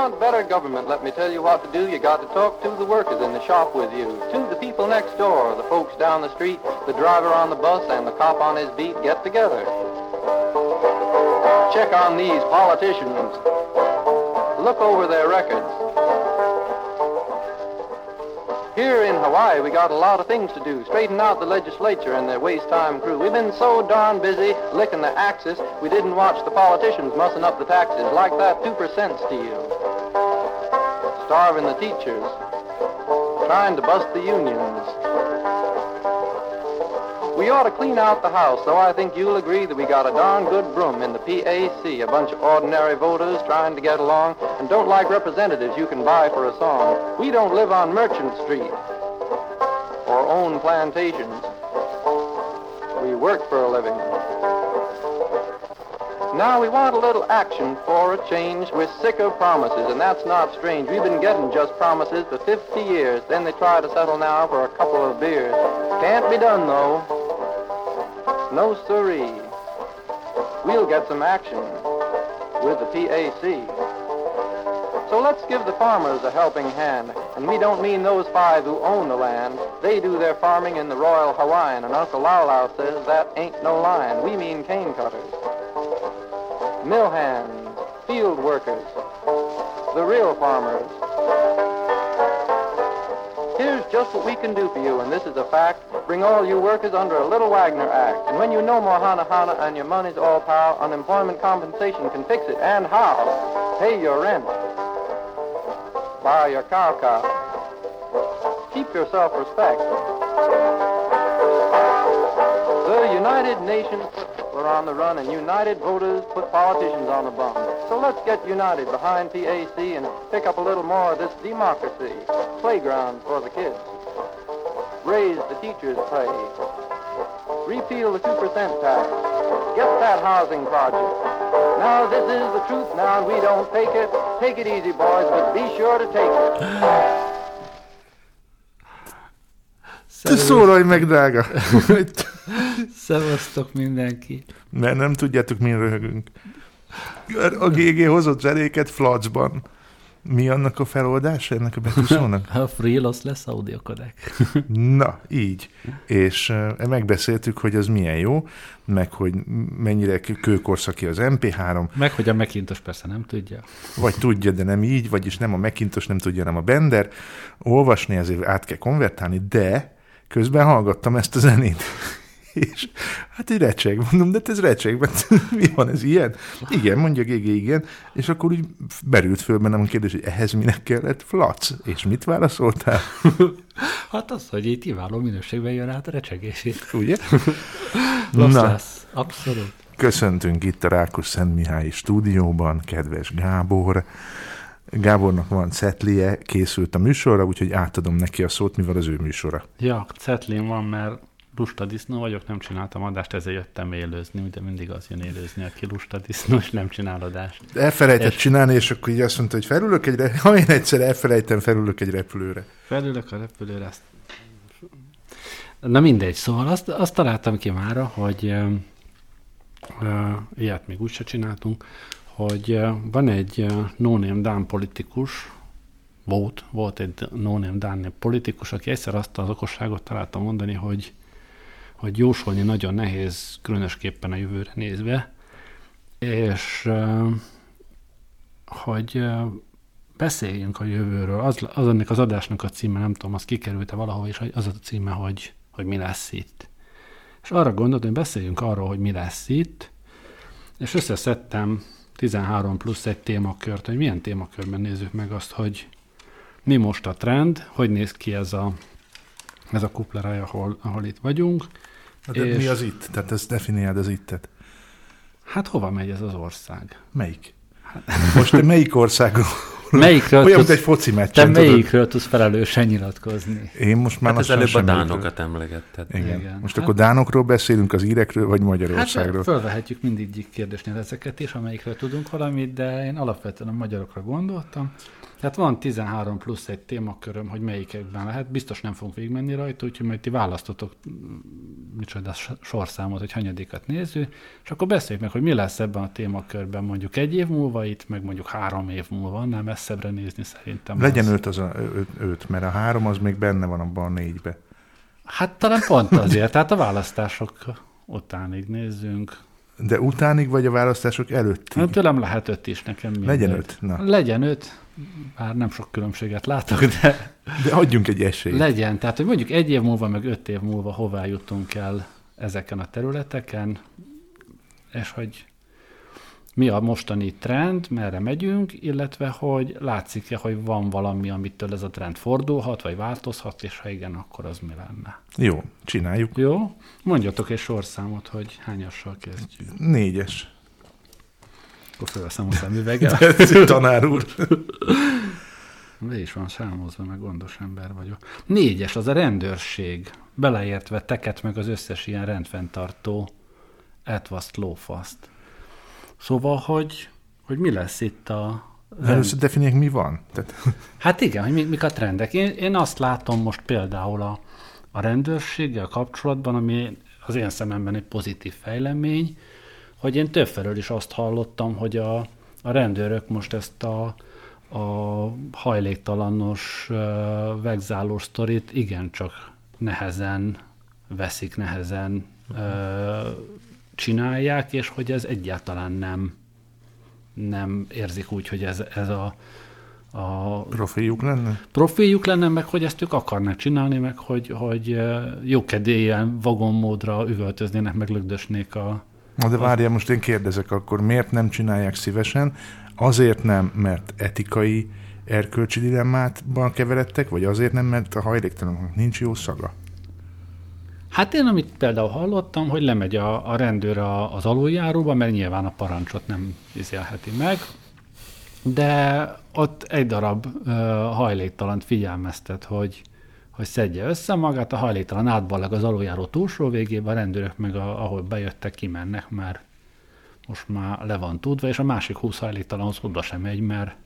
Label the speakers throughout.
Speaker 1: want better government, let me tell you what to do. You got to talk to the workers in the shop with you, to the people next door, the folks down the street, the driver on the bus, and the cop on his beat. Get together. Check on these politicians. Look over their records. Here in Hawaii, we got a lot of things to do. Straighten out the legislature and their waste time crew. We've been so darn busy licking the axis, we didn't watch the politicians mussing up the taxes like that 2% steal. Starving the teachers. Trying to bust the unions. We ought to clean out the house, though I think you'll agree that we got a darn good broom in the PAC, a bunch of ordinary voters trying to get along and don't like representatives you can buy for a song. We don't live on Merchant Street or own plantations. We work for a living. Now we want a little action for a change. We're sick of promises, and that's not strange. We've been getting just promises for 50 years. Then they try to settle now for a couple of beers. Can't be done, though. No siree. We'll get some action with the PAC. So let's give the farmers a helping hand. And we don't mean those five who own the land. They do their farming in the Royal Hawaiian, and Uncle Lau Lau says that ain't no line. We mean cane cutters, mill hands, field workers, the real farmers. Here's just what we can do for you, and this is a fact. Bring all you workers under a little Wagner Act. And when you know more Hana Hana and your money's all power, unemployment compensation can fix it. And how? Pay your rent. Buy your cow cow. Keep your self-respect. The United Nations are on the run, and united voters put politicians on the bum. So let's get united behind PAC and pick up a little more of this democracy. Playground for the kids. Raise the teachers' pay. Repeal the 2% tax. Get that housing project. Now this is the truth now, and we don't take it. Take it easy, boys, but be sure to take it.
Speaker 2: Te szólalj meg, drága!
Speaker 3: Szevasztok mindenki!
Speaker 2: Mert nem tudjátok, mi röhögünk. A GG hozott zenéket flacban. Mi annak a feloldása ennek a betűszónak?
Speaker 3: A free loss lesz audiokodek.
Speaker 2: Na, így. És uh, megbeszéltük, hogy az milyen jó, meg hogy mennyire kőkorszaki az MP3.
Speaker 3: Meg, hogy a Macintosh persze nem tudja.
Speaker 2: Vagy tudja, de nem így, vagyis nem a Macintosh nem tudja, nem a Bender. Olvasni azért át kell konvertálni, de közben hallgattam ezt a zenét. És hát egy recseg, mondom, de ez recseg, mert mi van ez ilyen? Igen, mondja GG, igen. És akkor úgy berült föl bennem a kérdés, hogy ehhez minek kellett flac? És mit válaszoltál?
Speaker 3: Hát az, hogy itt kiváló minőségben jön át a recsegését.
Speaker 2: Ugye?
Speaker 3: Na, abszolút.
Speaker 2: Köszöntünk itt a Rákos Szent Mihály stúdióban, kedves Gábor. Gábornak van cetlie, készült a műsorra, úgyhogy átadom neki a szót, mivel az ő műsora.
Speaker 3: Ja, cetlén van, mert lusta disznó vagyok, nem csináltam adást, ezért jöttem élőzni, ugye mindig az jön élőzni, aki lusta disznó, és nem csinál adást.
Speaker 2: Elfelejtett és... csinálni, és akkor így azt mondta, hogy felülök egy ha én egyszer elfelejtem, felülök egy repülőre.
Speaker 3: Felülök a repülőre, azt... Na mindegy, szóval azt, azt találtam ki mára, hogy uh, uh, ilyet még úgyse csináltunk, hogy uh, van egy uh, no-name Dán politikus, volt, volt egy no-name Dán politikus, aki egyszer azt az okosságot találta mondani, hogy hogy jósolni nagyon nehéz, különösképpen a jövőre nézve, és hogy beszéljünk a jövőről. Az, az ennek az adásnak a címe, nem tudom, az kikerült-e valahol, és az a címe, hogy, hogy mi lesz itt. És arra gondoltam, hogy beszéljünk arról, hogy mi lesz itt, és összeszedtem 13 plusz egy témakört, hogy milyen témakörben nézzük meg azt, hogy mi most a trend, hogy néz ki ez a, ez a kupleraj, ahol, ahol itt vagyunk,
Speaker 2: de és... mi az itt? Tehát ezt definiáld az ittet.
Speaker 3: Hát hova megy ez az ország?
Speaker 2: Melyik? Hát... Most te melyik országról?
Speaker 3: Melyikről
Speaker 2: Olyan, tudsz, egy foci meccsen,
Speaker 3: Te melyikről tudsz felelősen nyilatkozni?
Speaker 2: Én most már
Speaker 4: hát az előbb a dánokat emlegetted.
Speaker 2: Igen. Igen. Most hát... akkor dánokról beszélünk, az írekről, vagy Magyarországról? Hát
Speaker 3: fölvehetjük mindig kérdésnél ezeket is, amelyikről tudunk valamit, de én alapvetően a magyarokra gondoltam. Tehát van 13 plusz egy témaköröm, hogy melyikekben lehet. Biztos nem fogunk végigmenni rajta, úgyhogy majd ti választotok mm, micsoda sorszámot, hogy hanyadikat nézzük, és akkor beszéljük meg, hogy mi lesz ebben a témakörben mondjuk egy év múlva itt, meg mondjuk három év múlva, nem ez messzebbre nézni szerintem.
Speaker 2: Legyen
Speaker 3: az.
Speaker 2: öt, az a, öt, öt, mert a három az még benne van abban a négybe.
Speaker 3: Hát talán pont azért, tehát a választások utánig nézzünk.
Speaker 2: De utánig vagy a választások előtt?
Speaker 3: Hát tőlem lehet öt is, nekem mindegy.
Speaker 2: Legyen öt, na.
Speaker 3: Legyen öt, bár nem sok különbséget látok, de
Speaker 2: De adjunk egy esélyt.
Speaker 3: legyen. Tehát, hogy mondjuk egy év múlva, meg öt év múlva hová jutunk el ezeken a területeken, és hogy mi a mostani trend, merre megyünk, illetve hogy látszik-e, hogy van valami, amitől ez a trend fordulhat, vagy változhat, és ha igen, akkor az mi lenne.
Speaker 2: Jó, csináljuk.
Speaker 3: Jó? Mondjatok egy sorszámot, hogy hányassal kezdjük.
Speaker 2: Négyes.
Speaker 3: Akkor felveszem a szemüveget.
Speaker 2: Tanár úr.
Speaker 3: Le is van számozva, meg gondos ember vagyok. Négyes, az a rendőrség. Beleértve teket meg az összes ilyen rendfenntartó etvaszt, lófaszt. Szóval, hogy, hogy mi lesz itt a...
Speaker 2: Először definiáljuk, mi van. Tehát,
Speaker 3: Hát igen, hogy mi, mik a trendek. Én, én azt látom most például a, a rendőrséggel kapcsolatban, ami az én szememben egy pozitív fejlemény, hogy én többfelől is azt hallottam, hogy a, a rendőrök most ezt a, a hajléktalanos uh, vegzálós sztorit igencsak nehezen veszik, nehezen uh, csinálják, és hogy ez egyáltalán nem, nem érzik úgy, hogy ez, ez a, a
Speaker 2: profijuk lenne?
Speaker 3: profiljuk lenne, meg hogy ezt ők akarnak csinálni, meg hogy, hogy jókedélyen vagonmódra üvöltöznének, meg lögdösnék a...
Speaker 2: Na de várjál, most én kérdezek akkor, miért nem csinálják szívesen? Azért nem, mert etikai erkölcsi dilemmátban keveredtek, vagy azért nem, mert a hajléktalanoknak nincs jó szaga?
Speaker 3: Hát én, amit például hallottam, hogy lemegy a, a rendőr a, az aluljáróba, mert nyilván a parancsot nem izélheti meg, de ott egy darab ö, hajléktalant figyelmeztet, hogy, hogy szedje össze magát, a hajléktalan átballag az aluljáró túlsó végébe, a rendőrök meg a, ahol bejöttek, kimennek, mert most már le van tudva, és a másik 20 hajléktalanhoz oda sem megy, mert,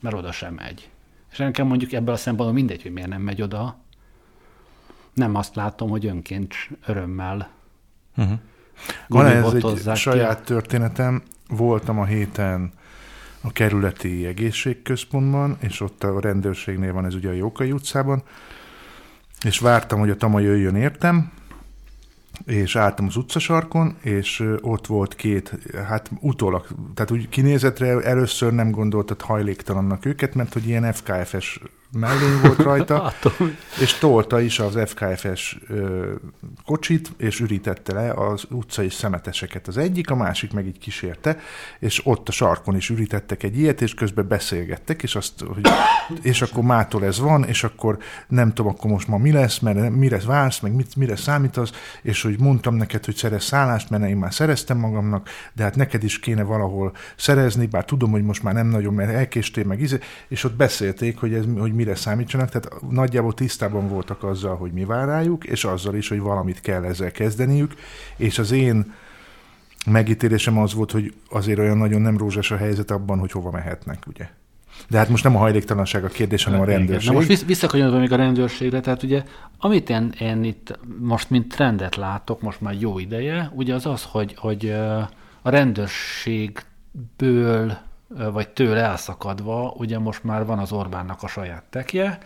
Speaker 3: mert oda sem megy. És nekem mondjuk ebből a szempontból mindegy, hogy miért nem megy oda. Nem azt látom, hogy önként örömmel
Speaker 2: Uh-huh. Van ez egy
Speaker 3: ki.
Speaker 2: saját történetem. Voltam a héten a kerületi egészségközpontban, és ott a rendőrségnél van ez ugye a Jókai utcában, és vártam, hogy a Tama jöjjön értem, és álltam az utcasarkon, és ott volt két, hát utólag, tehát úgy kinézetre először nem gondoltad hajléktalannak őket, mert hogy ilyen FKF-es mellény volt rajta, és tolta is az FKF-es ö, kocsit, és ürítette le az utcai szemeteseket. Az egyik, a másik meg így kísérte, és ott a sarkon is ürítettek egy ilyet, és közben beszélgettek, és azt, hogy és akkor mától ez van, és akkor nem tudom, akkor most ma mi lesz, mert mire vársz, meg mit, mire számítasz, és hogy mondtam neked, hogy szerez szállást, mert én már szereztem magamnak, de hát neked is kéne valahol szerezni, bár tudom, hogy most már nem nagyon, mert elkéstél meg, izé, és ott beszélték, hogy, ez, hogy mire számítsanak, tehát nagyjából tisztában voltak azzal, hogy mi vár rájuk, és azzal is, hogy valamit kell ezzel kezdeniük, és az én megítélésem az volt, hogy azért olyan nagyon nem rózsás a helyzet abban, hogy hova mehetnek, ugye. De hát most nem a hajléktalanság a kérdés, hanem a rendőrség.
Speaker 3: Na most vissz- visszakanyarodva még a rendőrségre, tehát ugye, amit én, én itt most mint trendet látok, most már jó ideje, ugye az az, hogy, hogy a rendőrségből vagy tőle elszakadva, ugye most már van az Orbánnak a saját tekje,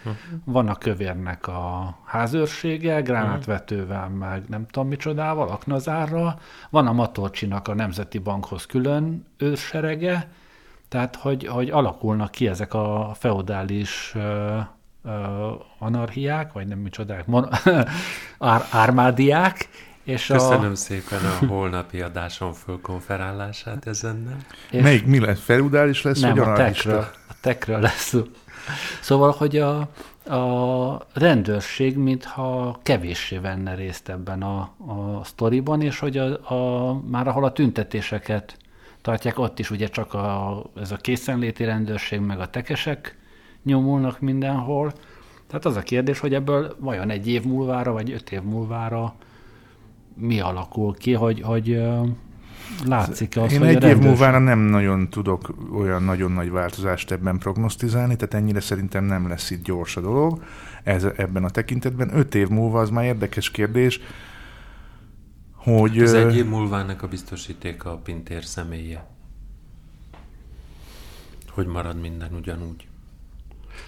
Speaker 3: van a kövérnek a házőrsége, gránátvetővel, meg nem tudom micsodával, aknazárral, van a Matorcsinak a Nemzeti Bankhoz külön őrserege, tehát, hogy, hogy alakulnak ki ezek a feudális ö, ö, anarchiák, vagy nem micsodák, mon- ár, ármádiák, és
Speaker 4: Köszönöm
Speaker 3: a,
Speaker 4: szépen a holnapi adáson fölkonferálását ezennel.
Speaker 3: és
Speaker 2: Melyik mi lesz? Feudális lesz,
Speaker 3: nem,
Speaker 2: vagy
Speaker 3: a tekről, a tekről lesz szó. Szóval, hogy a, a rendőrség mintha kevéssé venne részt ebben a, a sztoriban, és hogy a, a, már ahol a tüntetéseket tartják, ott is ugye csak a, ez a készenléti rendőrség, meg a tekesek nyomulnak mindenhol. Tehát az a kérdés, hogy ebből vajon egy év múlvára, vagy öt év múlvára mi alakul ki, hogy, hogy látszik az,
Speaker 2: Én
Speaker 3: hogy
Speaker 2: egy
Speaker 3: a
Speaker 2: év
Speaker 3: rendőrség...
Speaker 2: múlvára nem nagyon tudok olyan nagyon nagy változást ebben prognosztizálni, tehát ennyire szerintem nem lesz itt gyors a dolog ez, ebben a tekintetben. Öt év múlva az már érdekes kérdés, hogy...
Speaker 4: Az egy év múlva ennek a biztosítéka a Pintér személye. Hogy marad minden ugyanúgy?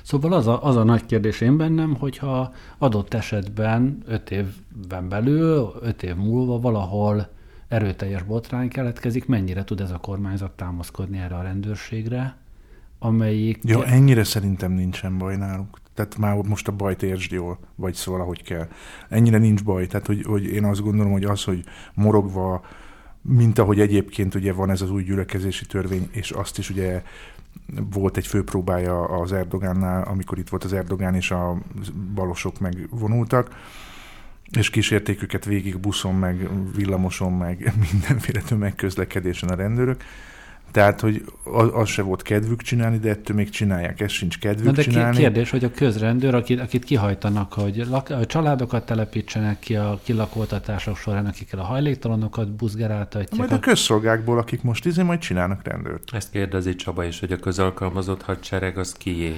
Speaker 3: Szóval az a, az a nagy kérdés én bennem, hogyha adott esetben öt évben belül, öt év múlva valahol erőteljes botrány keletkezik, mennyire tud ez a kormányzat támaszkodni erre a rendőrségre, amelyik...
Speaker 2: Ja, ennyire szerintem nincsen baj náluk. Tehát már most a bajt értsd jól, vagy szóval, ahogy kell. Ennyire nincs baj. Tehát, hogy, hogy én azt gondolom, hogy az, hogy morogva, mint ahogy egyébként ugye van ez az új gyülekezési törvény, és azt is ugye volt egy főpróbája az Erdogánnál, amikor itt volt az Erdogán, és a balosok megvonultak, és kísérték őket végig buszon, meg villamoson, meg mindenféle tömegközlekedésen a rendőrök. Tehát, hogy az, se volt kedvük csinálni, de ettől még csinálják, ez sincs kedvük
Speaker 3: Na de
Speaker 2: csinálni.
Speaker 3: kérdés, hogy a közrendőr, akit, akit kihajtanak, hogy lak, a családokat telepítsenek ki a kilakoltatások során, akikkel a hajléktalanokat buzgeráltatják.
Speaker 2: Majd a közszolgákból, akik most izé, majd csinálnak rendőrt.
Speaker 4: Ezt kérdezi Csaba is, hogy a közalkalmazott hadsereg az kié.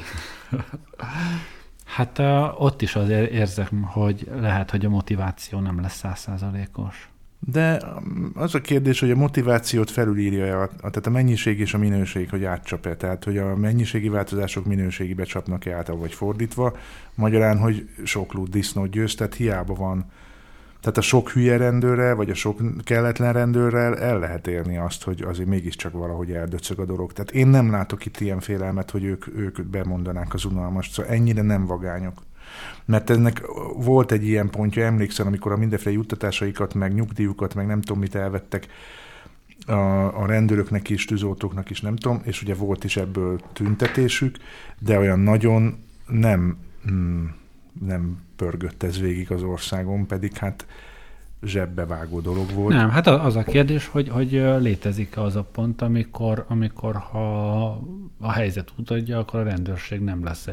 Speaker 3: Hát ott is azért érzem, hogy lehet, hogy a motiváció nem lesz százszázalékos.
Speaker 2: De um, az a kérdés, hogy a motivációt felülírja, a, tehát a mennyiség és a minőség, hogy átcsap-e. Tehát, hogy a mennyiségi változások minőségibe csapnak-e át, vagy fordítva. Magyarán, hogy sok lúd disznót győz, tehát hiába van. Tehát a sok hülye rendőrrel, vagy a sok kelletlen rendőrrel el lehet érni azt, hogy azért mégiscsak valahogy eldöcög a dolog. Tehát én nem látok itt ilyen félelmet, hogy ők, ők bemondanák az unalmast. Szóval ennyire nem vagányok. Mert ennek volt egy ilyen pontja, emlékszem, amikor a mindenféle juttatásaikat, meg nyugdíjukat, meg nem tudom mit elvettek a, a rendőröknek is, tűzoltóknak is, nem tudom, és ugye volt is ebből tüntetésük, de olyan nagyon nem, mm, nem pörgött ez végig az országon, pedig hát zsebbevágó dolog volt.
Speaker 3: Nem, hát az a kérdés, hogy, hogy létezik az a pont, amikor, amikor ha a helyzet utódja, akkor a rendőrség nem lesz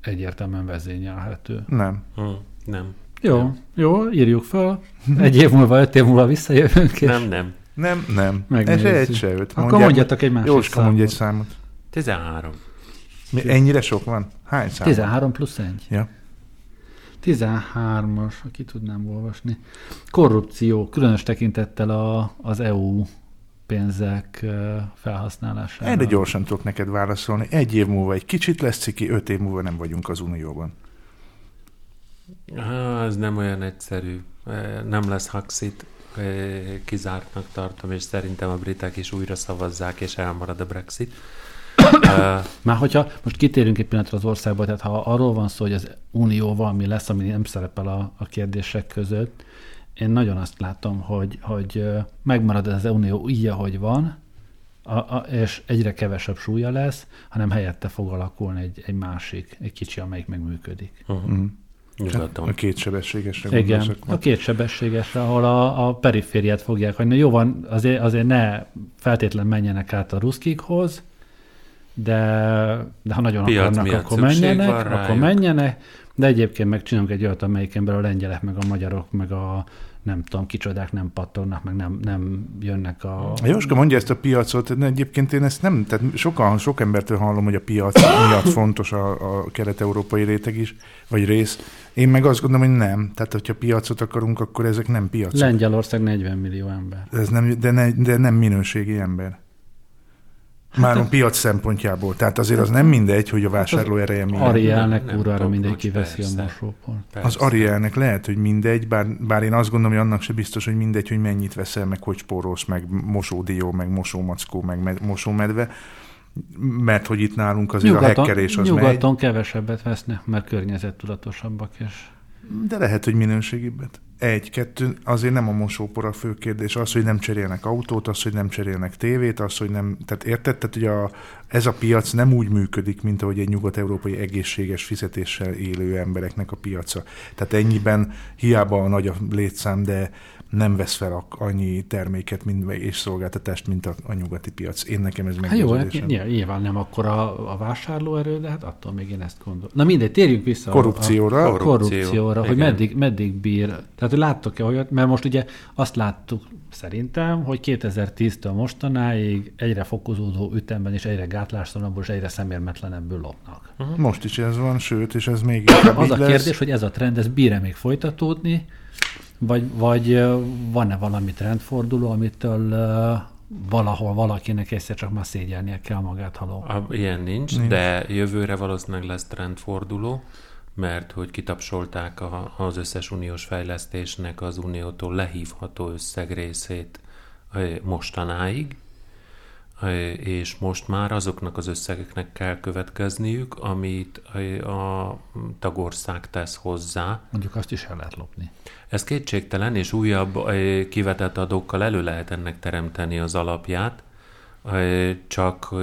Speaker 3: egyértelműen vezényelhető.
Speaker 2: Nem.
Speaker 4: Hm, nem.
Speaker 3: Jó,
Speaker 4: nem.
Speaker 3: jó, írjuk fel. Egy év múlva, öt év múlva visszajövünk. És
Speaker 4: Nem, nem.
Speaker 2: Nem, nem.
Speaker 3: Megnézzük.
Speaker 2: Ez egy se öt.
Speaker 3: Akkor mondjatok egy másik
Speaker 2: Jóska, mondj egy
Speaker 3: számot.
Speaker 2: számot.
Speaker 4: 13.
Speaker 2: Mi, ennyire sok van? Hány szám?
Speaker 3: 13 plusz 1.
Speaker 2: Ja.
Speaker 3: 13-as, aki tudnám olvasni. Korrupció, különös tekintettel a, az EU pénzek felhasználására.
Speaker 2: Erre gyorsan tudok neked válaszolni. Egy év múlva egy kicsit lesz ciki, öt év múlva nem vagyunk az Unióban.
Speaker 4: Há, ez nem olyan egyszerű. Nem lesz Haxit, kizártnak tartom, és szerintem a britek is újra szavazzák, és elmarad a Brexit.
Speaker 3: Már hogyha most kitérünk egy pillanatra az országba, tehát ha arról van szó, hogy az Unió valami lesz, ami nem szerepel a, a kérdések között, én nagyon azt látom, hogy, hogy megmarad az Unió így, ahogy van, a, a, és egyre kevesebb súlya lesz, hanem helyette fog alakulni egy, egy másik, egy kicsi, amelyik megműködik.
Speaker 4: uh-huh.
Speaker 2: Mm. A
Speaker 4: Nyugaton.
Speaker 2: kétsebességesre
Speaker 3: Igen, a kétsebességesre, ahol a, a perifériát fogják hagyni. Jó van, azért, azért ne feltétlen menjenek át a ruszkikhoz, de, de ha nagyon
Speaker 4: Piac
Speaker 3: akarnak, akkor menjenek, akkor
Speaker 4: rájuk.
Speaker 3: menjenek, de egyébként megcsinálunk egy olyat, amelyiken belül a lengyelek, meg a magyarok, meg a nem tudom, kicsodák nem pattognak, meg nem, nem jönnek a...
Speaker 2: Jóska mondja ezt a piacot, de egyébként én ezt nem, tehát sokan, sok embertől hallom, hogy a piac miatt fontos a, a kelet-európai réteg is, vagy rész. Én meg azt gondolom, hogy nem. Tehát, hogyha piacot akarunk, akkor ezek nem piacok.
Speaker 3: Lengyelország 40 millió ember.
Speaker 2: Ez nem, de, ne, de nem minőségi ember. Már a piac szempontjából. Tehát azért az nem mindegy, hogy a vásárló ereje milyen.
Speaker 3: Arielnek kurvára mindenki
Speaker 4: notch,
Speaker 3: veszi a
Speaker 4: persze.
Speaker 3: mosóport.
Speaker 2: Az
Speaker 4: Persze.
Speaker 2: Arielnek lehet, hogy mindegy, bár, bár én azt gondolom, hogy annak se biztos, hogy mindegy, hogy mennyit veszel, meg hogy spórolsz, meg mosódió, meg mosómackó, meg med- mosómedve, mert hogy itt nálunk azért a hekkelés az megy,
Speaker 3: nyugaton kevesebbet vesznek, mert környezettudatosabbak, és
Speaker 2: de lehet, hogy minőségibbet. Egy, kettő, azért nem a mosópor a fő kérdés, az, hogy nem cserélnek autót, az, hogy nem cserélnek tévét, az, hogy nem, tehát érted, tehát hogy a, ez a piac nem úgy működik, mint ahogy egy nyugat-európai egészséges fizetéssel élő embereknek a piaca. Tehát ennyiben hiába a nagy a létszám, de nem vesz fel a- annyi terméket mint, és szolgáltatást, mint a, a nyugati piac. Én nekem ez
Speaker 3: hát jó, hát
Speaker 2: meggyőződésem.
Speaker 3: ny- nyilván nem akkor a, a vásárlóerő, de hát attól még én ezt gondolom. Na mindegy, térjünk vissza a-
Speaker 2: Korrupcióra.
Speaker 3: a,
Speaker 4: Korrupció,
Speaker 3: korrupcióra, hogy
Speaker 4: igen.
Speaker 3: meddig, meddig bír. Tehát, hogy láttok-e olyat, mert most ugye azt láttuk szerintem, hogy 2010-től mostanáig egyre fokozódó ütemben és egyre gátlástalanabbul és egyre szemérmetlenebbül lopnak.
Speaker 2: Most is ez van, sőt, és ez még
Speaker 3: Az a
Speaker 2: lesz.
Speaker 3: kérdés, hogy ez a trend, ez bír-e még folytatódni, vagy, vagy van-e valami trendforduló, amitől, valahol valakinek egyszer csak már szégyelnie kell magát, haló.
Speaker 4: Ilyen nincs, nincs, de jövőre valószínűleg lesz trendforduló, mert hogy kitapsolták a, az összes uniós fejlesztésnek az uniótól lehívható összeg részét mostanáig, és most már azoknak az összegeknek kell következniük, amit a tagország tesz hozzá.
Speaker 3: Mondjuk azt is el lehet lopni.
Speaker 4: Ez kétségtelen, és újabb kivetett adókkal elő lehet ennek teremteni az alapját, csak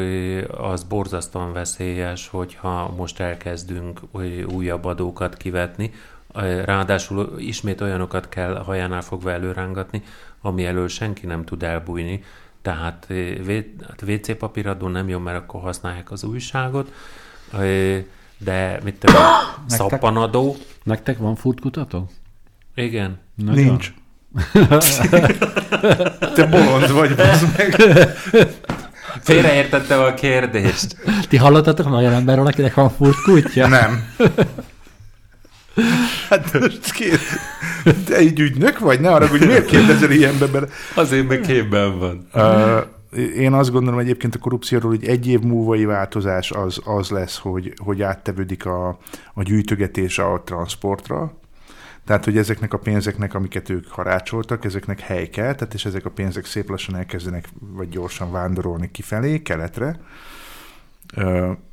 Speaker 4: az borzasztóan veszélyes, hogyha most elkezdünk újabb adókat kivetni, ráadásul ismét olyanokat kell hajánál fogva előrángatni, ami elől senki nem tud elbújni, tehát WC hát papíradó nem jó, mert akkor használják az újságot, de mit tudom, szappanadó.
Speaker 3: Nektek van furtkutató?
Speaker 4: Igen.
Speaker 2: Nagyon. Nincs. Te bolond vagy, meg.
Speaker 4: Félreértettem a kérdést.
Speaker 3: Ti hallottatok olyan emberről, akinek van furt kutya?
Speaker 2: Nem. Hát most két... Te egy ügynök vagy? Ne arra, hogy miért kérdezel ilyenbe bele?
Speaker 4: Azért, meg képben van.
Speaker 2: Uh, én azt gondolom egyébként a korrupcióról, hogy egy év múlvai változás az, az lesz, hogy, hogy áttevődik a, a gyűjtögetés a transportra, tehát, hogy ezeknek a pénzeknek, amiket ők harácsoltak, ezeknek hely kell, tehát és ezek a pénzek szép lassan elkezdenek, vagy gyorsan vándorolni kifelé, keletre,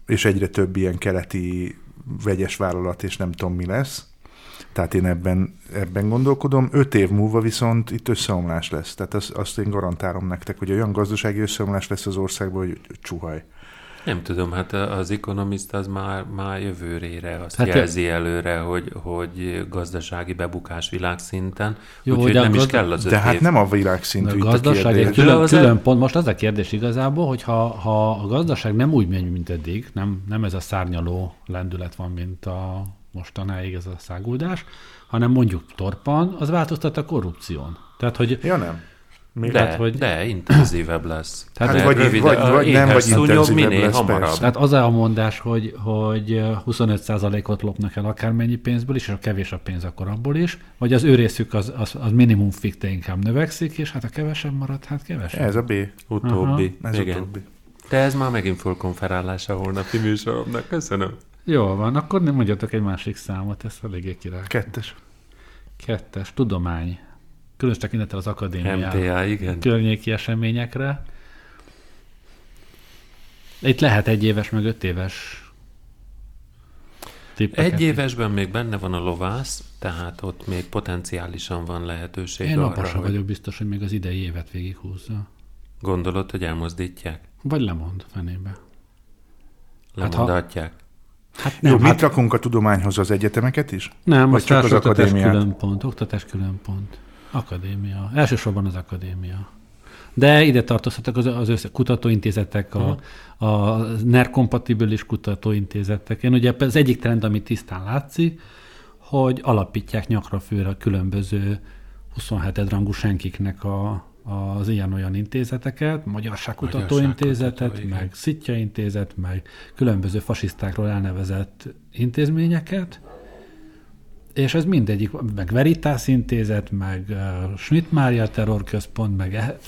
Speaker 2: és egyre több ilyen keleti vegyes vállalat, és nem tudom mi lesz. Tehát én ebben, ebben gondolkodom. Öt év múlva viszont itt összeomlás lesz. Tehát azt, azt én garantálom nektek, hogy olyan gazdasági összeomlás lesz az országban, hogy csuhaj.
Speaker 4: Nem tudom, hát az Economist az már, már jövőrére azt hát jelzi előre, hogy, hogy gazdasági bebukás világszinten, Jó, úgyhogy nem gazd... is kell az
Speaker 2: De hát év. nem a világszintű
Speaker 3: a gazdaság egy külön, külön pont, most az a kérdés igazából, hogy ha, ha a gazdaság nem úgy megy, mint eddig, nem, nem ez a szárnyaló lendület van, mint a mostanáig ez a száguldás, hanem mondjuk torpan, az változtat a korrupción. Tehát, hogy
Speaker 2: ja, nem
Speaker 4: még de, hát, hogy... de intenzívebb lesz.
Speaker 2: Tehát hát vagy, rövid, vagy, vagy nem, vagy intenzívebb lesz,
Speaker 3: hamarabb. Persze. Tehát az a mondás, hogy, hogy 25%-ot lopnak el akármennyi pénzből is, és a kevés a pénz, akkor abból is, vagy az ő részük az, az, az minimum fikte inkább növekszik, és hát a kevesebb marad, hát kevesebb.
Speaker 2: Ez a B.
Speaker 4: Utóbbi. Aha. Ez Igen. utóbbi. De ez már megint full konferálás a holnapi műsoromnak. Köszönöm.
Speaker 3: Jó van, akkor nem mondjatok egy másik számot, ezt eléggé király.
Speaker 2: Kettes.
Speaker 3: Kettes. Tudomány különös tekintettel az akadémia
Speaker 4: MTA, igen.
Speaker 3: környéki eseményekre. Itt lehet egy éves, meg öt éves
Speaker 4: tippeket. Egy évesben még benne van a lovász, tehát ott még potenciálisan van lehetőség
Speaker 3: Én arra, hogy... vagyok biztos, hogy még az idei évet végighúzza.
Speaker 4: Gondolod, hogy elmozdítják?
Speaker 3: Vagy lemond fenébe.
Speaker 4: Lemondhatják?
Speaker 2: Hát, hát nem, Jó, hát... mit rakunk a tudományhoz az egyetemeket is?
Speaker 3: Nem, Vagy csak az akadémiát? külön pont, oktatás külön pont. Akadémia. Elsősorban az akadémia. De ide tartozhatok az, az össze, kutatóintézetek, a, uh-huh. a NER-kompatibilis kutatóintézetek. Én ugye az egyik trend, ami tisztán látszik, hogy alapítják nyakra főre a különböző 27 rangú senkiknek a, az ilyen-olyan intézeteket, Magyarságkutató Intézetet, meg Szitja Intézet, meg különböző fasisztákról elnevezett intézményeket, és ez mindegyik, meg Veritas intézet, meg uh, Schmidt Mária terrorközpont, meg e,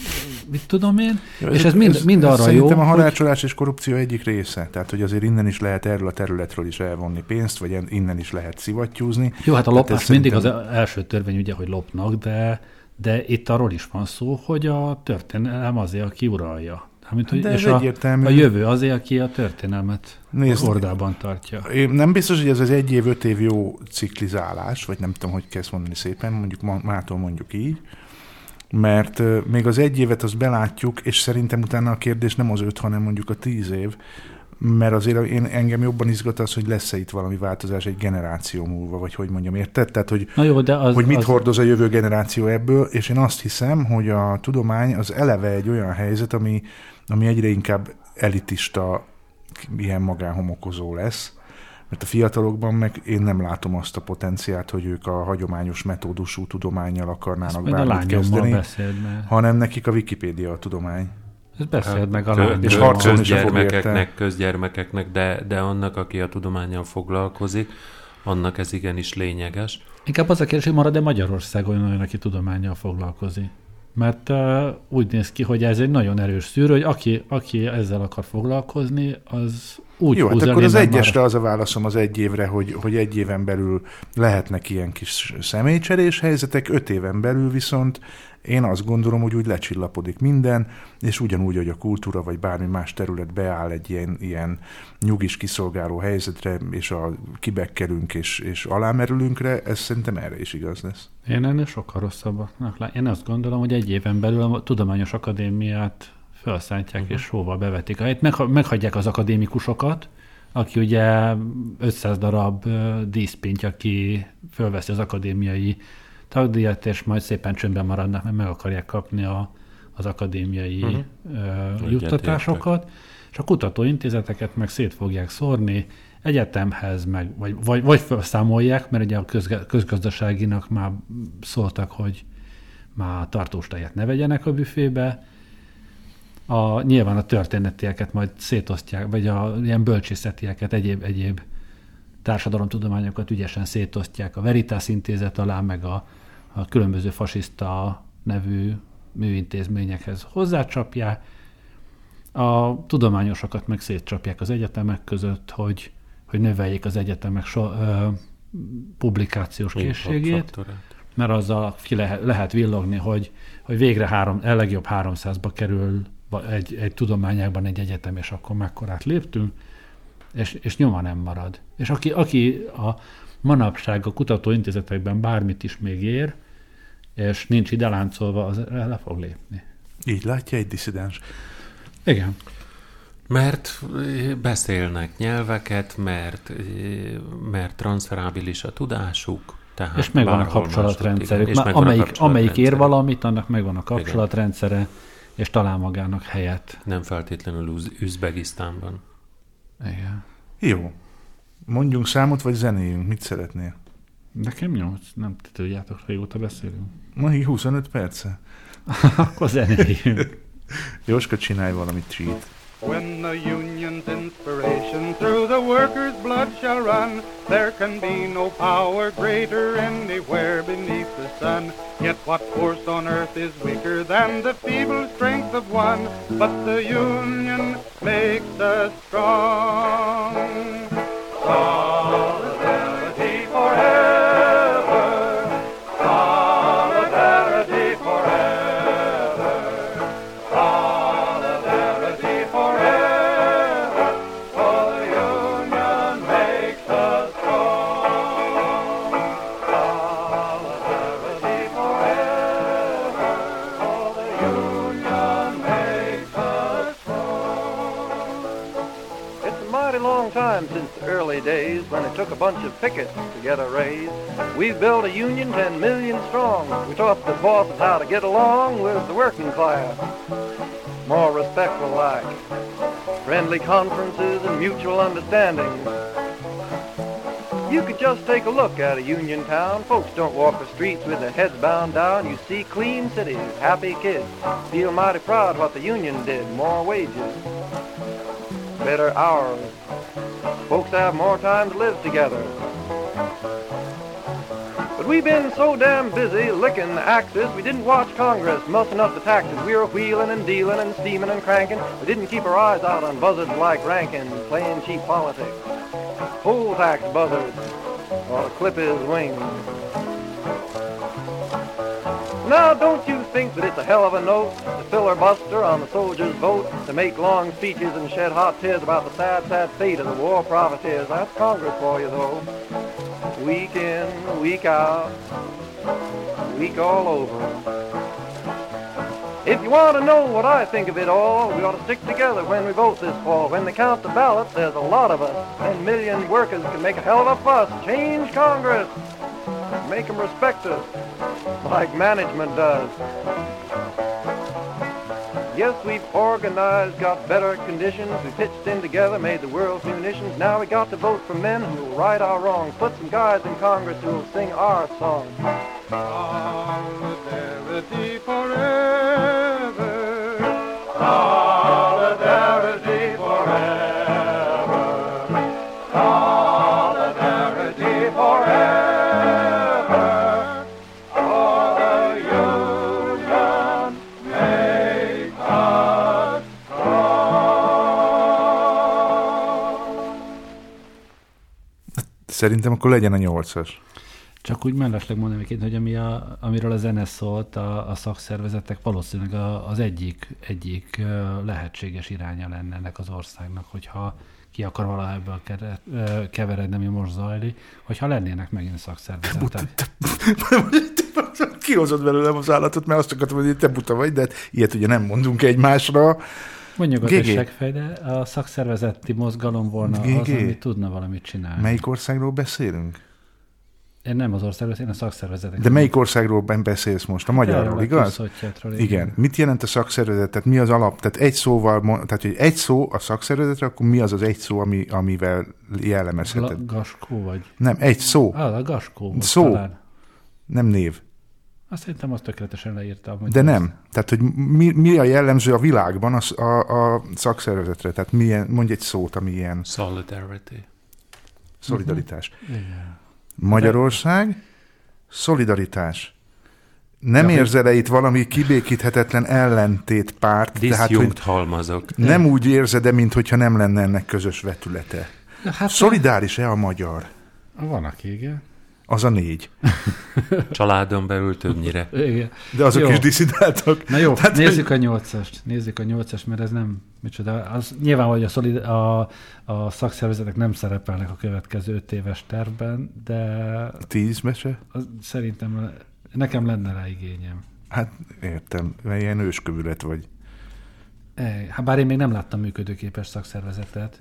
Speaker 3: mit tudom én, ja, és ez, ez mind, mind arra
Speaker 2: szerintem
Speaker 3: jó,
Speaker 2: Szerintem a harácsolás hogy... és korrupció egyik része, tehát hogy azért innen is lehet erről a területről is elvonni pénzt, vagy innen is lehet szivattyúzni.
Speaker 3: Jó, hát a lopás mindig szerintem... az első törvény ugye, hogy lopnak, de, de itt arról is van szó, hogy a történelem azért, aki uralja. Mint, hogy, De és a, a jövő azért, aki a történelmet Nézd, hordában tartja.
Speaker 2: Én nem biztos, hogy ez az egy év, öt év jó ciklizálás, vagy nem tudom, hogy kezd mondani szépen, mondjuk mától mondjuk így, mert még az egy évet azt belátjuk, és szerintem utána a kérdés nem az öt, hanem mondjuk a tíz év, mert azért én, engem jobban izgat az, hogy lesz-e itt valami változás egy generáció múlva, vagy hogy mondjam, érted? Tehát, hogy,
Speaker 3: Na jó, de az,
Speaker 2: hogy mit
Speaker 3: az...
Speaker 2: hordoz a jövő generáció ebből, és én azt hiszem, hogy a tudomány az eleve egy olyan helyzet, ami, ami egyre inkább elitista, ilyen magánhomokozó lesz, mert a fiatalokban meg én nem látom azt a potenciát, hogy ők a hagyományos metódusú tudományjal akarnának bármit kezdeni, beszéld, hanem nekik a Wikipédia a tudomány.
Speaker 3: Ez beszéld meg a lányom.
Speaker 4: És harcolni közgyermekeknek, közgyermekeknek, de, de annak, aki a tudományjal foglalkozik, annak ez igenis lényeges.
Speaker 3: Inkább az a kérdés, hogy marad-e Magyarországon olyan, aki tudományjal foglalkozik? Mert uh, úgy néz ki, hogy ez egy nagyon erős szűrő, hogy aki, aki ezzel akar foglalkozni, az úgy
Speaker 2: Jó, hát akkor az egyesre az a válaszom az egy évre, hogy, hogy egy éven belül lehetnek ilyen kis személycserés helyzetek, öt éven belül viszont én azt gondolom, hogy úgy lecsillapodik minden, és ugyanúgy, hogy a kultúra vagy bármi más terület beáll egy ilyen, ilyen nyugis kiszolgáló helyzetre, és a kibekkelünk és, és alámerülünkre, ez szerintem erre is igaz lesz.
Speaker 3: Én ennél sokkal rosszabbaknak lá- Én azt gondolom, hogy egy éven belül a Tudományos Akadémiát felszállítják uh-huh. és hóval bevetik. Hát megha- meghagyják az akadémikusokat, aki ugye 500 darab ö, díszpint, aki fölveszi az akadémiai tagdíjat, és majd szépen csöndben maradnak, mert meg akarják kapni a, az akadémiai uh-huh. Juttatásokat, és a kutatóintézeteket meg szét fogják szórni, egyetemhez, meg, vagy, vagy, vagy felszámolják, mert ugye a közge, közgazdaságinak már szóltak, hogy már tartós tejet ne vegyenek a büfébe. A, nyilván a történetieket majd szétosztják, vagy a ilyen bölcsészetieket, egyéb, egyéb társadalomtudományokat ügyesen szétosztják a Veritas intézet alá, meg a, a különböző fasiszta nevű műintézményekhez hozzácsapják. A tudományosokat meg szétcsapják az egyetemek között, hogy, hogy növeljék az egyetemek so, ö, publikációs készségét, mert azzal ki lehet, lehet villogni, hogy, hogy végre három, a legjobb 300-ba kerül egy, egy tudományákban egy egyetem, és akkor mekkorát léptünk, és, és nyoma nem marad. És aki, aki a manapság a kutatóintézetekben bármit is még ér, és nincs ide láncolva, az le fog lépni.
Speaker 2: Így látja egy diszidens.
Speaker 3: Igen.
Speaker 4: Mert ö, beszélnek nyelveket, mert, ö, mert transferábilis a tudásuk, tehát
Speaker 3: és megvan a kapcsolatrendszerük.
Speaker 4: igen,
Speaker 3: Már
Speaker 4: és megvan a
Speaker 3: amelyik, amelyik ér valamit, annak megvan a kapcsolatrendszere, és talál magának helyet.
Speaker 4: Nem feltétlenül Uz- Üzbegisztánban.
Speaker 3: Igen.
Speaker 2: Jó. Mondjunk számot, vagy zenéjünk? Mit szeretnél?
Speaker 3: Nekem nyolc, nem ti tudjátok, régóta beszélünk.
Speaker 2: Ma 25 perce.
Speaker 3: Akkor zenéljünk.
Speaker 2: Jóska, csinálj valami cheat.
Speaker 5: When the union's inspiration through the workers' blood shall run, there can be no power greater anywhere beneath the sun. Yet what force on earth is weaker than the feeble strength of one? But the union makes us strong. Solidarity
Speaker 1: took a bunch of pickets to get a raise. We've built a union 10 million strong. We taught the bosses how to get along with the working class. More respectful like. Friendly conferences and mutual understanding. You could just take a look at a union town. Folks don't walk the streets with their heads bound down. You see clean cities, happy kids. Feel mighty proud what the union did. More wages, better hours. Folks have more time to live together. But we've been so damn busy licking the axes, we didn't watch Congress mussing up the taxes. We were wheeling and dealing and steaming and cranking. We didn't keep our eyes out on buzzards like Rankin, playing cheap politics. Poll tax buzzards, or clip his wings. Now, don't you think that it's a hell of a note to filibuster on the soldiers' vote, to make long speeches and shed hot tears about the sad, sad fate of the war profiteers? That's Congress for you, though. Week in, week out, week all over. If you want to know what I think of it all, we ought to stick together when we vote this fall. When they count the ballots, there's a lot of us. Ten million workers can make a hell of a fuss. Change Congress. Make them respect us like management does. Yes, we've organized, got better conditions. We pitched in together, made the world's munitions. Now we got to vote for men who will right our wrongs. Put some guys in Congress who will sing our song.
Speaker 5: Solidarity forever. Solidarity forever.
Speaker 2: Szerintem akkor legyen a nyolcas.
Speaker 3: Csak úgy mellesleg mondom egyébként, hogy ami a, amiről a zene szólt, a, a szakszervezetek valószínűleg a, az egyik, egyik lehetséges iránya lenne ennek az országnak, hogyha ki akar valaha ebből keveredni, ami most zajlik, hogyha lennének megint szakszervezetek.
Speaker 2: Kihozod belőlem az állatot, mert azt akartam, hogy te buta vagy, de hát ilyet ugye nem mondunk egymásra.
Speaker 3: Mondjuk a segfej, de a szakszervezeti mozgalom volna az,
Speaker 2: GG.
Speaker 3: ami tudna valamit csinálni.
Speaker 2: Melyik országról beszélünk?
Speaker 3: Én nem az országról, én a szakszervezetek.
Speaker 2: De melyik országról beszélsz most? A magyarról, igaz? Igen. Mit jelent a szakszervezet? Tehát mi az alap? Tehát egy szóval, tehát hogy egy szó a szakszervezetre, akkor mi az az egy szó, ami, amivel jellemezheted?
Speaker 3: La, gaskó vagy?
Speaker 2: Nem, egy szó,
Speaker 3: Ah, a gaskó
Speaker 2: Szó.
Speaker 3: talán.
Speaker 2: nem név.
Speaker 3: Azt szerintem azt tökéletesen leírta. hogy
Speaker 2: De
Speaker 3: az-
Speaker 2: nem. Tehát, hogy mi, mi a jellemző a világban a, a, a szakszervezetre? Tehát milyen, mondj egy szót, ami ilyen
Speaker 4: Solidarity.
Speaker 2: szolidaritás.
Speaker 3: Igen.
Speaker 2: Magyarország, szolidaritás. Nem
Speaker 3: Ja,
Speaker 2: érzel-e itt valami kibékíthetetlen ellentét párt? Tehát, hogy
Speaker 4: halmazok.
Speaker 2: nem úgy érzed-e, mintha nem lenne ennek közös vetülete?
Speaker 3: Hát
Speaker 2: Szolidáris-e a magyar?
Speaker 3: Van, aki igen.
Speaker 2: Az a négy.
Speaker 4: Családon belül többnyire.
Speaker 3: igen.
Speaker 2: De azok
Speaker 3: Jó.
Speaker 2: is diszidáltak.
Speaker 3: Na jó,
Speaker 2: Tehát,
Speaker 3: nézzük a nyolcast. Nézzük a nyolcast, mert ez nem, micsoda, az nyilván, hogy a, szolid, a, a szakszervezetek nem szerepelnek a következő öt éves tervben, de
Speaker 2: Tíz mese?
Speaker 3: az, szerintem nekem lenne rá igényem.
Speaker 2: Hát értem, mert ilyen őskövület vagy.
Speaker 3: E, Hát bár én még nem láttam működőképes szakszervezetet,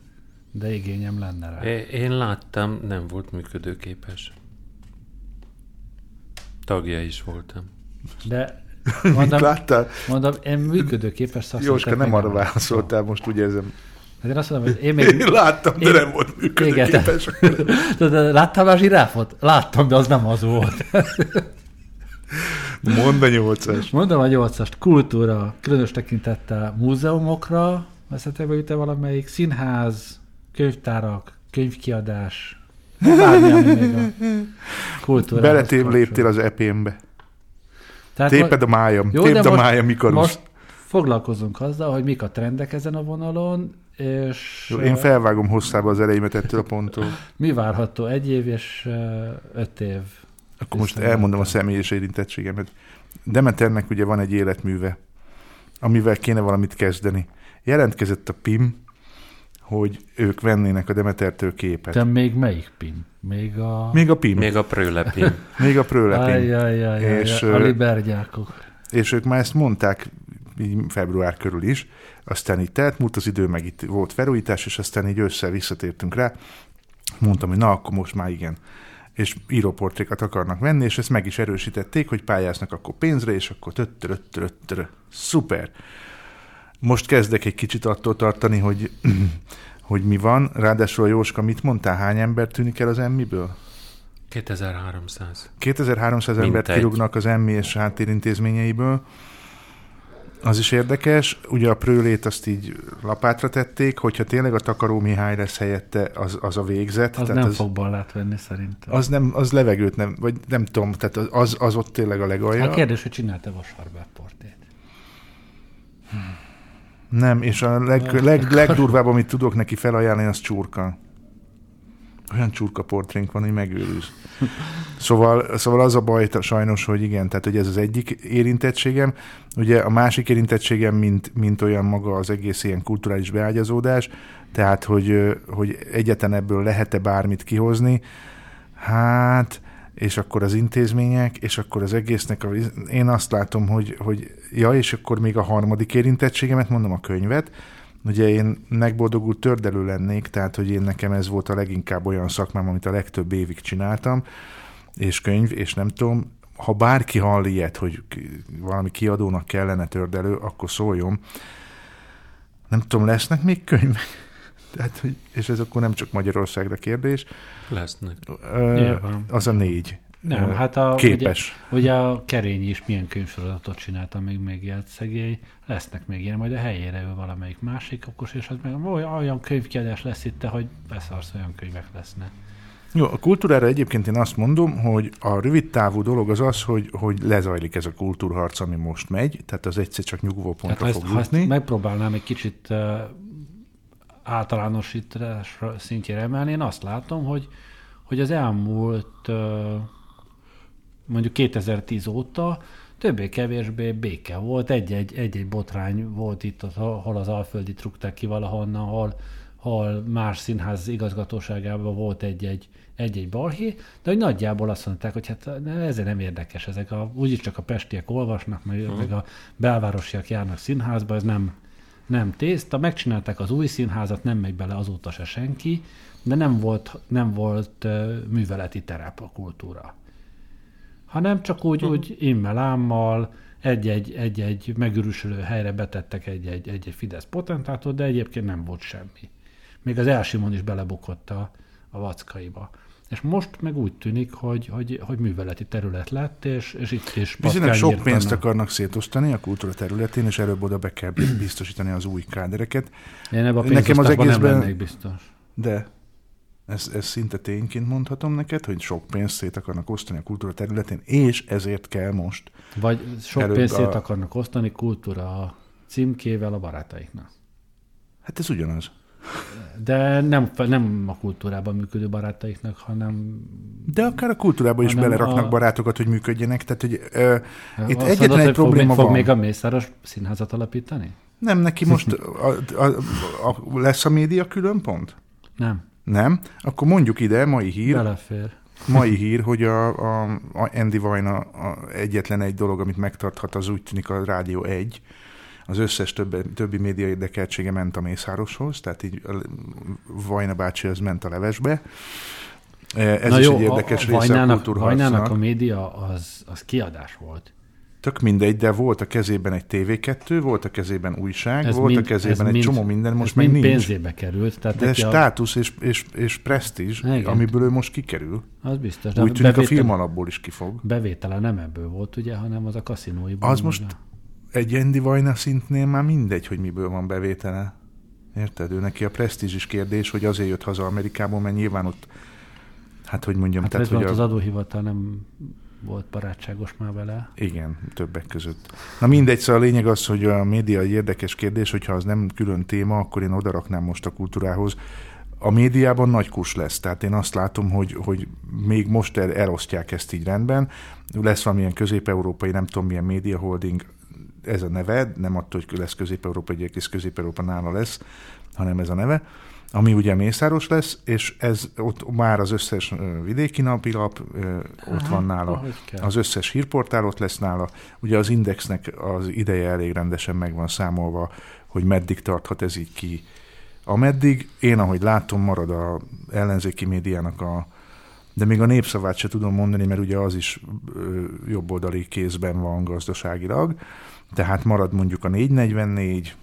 Speaker 3: de igényem lenne rá.
Speaker 4: É- Én láttam, nem volt működőképes. Tagja is voltam.
Speaker 3: De mondom,
Speaker 2: láttál?
Speaker 3: mondom én működőképes szakszervezetet
Speaker 2: Jóska, nem arra
Speaker 3: láttam.
Speaker 2: válaszoltál, most úgy érzem.
Speaker 3: Hát én azt mondom, hogy én még...
Speaker 2: Én láttam, de
Speaker 3: én-
Speaker 2: nem volt működőképes.
Speaker 3: Tudod, Láttál már zsiráfot? Láttam, de az nem az volt.
Speaker 2: Mondd a nyolcas.
Speaker 3: Mondom a nyolcast, kultúra, különös tekintettel múzeumokra, veszetek be valamelyik színház, könyvtárak, könyvkiadás, bármi, ami még a kultúrához
Speaker 2: Beletév
Speaker 3: kapcsolódik.
Speaker 2: léptél az epémbe.
Speaker 3: Tehát
Speaker 2: Téped a májam.
Speaker 3: Jó,
Speaker 2: Tépd
Speaker 3: de
Speaker 2: a májam, mikor
Speaker 3: most foglalkozunk azzal, hogy mik a trendek ezen a vonalon, és
Speaker 2: Jó, Én felvágom hosszába az elejémet ettől a ponttól.
Speaker 3: mi várható egy év és öt év.
Speaker 2: Akkor most elmondom a személyes érintettségemet. Demeternek ugye van egy életműve, amivel kéne valamit kezdeni. Jelentkezett a PIM, hogy ők vennének a Demetertől képet.
Speaker 3: Te még melyik pin? Még a...
Speaker 2: Még a PIM, még,
Speaker 4: a prőlepin.
Speaker 2: még a Prőlepin. És,
Speaker 3: a libergyákok.
Speaker 2: És ők már ezt mondták így február körül is, aztán így telt múlt az idő, meg itt volt felújítás, és aztán így össze visszatértünk rá. Mondtam, hogy na, akkor most már igen. És íróportrékat akarnak venni, és ezt meg is erősítették, hogy pályáznak akkor pénzre, és akkor töttör, öttör, öttör. Szuper. Most kezdek egy kicsit attól tartani, hogy, hogy mi van. Ráadásul a Jóska, mit mondtál, hány ember tűnik el az emmiből?
Speaker 4: 2300.
Speaker 2: 2300 embert
Speaker 4: Mintegy.
Speaker 2: kirúgnak az emmi és háttérintézményeiből. Az is érdekes, ugye a prőlét azt így lapátra tették, hogyha tényleg a Takaró Mihály lesz helyette, az, az a végzet.
Speaker 3: Az
Speaker 2: tehát
Speaker 3: nem
Speaker 2: az,
Speaker 3: fog ballát venni szerintem.
Speaker 2: az, nem, az levegőt nem, vagy nem tudom, tehát az- az, ott tényleg a legalja.
Speaker 3: A kérdés, hogy csinálta Vasarbert portét.
Speaker 2: Nem, és a leg, leg, legdurvább, amit tudok neki felajánlani, az csurka. Olyan csurka portrénk van, hogy megőrülsz. Szóval, szóval az a baj sajnos, hogy igen, tehát hogy ez az egyik érintettségem. Ugye a másik érintettségem, mint, mint olyan maga az egész ilyen kulturális beágyazódás, tehát hogy, hogy egyetlen ebből lehet-e bármit kihozni, hát és akkor az intézmények, és akkor az egésznek, a, én azt látom, hogy, hogy ja, és akkor még a harmadik érintettségemet, mondom a könyvet, ugye én megboldogult tördelő lennék, tehát hogy én nekem ez volt a leginkább olyan szakmám, amit a legtöbb évig csináltam, és könyv, és nem tudom, ha bárki hall ilyet, hogy valami kiadónak kellene tördelő, akkor szóljon. Nem tudom, lesznek még könyvek? Tehát, és ez akkor nem csak Magyarországra kérdés.
Speaker 4: Lesznek.
Speaker 2: Ö, az a négy.
Speaker 3: Nem, hát a,
Speaker 2: Képes.
Speaker 3: Ugye, ugye a Kerényi is milyen könyvsorozatot csinálta, még még élt szegély. Lesznek még ilyen, majd a helyére ő valamelyik másik okos, és az meg olyan, könyvkiadás lesz itt, hogy beszarsz, olyan könyvek lesznek.
Speaker 2: Jó, a kultúrára egyébként én azt mondom, hogy a rövid távú dolog az az, hogy, hogy lezajlik ez a kultúrharc, ami most megy, tehát az egyszer csak nyugvó
Speaker 3: Tehát
Speaker 2: pontra
Speaker 3: ha ezt,
Speaker 2: fog
Speaker 3: ha ezt
Speaker 2: jutni.
Speaker 3: megpróbálnám egy kicsit uh, általánosítás szintjére emelni, én azt látom, hogy, hogy az elmúlt mondjuk 2010 óta többé-kevésbé béke volt, egy-egy, egy-egy botrány volt itt, ahol az Alföldi trukták ki valahonnan, hol, hol más színház igazgatóságában volt egy-egy, egy-egy balhé, de hogy nagyjából azt mondták, hogy hát ezért nem érdekes, ezek a, úgyis csak a pestiek olvasnak, meg, hmm. meg a belvárosiak járnak színházba, ez nem, nem tészta, megcsinálták az új színházat, nem megy bele azóta se senki, de nem volt, nem volt műveleti terep a kultúra. Hanem csak úgy, uh-huh. úgy immel egy-egy, egy-egy megürüsülő helyre betettek egy-egy, egy-egy Fidesz potentátot, de egyébként nem volt semmi. Még az Elsimon is belebukott a, a vackaiba. És most meg úgy tűnik, hogy, hogy, hogy műveleti terület lett, és, és itt is...
Speaker 2: Bizonyos sok pénzt akarnak szétosztani a kultúra területén, és előbb oda be kell biztosítani az új kádereket.
Speaker 3: Én ebben a Nekem az egészben... nem lennék biztos.
Speaker 2: De ez, ez szinte tényként mondhatom neked, hogy sok pénzt szét akarnak osztani a kultúra területén, és ezért kell most...
Speaker 3: Vagy sok pénzt a... szét akarnak osztani kultúra címkével a barátaiknak.
Speaker 2: Hát ez ugyanaz.
Speaker 3: De nem, nem a kultúrában működő barátaiknak, hanem...
Speaker 2: De akár a kultúrában is beleraknak a... barátokat, hogy működjenek. Tehát, hogy ö, itt Azt egyetlen mondod, egy probléma
Speaker 3: fog,
Speaker 2: van.
Speaker 3: Fog még a Mészáros színházat alapítani?
Speaker 2: Nem, neki most a, a, a, a, lesz a média külön pont?
Speaker 3: Nem.
Speaker 2: Nem? Akkor mondjuk ide, mai hír.
Speaker 3: Belefér.
Speaker 2: Mai hír, hogy a, a, a Andy Vajna a egyetlen egy dolog, amit megtarthat, az úgy tűnik a Rádió 1, az összes többi, többi média érdekeltsége ment a Mészároshoz, tehát így Vajna bácsi az ment a levesbe. Ez Na is jó, egy érdekes a, a része a kultúrharcnak. Vajnának
Speaker 3: a média az, az kiadás volt.
Speaker 2: Tök mindegy, de volt a kezében egy TV2, volt a kezében újság, ez volt mind, a kezében egy mind, csomó minden, most meg nincs.
Speaker 3: pénzébe került.
Speaker 2: Tehát de státusz a... és, és, és presztízs, amiből ő most kikerül.
Speaker 3: Az biztos.
Speaker 2: Úgy tűnik bevétel, a film alapból is kifog.
Speaker 3: Bevétele nem ebből volt, ugye, hanem az a kaszinóiból.
Speaker 2: Az most egy Andy Vajna szintnél már mindegy, hogy miből van bevétele. Érted? Ő neki a presztízis kérdés, hogy azért jött haza Amerikából, mert nyilván ott, hát hogy mondjam...
Speaker 3: Hát
Speaker 2: tehát,
Speaker 3: hogy
Speaker 2: a...
Speaker 3: az adóhivatal nem volt barátságos már vele.
Speaker 2: Igen, többek között. Na mindegy, szóval a lényeg az, hogy a média egy érdekes kérdés, hogyha az nem külön téma, akkor én odaraknám most a kultúrához. A médiában nagy kus lesz, tehát én azt látom, hogy, hogy még most el, elosztják ezt így rendben. Lesz valamilyen közép-európai, nem tudom milyen média holding, ez a neve, nem attól, hogy lesz Közép-Európa, egy egész Közép-Európa nála lesz, hanem ez a neve, ami ugye Mészáros lesz, és ez ott már az összes vidéki napilap ott van nála, az összes hírportál ott lesz nála, ugye az Indexnek az ideje elég rendesen meg van számolva, hogy meddig tarthat ez így ki. Ameddig én, ahogy látom, marad a ellenzéki médiának a de még a népszavát se tudom mondani, mert ugye az is jobboldali kézben van gazdaságilag, tehát marad mondjuk a 444,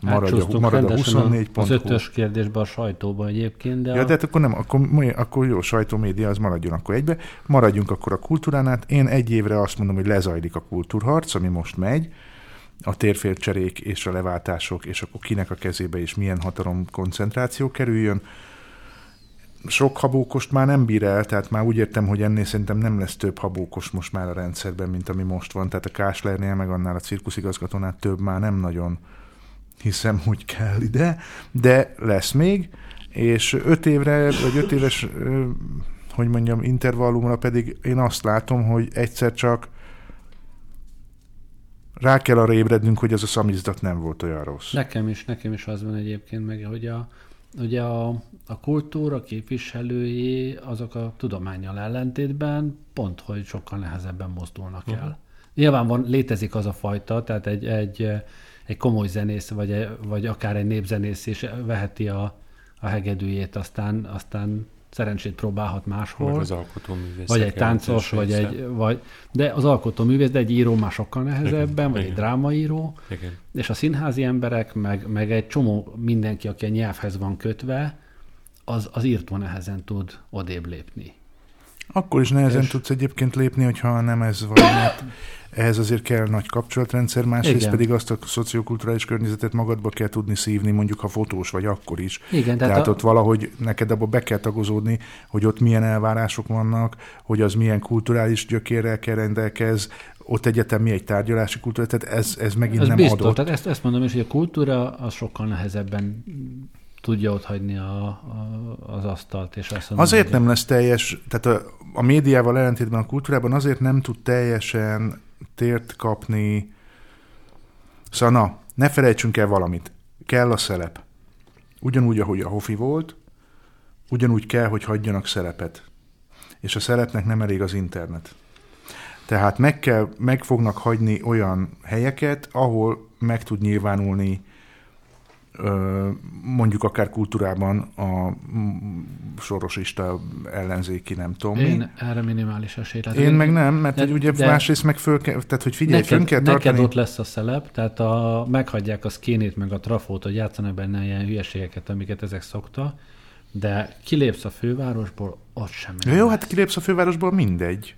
Speaker 2: marad, a, marad a 24
Speaker 3: pont. Az ötös kérdésben a sajtóban egyébként. De
Speaker 2: ja,
Speaker 3: a...
Speaker 2: de hát akkor nem, akkor, akkor jó, sajtómédia az maradjon akkor egybe. Maradjunk akkor a kultúránál. Én egy évre azt mondom, hogy lezajlik a kultúrharc, ami most megy, a térfélcserék és a leváltások, és akkor kinek a kezébe és milyen hatalom koncentráció kerüljön sok habókost már nem bír el, tehát már úgy értem, hogy ennél szerintem nem lesz több habókos most már a rendszerben, mint ami most van. Tehát a Káslernél, meg annál a cirkuszigazgatónál több már nem nagyon hiszem, hogy kell ide, de lesz még, és öt évre, vagy öt éves, hogy mondjam, intervallumra pedig én azt látom, hogy egyszer csak rá kell arra ébrednünk, hogy ez a szamizdat nem volt olyan rossz.
Speaker 3: Nekem is, nekem is az van egyébként meg, hogy a, ugye a, a kultúra képviselői azok a tudományal ellentétben pont, hogy sokkal nehezebben mozdulnak uh-huh. el. Nyilván van, létezik az a fajta, tehát egy, egy, egy komoly zenész, vagy, vagy akár egy népzenész is veheti a, a hegedűjét, aztán, aztán szerencsét próbálhat máshol. Vagy
Speaker 4: az alkotóművész.
Speaker 3: Vagy egy táncos, vagy egy, vagy, de az alkotóművész, de egy író már sokkal nehezebben, Igen. vagy Igen. egy drámaíró. Igen. És a színházi emberek, meg, meg egy csomó mindenki, aki a nyelvhez van kötve, az, az írtó nehezen tud odébb lépni.
Speaker 2: Akkor is nehezen és... tudsz egyébként lépni, hogyha nem ez van, mert ehhez azért kell nagy kapcsolatrendszer, másrészt Igen. pedig azt a szociokulturális környezetet magadba kell tudni szívni, mondjuk ha fotós vagy akkor is. Igen, tehát, a... ott valahogy neked abba be kell tagozódni, hogy ott milyen elvárások vannak, hogy az milyen kulturális gyökérrel kell rendelkez, ott egyetem mi egy tárgyalási kultúra, tehát ez, ez megint ez nem
Speaker 3: biztos,
Speaker 2: adott.
Speaker 3: Tehát ezt, ezt mondom is, hogy a kultúra az sokkal nehezebben tudja ott hagyni a, a, az asztalt, és azt mondja,
Speaker 2: Azért nem lesz teljes, tehát a, a médiával ellentétben a kultúrában azért nem tud teljesen tért kapni. Szóval na, ne felejtsünk el valamit. Kell a szerep. Ugyanúgy, ahogy a Hofi volt, ugyanúgy kell, hogy hagyjanak szerepet. És a szerepnek nem elég az internet. Tehát meg, kell, meg fognak hagyni olyan helyeket, ahol meg tud nyilvánulni mondjuk akár kultúrában a sorosista ellenzéki, nem tudom mi.
Speaker 3: Én erre minimális esélyt látok.
Speaker 2: Én meg nem, mert
Speaker 3: de-
Speaker 2: hogy ugye
Speaker 3: de-
Speaker 2: másrészt meg föl kell, tehát hogy figyelj,
Speaker 3: neked,
Speaker 2: fönn kell
Speaker 3: neked
Speaker 2: tartani.
Speaker 3: ott lesz a szelep, tehát a, meghagyják a skinét, meg a trafót, hogy játszanak benne ilyen hülyeségeket, amiket ezek szokta, de kilépsz a fővárosból, ott sem.
Speaker 2: Ja, jó, hát kilépsz a fővárosból, mindegy.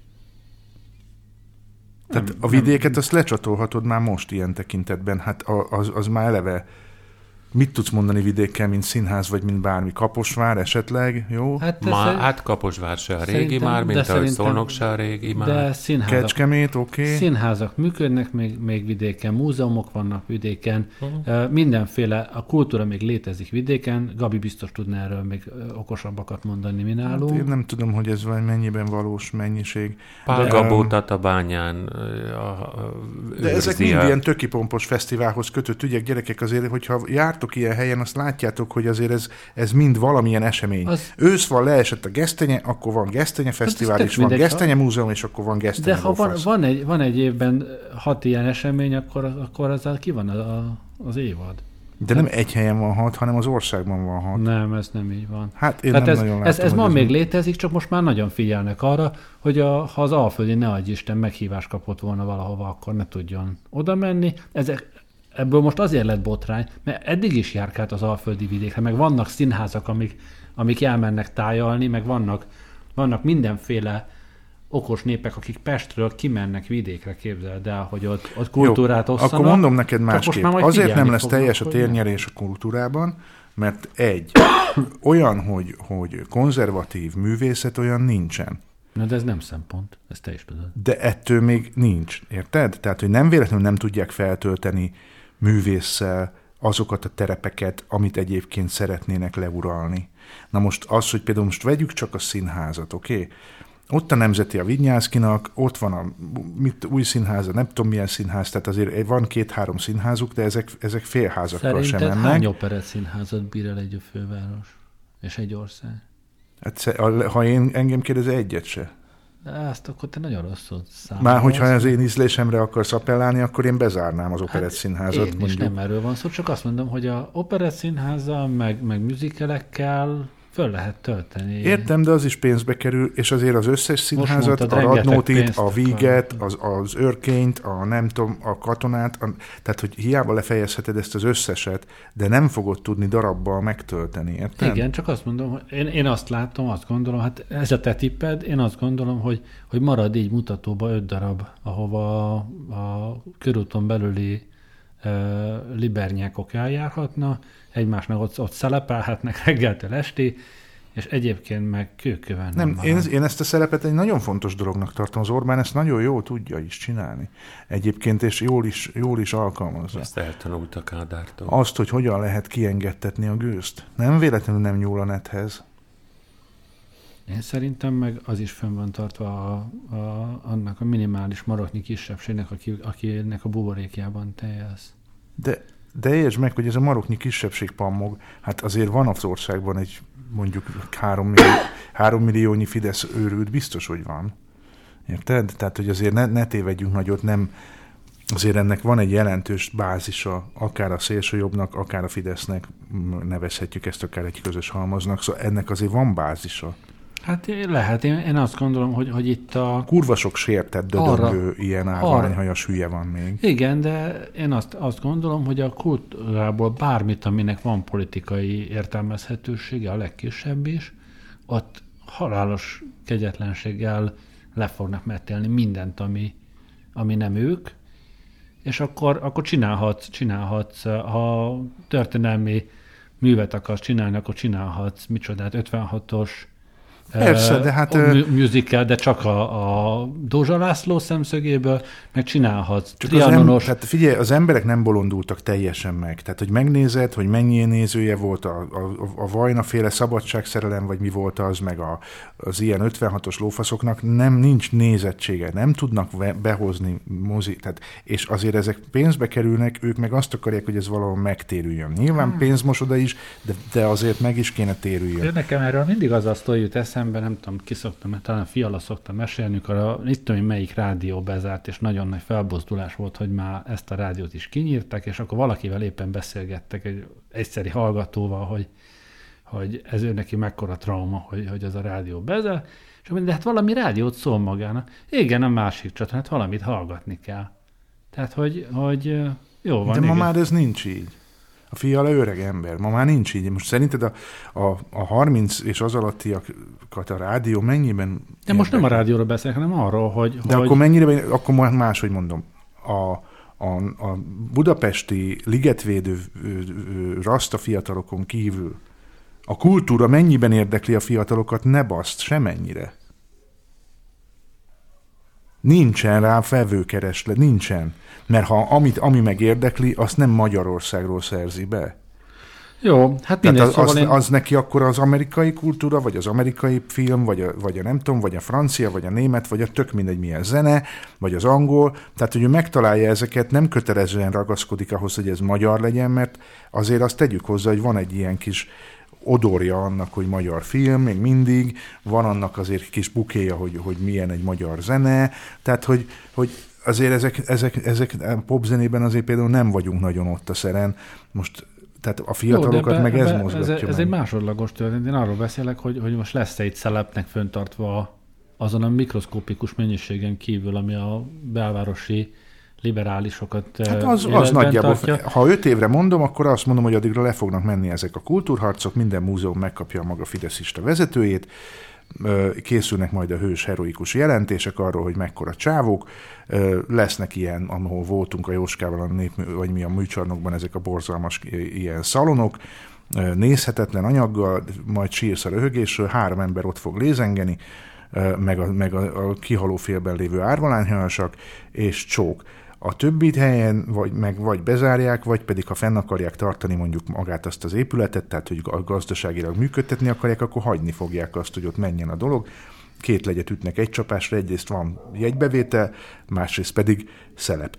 Speaker 2: Tehát a vidéket azt lecsatolhatod már most ilyen tekintetben, hát az, az már eleve mit tudsz mondani vidékkel, mint színház, vagy mint bármi, Kaposvár esetleg, jó?
Speaker 3: Hát,
Speaker 4: Ma,
Speaker 3: szerint-
Speaker 4: hát Kaposvár se a régi már, mint ahogy
Speaker 3: szerintem-
Speaker 4: Szolnok se a régi már.
Speaker 3: de színházak,
Speaker 2: Kecskemét, oké. Okay.
Speaker 3: színházak működnek még, még vidéken, múzeumok vannak vidéken,
Speaker 2: Mhm.
Speaker 3: uh mindenféle, a kultúra még létezik vidéken, Gabi biztos tudna erről még okosabbakat mondani, mi nálunk.
Speaker 2: Hát Én nem tudom, hogy ez vagy mennyiben valós mennyiség.
Speaker 4: Pál
Speaker 2: De-
Speaker 4: Gabó Tatabányán a, a,
Speaker 2: De ezek mind
Speaker 4: a-
Speaker 2: ilyen tökipompos fesztiválhoz kötött ügyek, gyerekek, azért, hogyha jártok ilyen helyen, azt látjátok, hogy azért ez, ez mind valamilyen esemény. Az...
Speaker 3: Az-
Speaker 2: Ősz van, leesett a Gesztenye, akkor van Gesztenye fesztivál,
Speaker 3: tök
Speaker 2: és van
Speaker 3: mindegy, ha-
Speaker 2: Gesztenye múzeum, és akkor van Gesztenye
Speaker 3: De ha van, van, egy, van egy évben hat ilyen esemény, akkor, akkor azzal ki van a, a, az évad.
Speaker 2: De nem egy helyen van hat, hanem az országban van hat.
Speaker 3: Nem, ez nem így van.
Speaker 2: Hát én
Speaker 3: Hát
Speaker 2: nem
Speaker 3: ez,
Speaker 2: nagyon látom,
Speaker 3: ez, ez ma még
Speaker 2: mi.
Speaker 3: létezik, csak most már nagyon figyelnek arra, hogy a, ha az Alföldi ne adj Isten meghívást kapott volna valahova, akkor ne tudjon oda menni. Ezek, ebből most azért lett botrány, mert eddig is járkált az Alföldi vidékre, meg vannak színházak, amik, amik elmennek tájalni, meg vannak, vannak mindenféle okos népek, akik Pestről kimennek vidékre, képzeld el, hogy ott, ott kultúrát
Speaker 2: Jó,
Speaker 3: osszanak.
Speaker 2: Akkor mondom neked másképp. Azért nem lesz
Speaker 3: fognak,
Speaker 2: teljes a térnyerés a kultúrában, mert egy, olyan, hogy, hogy konzervatív művészet olyan nincsen.
Speaker 3: Na, de ez nem szempont, ezt te is tudod.
Speaker 2: De ettől még nincs, érted? Tehát, hogy nem véletlenül nem tudják feltölteni művésszel azokat a terepeket, amit egyébként szeretnének leuralni. Na most az, hogy például most vegyük csak a színházat, oké? Okay? Ott a Nemzeti a Vinyászkinak, ott van a mit, új színháza, nem tudom milyen színház, tehát azért van két-három színházuk, de ezek, ezek félházakkal sem mennek.
Speaker 3: hány operett színházat bír el egy főváros? És egy ország?
Speaker 2: Hát, ha én engem kérdezi, egyet se.
Speaker 3: De ezt akkor te nagyon rosszul számolsz.
Speaker 2: Már hogyha az én ízlésemre akarsz appellálni, akkor én bezárnám az operett színházat.
Speaker 3: Hát Én is nem erről van szó, csak azt mondom, hogy a operett színházzal, meg, meg műzikelekkel föl lehet tölteni.
Speaker 2: Értem, de az is pénzbe kerül, és azért az összes színházat,
Speaker 3: mondtad,
Speaker 2: a Radnótit, a. Víget, az, az Örkényt, a nem tudom, a Katonát, a, tehát hogy hiába lefejezheted ezt az összeset, de nem fogod tudni darabbal megtölteni, érted?
Speaker 3: Igen, csak azt mondom, hogy én, én azt látom, azt gondolom, hát ez a te tipped, én azt gondolom, hogy, hogy marad így mutatóba öt darab, ahova a, a körúton belüli e, libernyákok eljárhatna, egymásnak ott, ott szelepelhetnek reggeltől esti, és egyébként meg kőköven
Speaker 2: Nem,
Speaker 3: marad.
Speaker 2: én, én ezt a szerepet egy nagyon fontos dolognak tartom. Az Orbán ezt nagyon jól tudja is csinálni. Egyébként, és jól is, jól is alkalmazza.
Speaker 4: Ezt eltanulta Kádártól.
Speaker 2: Azt, hogy hogyan lehet kiengedtetni a gőzt. Nem véletlenül nem nyúl a nethez.
Speaker 3: Én szerintem meg az is fönn van tartva a, a, annak a minimális maroknyi kisebbségnek, aki, akinek a buborékjában teljes.
Speaker 2: De, de értsd meg, hogy ez a maroknyi kisebbség pammog, hát azért van az országban egy mondjuk három, millió, három milliónyi Fidesz őrült, biztos, hogy van. Érted? Tehát, hogy azért ne, ne tévedjünk nagyot, nem, azért ennek van egy jelentős bázisa, akár a szélsőjobbnak, akár a Fidesznek, nevezhetjük ezt akár egy közös halmaznak, szóval ennek azért van bázisa.
Speaker 3: Hát lehet, én, én azt gondolom, hogy, hogy itt a...
Speaker 2: Kurva sok sértett,
Speaker 3: Arra-
Speaker 2: dödöngő, ilyen árványhajas hülye van még.
Speaker 3: Igen, de én azt, azt gondolom, hogy a kultúrából bármit, aminek van politikai értelmezhetősége, a legkisebb is, ott halálos kegyetlenséggel le fognak metélni mindent, ami, ami nem ők, és akkor, akkor csinálhatsz, csinálhatsz, ha történelmi művet akarsz csinálni, akkor csinálhatsz, micsodát, 56-os
Speaker 2: Persze, de hát,
Speaker 3: musical, de csak a, a Dózsa László szemszögéből, meg csinálhatsz
Speaker 2: Csak az, em, tehát figyelj, az emberek nem bolondultak teljesen meg. Tehát, hogy megnézed, hogy mennyi nézője volt a, a, a Vajna féle szabadságszerelem, vagy mi volt az, meg a, az ilyen 56-os lófaszoknak, nem nincs nézettsége, nem tudnak behozni mozi, tehát, és azért ezek pénzbe kerülnek, ők meg azt akarják, hogy ez valahol megtérüljön. Nyilván
Speaker 3: Hmm.
Speaker 2: pénzmosoda is, de, de azért meg is kéne térüljön.
Speaker 3: Én nekem erről mindig az a sztori jut eszembe, nem tudom, ki szoktam, talán Fiala szoktam mesélni, amikor a, itt tudom, melyik rádió bezárt, és nagyon nagy felbozdulás volt, hogy már ezt a rádiót is kinyírták, és akkor valakivel éppen beszélgettek egy egyszeri hallgatóval, hogy, hogy ez ő neki mekkora trauma, hogy, hogy ez a rádió bezárt, és mondja, de hát valami rádiót szól magának. Igen, a másik csatornát valamit hallgatni kell. Tehát, hogy, hogy jó van.
Speaker 2: De ma
Speaker 3: igen.
Speaker 2: már ez nincs így. A fiala öreg ember, ma már nincs így. Most szerinted a, a, a 30 és az alattiakat a rádió mennyiben...
Speaker 3: De most nem a rádióról beszélek, hanem arról, hogy...
Speaker 2: De
Speaker 3: hogy...
Speaker 2: akkor mennyire, akkor máshogy mondom. A, a, a budapesti ligetvédő rasta fiatalokon kívül a kultúra mennyiben érdekli a fiatalokat, ne baszt, semennyire. Nincsen rá felvőkereslet, nincsen. Mert ha amit, ami meg érdekli, azt nem Magyarországról szerzi be.
Speaker 3: Jó, hát mindegy,
Speaker 2: az,
Speaker 3: szóval
Speaker 2: az,
Speaker 3: én...
Speaker 2: az neki akkor az amerikai kultúra, vagy az amerikai film, vagy a, vagy a nem tudom, vagy a francia, vagy a német, vagy a tök mindegy milyen zene, vagy az angol. Tehát, hogy ő megtalálja ezeket, nem kötelezően ragaszkodik ahhoz, hogy ez magyar legyen, mert azért azt tegyük hozzá, hogy van egy ilyen kis odorja annak, hogy magyar film, még mindig, van annak azért kis bukéja, hogy, hogy milyen egy magyar zene, tehát, hogy, hogy azért ezek, ezek, ezek popzenében azért például nem vagyunk nagyon ott a szeren, most tehát a fiatalokat
Speaker 3: Jó, de
Speaker 2: meg ez mozgatja
Speaker 3: ez, ez
Speaker 2: meg.
Speaker 3: egy másodlagos történet. Én arról beszélek, hogy, hogy most lesz egy szelepnek föntartva azon a mikroszkópikus mennyiségen kívül, ami a belvárosi liberálisokat
Speaker 2: Hát az, az nagyjából,
Speaker 3: tartja.
Speaker 2: ha öt évre mondom, akkor azt mondom, hogy addigra le fognak menni ezek a kultúrharcok, minden múzeum megkapja a maga fideszista vezetőjét, készülnek majd a hős heroikus jelentések arról, hogy mekkora csávók, lesznek ilyen, ahol voltunk a Jóskával, a nép, vagy mi a műcsarnokban, ezek a borzalmas ilyen szalonok, nézhetetlen anyaggal, majd sírsz a röhögésről, három ember ott fog lézengeni, meg a, meg a, a kihaló félben lévő árvalányhalasak, és csók. A többi helyen vagy, meg vagy bezárják, vagy pedig ha fenn akarják tartani mondjuk magát azt az épületet, tehát hogy a- gazdaságilag működtetni akarják, akkor hagyni fogják azt, hogy ott menjen a dolog. Két legyet ütnek egy csapásra, egyrészt van jegybevétel, másrészt pedig szelep.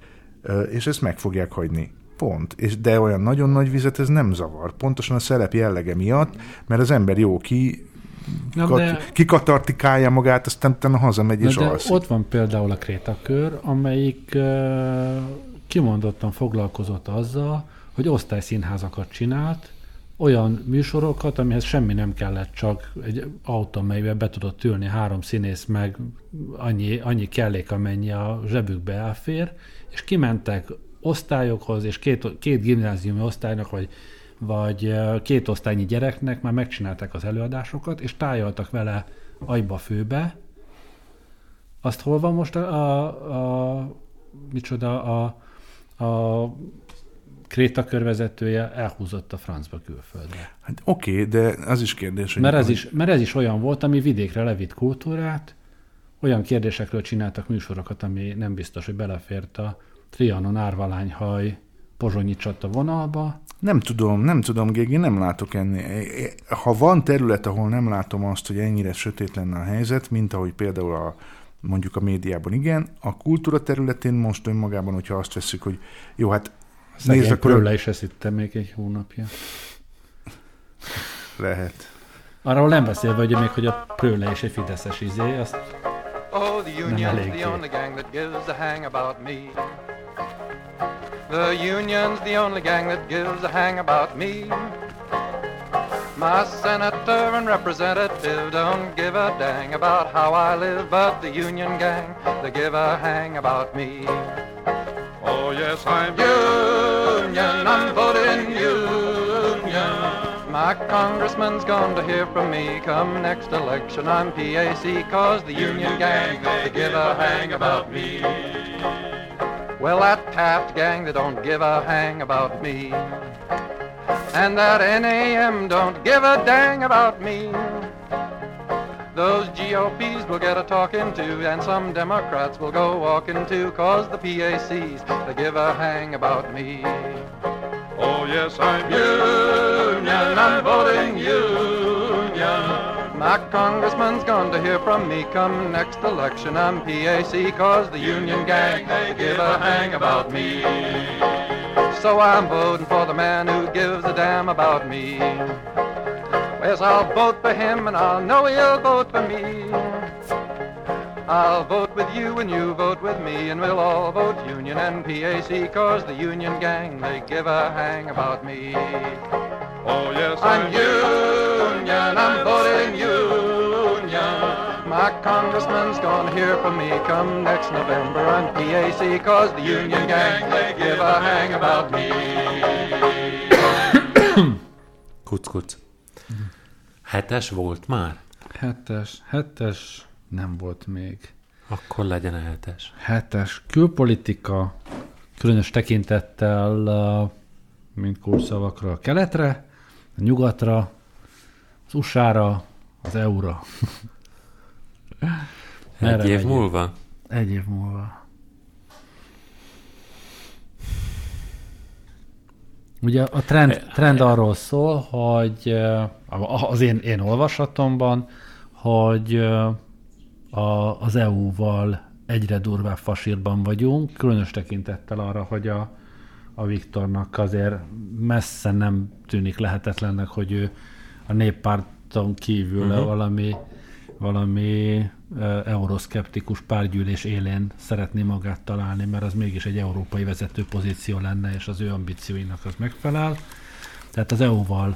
Speaker 2: És ezt meg fogják hagyni. Pont. És de olyan nagyon nagy vizet ez nem zavar. Pontosan a szelep jellege miatt, mert az ember jó ki,
Speaker 3: Na,
Speaker 2: kat,
Speaker 3: de-
Speaker 2: kikatartikálja magát, aztán utána hazamegy és
Speaker 3: de
Speaker 2: alszik.
Speaker 3: ott van például a Krétakör, amelyik uh, kimondottan foglalkozott azzal, hogy osztályszínházakat csinált, olyan műsorokat, amihez semmi nem kellett, csak egy autó, amelybe be tudott ülni három színész, meg annyi, annyi kellék, amennyi a zsebükbe elfér, és kimentek osztályokhoz, és két, két gimnáziumi osztálynak, vagy, vagy két osztálynyi gyereknek már megcsinálták az előadásokat, és tájoltak vele agyba főbe, azt hol van most a, a, a micsoda, a, a Kréta körvezetője elhúzott a francba külföldre.
Speaker 2: Hát oké, okay, de az is kérdés, hogy...
Speaker 3: Mert ez, is, mert ez is olyan volt, ami vidékre levitt kultúrát, olyan kérdésekről csináltak műsorokat, ami nem biztos, hogy belefért a Trianon árvalányhaj pozsonyi csata vonalba.
Speaker 2: Nem tudom, nem tudom, Gégi, nem látok ennél. Ha van terület, ahol nem látom azt, hogy ennyire sötét lenne a helyzet, mint ahogy például a, mondjuk a médiában, igen, a kultúra területén most önmagában, hogyha azt veszük, hogy jó, hát
Speaker 3: Szegény
Speaker 2: nézd, akkor
Speaker 3: Prőle is ezt hittem még egy hónapja.
Speaker 2: lehet.
Speaker 3: Arról nem beszélve, hogy még, hogy a Prőle is egy fideszes izé, azt
Speaker 1: Oh, the
Speaker 3: Nem
Speaker 1: union's
Speaker 3: eléggé.
Speaker 1: the only gang that gives a hang about me. The union's the only gang that gives a hang about me. My senator and representative don't give a dang about how I live, but the union gang, they give a hang about me.
Speaker 5: Oh, yes, I'm
Speaker 1: Union, I'm voting union. My congressman's going to hear from me come next election. I'm PAC cause the union gang, they give a hang about me. Well, that Taft gang, they don't give a hang about me. And that NAM don't give a dang about me. Those GOPs will get a talking to, and some Democrats will go walking too, cause the PACs, they give a hang about me.
Speaker 5: Oh, yes, I'm
Speaker 1: Union, I'm voting Union. My congressman's going to hear from me come next election. I'm PAC, cause the Union gang, they give a hang about me. So I'm voting for the man who gives a damn about me. Yes, I'll vote for him and I'll know he'll vote for me. I'll vote with you and you vote with me and we'll all vote Union and PAC cause the Union gang, they give a hang about me.
Speaker 5: Oh, yes,
Speaker 1: I'm Union, I'm voting Union. My congressman's gonna hear from me come next November. I'm PAC cause the Union gang, they give a hang about me.
Speaker 4: Kuc, kuc. Hetes volt már?
Speaker 3: Hetes, hetes nem volt még.
Speaker 4: Akkor legyen a hetes.
Speaker 3: Hetes külpolitika, különös tekintettel, uh, mint kurszavakra a keletre, a nyugatra, az USA-ra, az EU-ra.
Speaker 4: Egy év
Speaker 3: megyünk?
Speaker 4: múlva?
Speaker 3: Egy év múlva. Ugye a trend, trend arról szól, hogy az én, én olvasatomban, hogy a, az EU-val egyre durvább fasírban vagyunk, különös tekintettel arra, hogy a, a Viktornak azért messze nem tűnik lehetetlennek, hogy ő a néppárton kívül uh-huh. valami, valami euroszkeptikus párgyűlés élén szeretné magát találni, mert az mégis egy európai vezető pozíció lenne, és az ő ambícióinak az megfelel. Tehát az EU-val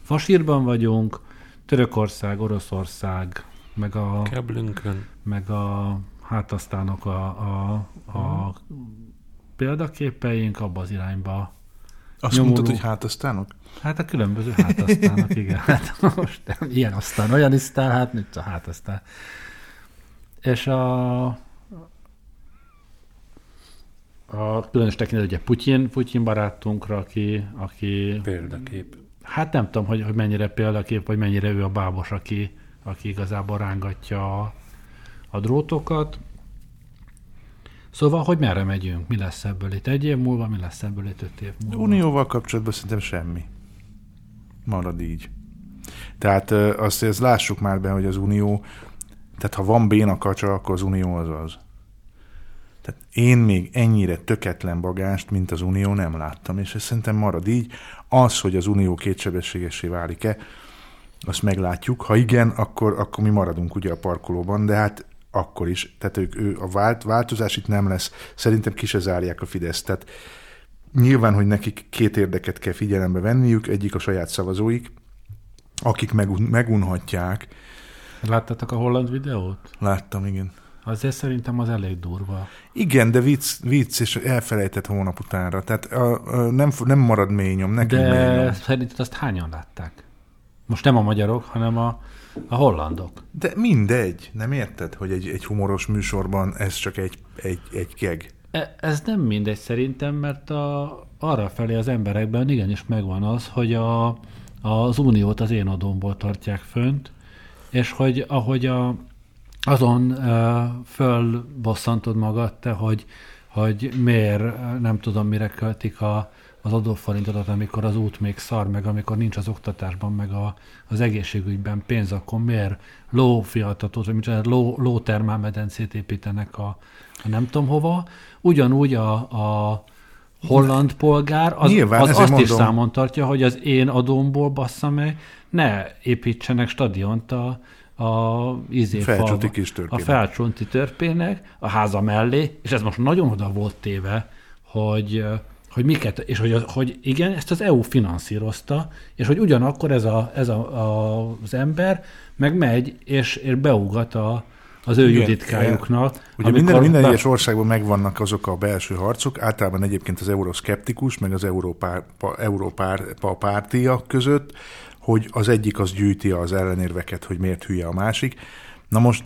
Speaker 3: fasírban vagyunk, Törökország, Oroszország, meg a,
Speaker 4: Keblünkön.
Speaker 3: meg a hát aztánok a, a, a példaképeink abba az irányba.
Speaker 2: Azt
Speaker 3: Nyomuló.
Speaker 2: mondtad, hogy hát aztánok?
Speaker 3: Hát a különböző hátasztánok, igen. Hát most ilyen aztán, olyan isztál, hát nincs a hátasztán. És a, a különös tekintet ugye Putyin, Putyin barátunkra, aki, aki
Speaker 4: Példakép.
Speaker 3: hát nem tudom, hogy, hogy mennyire példakép, vagy mennyire ő a bábos, aki, aki igazából rángatja a, a drótokat. Szóval, hogy merre megyünk? Mi lesz ebből itt egy év múlva, mi lesz ebből itt öt év múlva?
Speaker 2: Unióval kapcsolatban szerintem semmi. Marad így. Tehát azt, ezt lássuk már be, hogy az Unió, tehát ha van béna kacsa, akkor az Unió az az. Tehát én még ennyire töketlen bagást, mint az Unió nem láttam, és ez szerintem marad így. Az, hogy az Unió kétsebességessé válik-e, azt meglátjuk. Ha igen, akkor, akkor mi maradunk ugye a parkolóban, de hát akkor is. Tehát ők, ő, a vált, változás itt nem lesz. Szerintem ki se zárják a Fidesz. Tehát nyilván, hogy nekik két érdeket kell figyelembe venniük. Egyik a saját szavazóik, akik megun, megunhatják.
Speaker 3: Láttátok a holland videót?
Speaker 2: Láttam, igen.
Speaker 3: Azért szerintem az elég durva.
Speaker 2: Igen, de vicc, vicc és elfelejtett hónap utánra. Tehát a, a, nem, nem marad mély nyom, nekünk mély
Speaker 3: De
Speaker 2: nyom.
Speaker 3: szerinted azt hányan látták? Most nem a magyarok, hanem a, a hollandok.
Speaker 2: De mindegy, nem érted, hogy egy, egy humoros műsorban ez csak egy, egy, egy keg.
Speaker 3: E- Ez nem mindegy szerintem, mert a, arra felé az emberekben igenis megvan az, hogy a, az uniót az én adómból tartják fönt, és hogy ahogy a, azon uh, fölbosszantod magad te, hogy, hogy miért nem tudom mire költik a, az adóforintodat, amikor az út még szar, meg amikor nincs az oktatásban, meg a, az egészségügyben pénz, akkor miért lófiatatót, vagy micsoda, ló, lótermálmedencét építenek a, a nem tudom hova. Ugyanúgy a, a holland polgár az,
Speaker 2: Nyilván,
Speaker 3: az azt is
Speaker 2: mondom.
Speaker 3: számon tartja, hogy az én adómból bassza meg, ne építsenek stadiont a, a izé
Speaker 2: kis
Speaker 3: a felcsonti törpének a háza mellé, és ez most nagyon oda volt téve, hogy, hogy miket, és hogy, hogy igen, ezt az EU finanszírozta, és hogy ugyanakkor ez, a, ez a, a, az ember meg megy, és, és beugat a, az ő
Speaker 2: Igen,
Speaker 3: juditkájuknak.
Speaker 2: Ugye minden,
Speaker 3: amikor
Speaker 2: minden egyes országban megvannak azok a belső harcok, általában egyébként az euroszkeptikus, meg az európár, európár pártiak között, hogy az egyik az gyűjti az ellenérveket, hogy miért hülye a másik. Na most,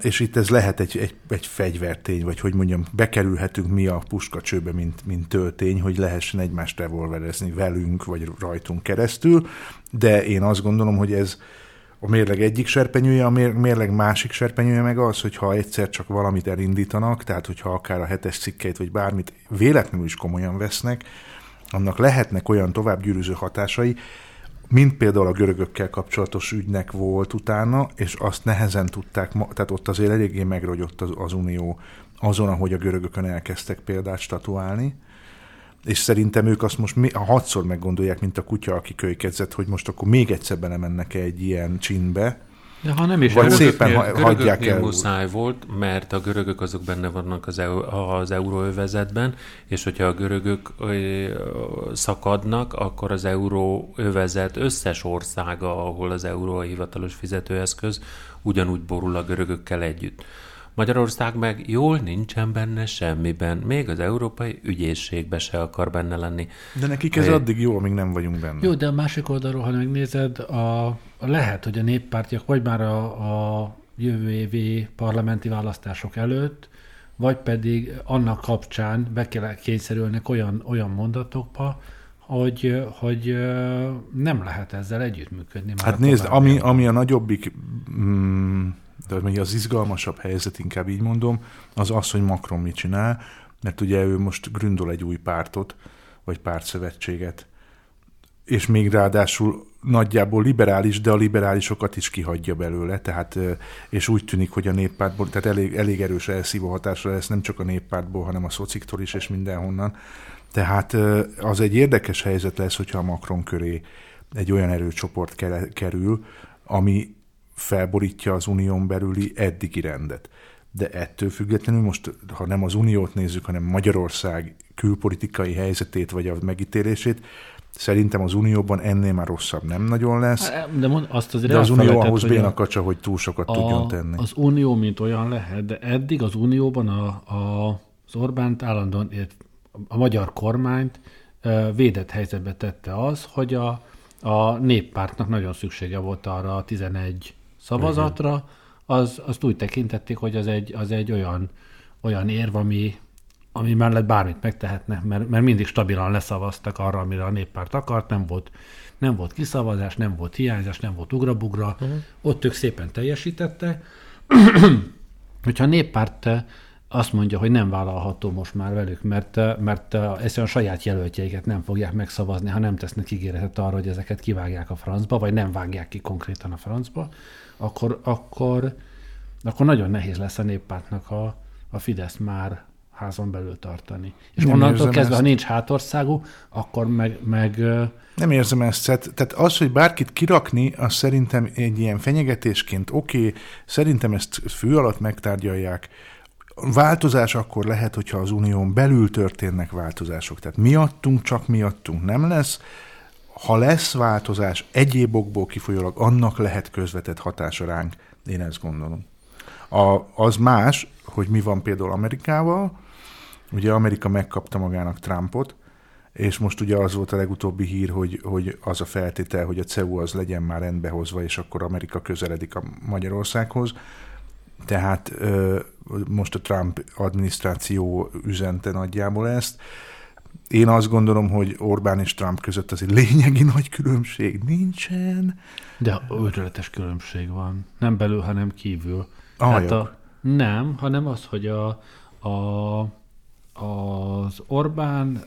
Speaker 2: és itt ez lehet egy, egy, egy fegyvertény, vagy hogy mondjam, bekerülhetünk mi a puskacsőbe, mint, mint töltény, hogy lehessen egymást revolverezni velünk, vagy rajtunk keresztül, de én azt gondolom, hogy ez a mérleg egyik serpenyője, a mérleg másik serpenyője meg az, hogyha egyszer csak valamit elindítanak, tehát hogyha akár a hetes cikkeit, vagy bármit véletlenül is komolyan vesznek, annak lehetnek olyan továbbgyűrűző hatásai, mint például a görögökkel kapcsolatos ügynek volt utána, és azt nehezen tudták, tehát ott azért eléggé megrogyott az, az Unió azon, ahogy a görögökön elkezdtek példát statuálni, és szerintem ők azt most a hatszor meggondolják, mint a kutya, aki kölykedzett, hogy most akkor még egyszer belemennek egy ilyen csinbe,
Speaker 3: de ha nem is
Speaker 2: Vagy szépen ha, hagyják el.
Speaker 4: muszáj volt, mert a görögök azok benne vannak az, EU, az euróövezetben, és hogyha a görögök szakadnak, akkor az euróövezet összes országa, ahol az euró a hivatalos fizetőeszköz, ugyanúgy borul a görögökkel együtt. Magyarország meg jól nincsen benne semmiben, még az európai ügyészségbe se akar benne lenni.
Speaker 2: De nekik ez é... addig jó, amíg nem vagyunk benne.
Speaker 3: Jó, de a másik oldalról, ha megnézed, a lehet, hogy a néppártiak vagy már a, a jövő évi parlamenti választások előtt, vagy pedig annak kapcsán be kell kényszerülnek olyan, olyan mondatokba, hogy, hogy nem lehet ezzel együttműködni.
Speaker 2: Már hát nézd, ami, ami a nagyobbik mm, de hogy az izgalmasabb helyzet, inkább így mondom, az az, hogy Macron mit csinál, mert ugye ő most gründol egy új pártot, vagy pártszövetséget, és még ráadásul nagyjából liberális, de a liberálisokat is kihagyja belőle, tehát, és úgy tűnik, hogy a néppártból, tehát elég, elég erős elszívó hatásra lesz nem csak a néppártból, hanem a szociktól is, és mindenhonnan. Tehát az egy érdekes helyzet lesz, hogyha a Macron köré egy olyan erőcsoport kerül, ami felborítja az unión belüli eddigi rendet. De ettől függetlenül most, ha nem az uniót nézzük, hanem Magyarország külpolitikai helyzetét vagy a megítélését, Szerintem az Unióban ennél már rosszabb nem nagyon lesz.
Speaker 3: Hát, de, mond, azt azért
Speaker 2: de az Unió ahhoz béna kacsa, hogy túl sokat a, tudjon tenni.
Speaker 3: Az Unió, mint olyan lehet, de eddig az Unióban a, a, az Orbánt állandóan, a magyar kormányt védett helyzetbe tette az, hogy a, a néppártnak nagyon szüksége volt arra a 11 szavazatra, az, azt úgy tekintették, hogy az egy, az egy olyan, olyan érv, ami, ami mellett bármit megtehetne, mert, mert mindig stabilan leszavaztak arra, amire a néppárt akart, nem volt, nem volt kiszavazás, nem volt hiányzás, nem volt ugrabugra, uh-huh. ott ők szépen teljesítette. Hogyha a néppárt azt mondja, hogy nem vállalható most már velük, mert, mert egyszerűen a saját jelöltjeiket nem fogják megszavazni, ha nem tesznek ígéretet arra, hogy ezeket kivágják a francba, vagy nem vágják ki konkrétan a francba, akkor, akkor, akkor nagyon nehéz lesz a néppártnak a, a Fidesz már házon belül tartani. És nem onnantól kezdve, ezt. ha nincs hátországú, akkor meg, meg...
Speaker 2: Nem érzem ezt. Tehát az, hogy bárkit kirakni, az szerintem egy ilyen fenyegetésként oké, okay, szerintem ezt fő alatt megtárgyalják. Változás akkor lehet, hogyha az unión belül történnek változások. Tehát miattunk, csak miattunk nem lesz ha lesz változás egyéb okból kifolyólag, annak lehet közvetett hatása ránk, én ezt gondolom. A, az más, hogy mi van például Amerikával, ugye Amerika megkapta magának Trumpot, és most ugye az volt a legutóbbi hír, hogy, hogy az a feltétel, hogy a CEU az legyen már rendbehozva, és akkor Amerika közeledik a Magyarországhoz. Tehát most a Trump adminisztráció üzente nagyjából ezt. Én azt gondolom, hogy Orbán és Trump között az egy lényegi nagy különbség nincsen.
Speaker 3: De őrületes különbség van. Nem belül, hanem kívül. Hát a, nem, hanem az, hogy a, a, az Orbán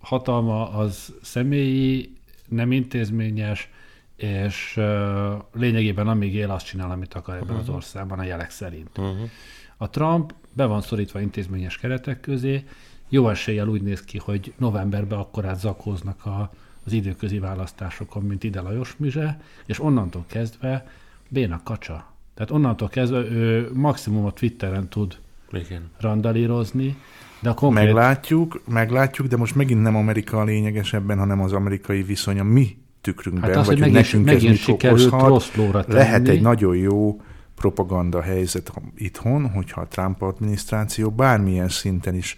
Speaker 3: hatalma az személyi, nem intézményes, és ö, lényegében amíg él, azt csinál, amit akar ebben uh-huh. az országban a jelek szerint. Uh-huh. A Trump be van szorítva intézményes keretek közé, jó eséllyel úgy néz ki, hogy novemberben akkor zakóznak a, az időközi választásokon, mint ide Lajos Mize, és onnantól kezdve béna kacsa. Tehát onnantól kezdve ő maximum a Twitteren tud Igen. randalírozni, de a konkrét...
Speaker 2: Meglátjuk, meglátjuk, de most megint nem Amerika a lényegesebben, hanem az amerikai viszony a mi tükrünkben, hát az, vagy hogy megint, nekünk megint ez mit okozhat. Lehet egy nagyon jó propaganda helyzet itthon, hogyha a Trump adminisztráció bármilyen szinten is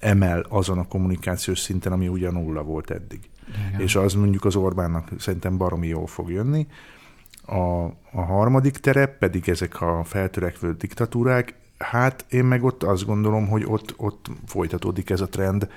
Speaker 2: emel azon a kommunikációs szinten, ami ugyan nulla volt eddig. Igen. És az mondjuk az Orbánnak szerintem baromi jól fog jönni. A, a harmadik terep pedig ezek a feltörekvő diktatúrák, hát én meg ott azt gondolom, hogy ott, ott folytatódik ez a trend.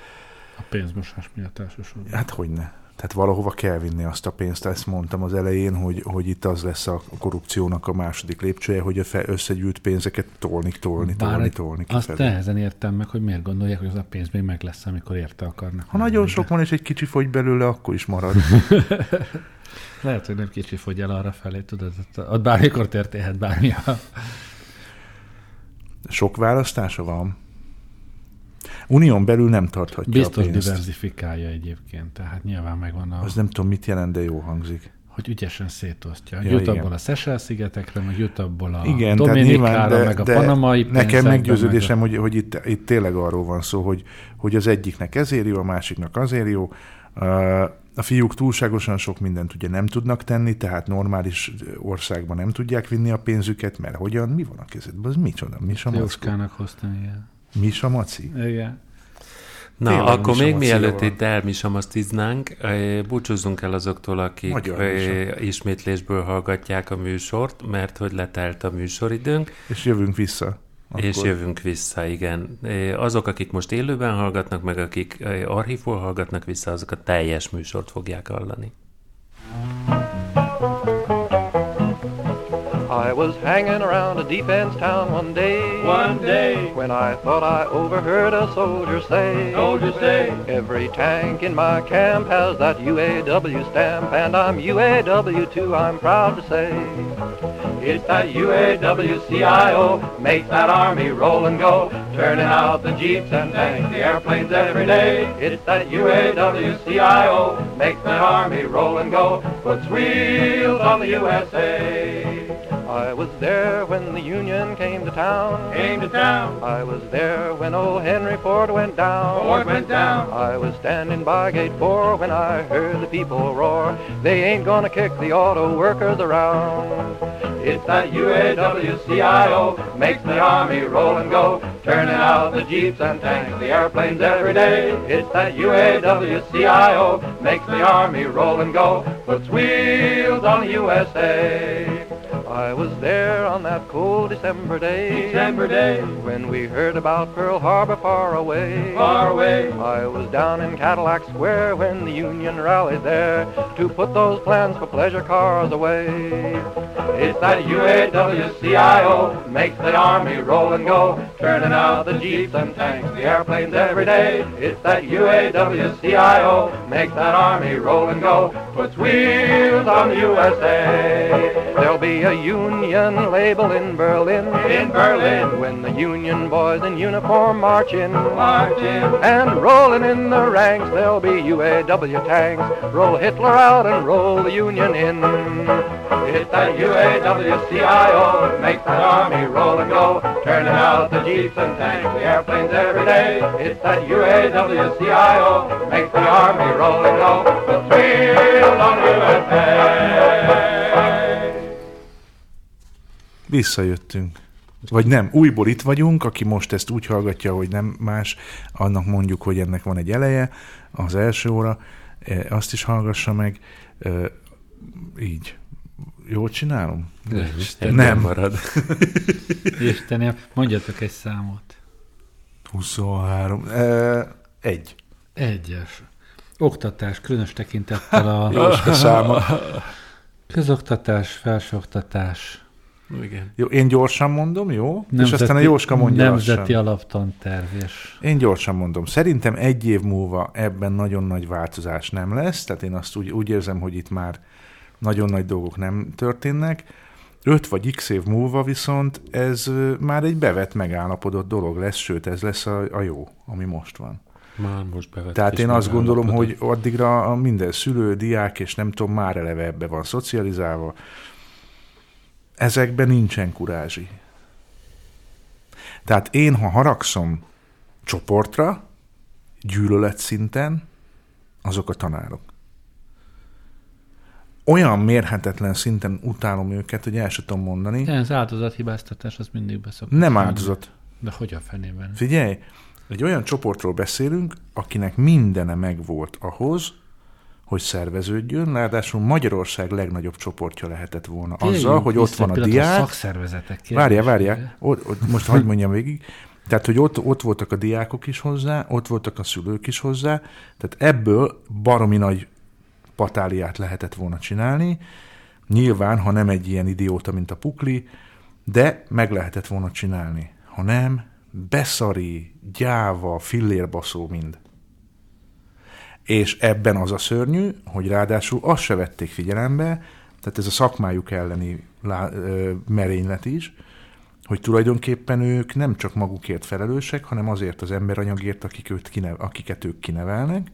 Speaker 3: A pénzmosás miatt elsősorban.
Speaker 2: Hát hogyne. Tehát valahova kell vinni azt a pénzt, ezt mondtam az elején, hogy, hogy itt az lesz a korrupciónak a második lépcsője, hogy a fe, összegyűjt pénzeket tolni, tolni,
Speaker 3: Bár
Speaker 2: tolni, tolni
Speaker 3: Azt
Speaker 2: kifelé.
Speaker 3: nehezen értem meg, hogy miért gondolják, hogy az a pénz még meg lesz, amikor érte akarnak.
Speaker 2: Ha nagyon
Speaker 3: menni.
Speaker 2: sok van, és egy kicsi fogy belőle, akkor is marad.
Speaker 3: Lehet, hogy nem kicsi fogy el arra felé, tudod, ott, ott bármikor történhet bármi.
Speaker 2: Sok választása van. Unión belül nem tarthatja
Speaker 3: Biztos
Speaker 2: a pénzt.
Speaker 3: diversifikálja egyébként, tehát nyilván megvan a,
Speaker 2: Az nem tudom, mit jelent, de jó hangzik.
Speaker 3: hogy ügyesen szétosztja.
Speaker 2: Ja,
Speaker 3: jut
Speaker 2: igen.
Speaker 3: abból a Seychelles-szigetekre, meg jut abból a
Speaker 2: Igen,
Speaker 3: Dominikára,
Speaker 2: de,
Speaker 3: meg a
Speaker 2: de
Speaker 3: panamai
Speaker 2: nekem meggyőződésem,
Speaker 3: meg
Speaker 2: hogy, hogy itt, itt tényleg arról van szó, hogy, hogy az egyiknek ezért jó, a másiknak azért jó. Uh, A fiúk túlságosan sok mindent ugye nem tudnak tenni, tehát normális országban nem tudják vinni a pénzüket, mert hogyan, mi van a kezedben, az micsoda, mi
Speaker 3: A
Speaker 2: a?
Speaker 3: Jóskának hoztam, igen.
Speaker 2: Mi a maci?
Speaker 3: Igen.
Speaker 4: Na,
Speaker 2: Tényleg
Speaker 4: akkor még mielőtt itt elmisamasztiznánk, búcsúzzunk el azoktól, akik
Speaker 2: Magyar
Speaker 4: ismétlésből hallgatják a műsort, mert hogy letelt a műsoridőnk,
Speaker 2: És jövünk vissza.
Speaker 4: Akkor. és jövünk vissza, igen. Azok, akik most élőben hallgatnak, meg akik archívból hallgatnak vissza, azok a teljes műsort fogják hallani.
Speaker 1: I was hanging around a defense town one day.
Speaker 5: One day,
Speaker 1: When I thought I overheard a soldier say,
Speaker 5: soldiers say,
Speaker 1: Every tank in my camp has that UAW stamp, and I'm UAW too, I'm proud to say.
Speaker 5: it's that UAW-CIO makes that army roll and go, turning out the jeeps and tanks, the airplanes every day. It's that UAW-CIO makes that army roll and go, puts wheels on the USA.
Speaker 1: I was there when the Union came to town.
Speaker 5: Came to town,
Speaker 1: I was there when old Henry Ford went down.
Speaker 5: Ford went down.
Speaker 1: I was standing by gate four when I heard the people roar. They ain't gonna kick the auto workers around.
Speaker 5: It's that UAW-CIO makes the army roll and go, turning out the jeeps and tanks, the airplanes every day. It's that UAW-CIO makes the army roll and go, puts wheels on the USA.
Speaker 1: I was there on that cold December day.
Speaker 5: December day,
Speaker 1: When we heard about Pearl Harbor far away.
Speaker 5: far away.
Speaker 1: I was down in Cadillac Square when the Union rallied there to put those plans for pleasure cars away.
Speaker 5: It's that UAW-CIO makes the army roll and go, turning out the jeeps and tanks, the airplanes every day. It's that UAW-CIO makes that army roll and go, puts wheels on the USA.
Speaker 1: There'll be a Union label in Berlin.
Speaker 5: In Berlin,
Speaker 1: When the Union boys in uniform march in.
Speaker 5: marching.
Speaker 1: And rolling in the ranks, there'll be UAW tanks. Roll Hitler out and roll the Union in.
Speaker 5: It's that UAW-CIO makes that army roll and go, turning out the jeeps and tanks, the airplanes every day. It's that UAW-CIO makes the army roll and go, puts wheels on USA.
Speaker 2: Visszajöttünk. Vagy nem, újból itt vagyunk, aki most ezt úgy hallgatja, hogy nem más, annak mondjuk, hogy ennek van egy eleje, az első óra, eh, azt is hallgassa meg. Eh, Így. Jól csinálom?
Speaker 4: Isten
Speaker 2: Nem.
Speaker 4: marad.
Speaker 3: Istenem, mondjatok egy számot.
Speaker 2: 23. Eh, Egy.
Speaker 3: Egyes. Oktatás, különös tekintettel a
Speaker 2: Jóska száma.
Speaker 3: közoktatás, felsőoktatás,
Speaker 4: Igen.
Speaker 2: Jó, én gyorsan mondom, jó? és aztán a Jóska mondja
Speaker 3: Nemzeti
Speaker 2: lassan.
Speaker 3: alaptanterv, és
Speaker 2: Én gyorsan mondom. Szerintem egy év múlva ebben nagyon nagy változás nem lesz, tehát én azt úgy, úgy érzem, hogy itt már nagyon nagy dolgok nem történnek. Öt vagy x év múlva viszont ez már egy bevett, megállapodott dolog lesz, sőt ez lesz a, a jó, ami most van.
Speaker 4: Már most bevett.
Speaker 2: Tehát én azt gondolom, hogy addigra a minden szülő, diák, és nem tudom, már eleve ebbe van szocializálva. Ezekben nincsen kurázsi. Tehát én, ha haragszom csoportra, gyűlölet szinten, azok a tanárok. Olyan mérhetetlen szinten utálom őket, hogy el sem tudom mondani.
Speaker 3: de az áldozathibáztatás az mindig beszokott.
Speaker 2: Nem áldozat.
Speaker 3: De hogy a fenében?
Speaker 2: Figyelj, egy olyan csoportról beszélünk, akinek mindene megvolt ahhoz, hogy szerveződjön, ráadásul Magyarország legnagyobb csoportja lehetett volna. Azzal,
Speaker 3: Térjünk
Speaker 2: hogy ott van a diák.
Speaker 3: szakszervezetek
Speaker 2: Várjál, várjál. Ott, ott, most hagyd mondjam végig. Tehát, hogy ott, ott voltak a diákok is hozzá, ott voltak a szülők is hozzá, tehát ebből baromi nagy patáliát lehetett volna csinálni. Nyilván, ha nem egy ilyen idióta, mint a Pukli, de meg lehetett volna csinálni. Ha nem, beszari, gyáva, fillérbaszó mind. És ebben az a szörnyű, hogy ráadásul azt se vették figyelembe, tehát ez a szakmájuk elleni merénylet is, hogy tulajdonképpen ők nem csak magukért felelősek, hanem azért az emberanyagért, akik őt kinev, akiket ők kinevelnek,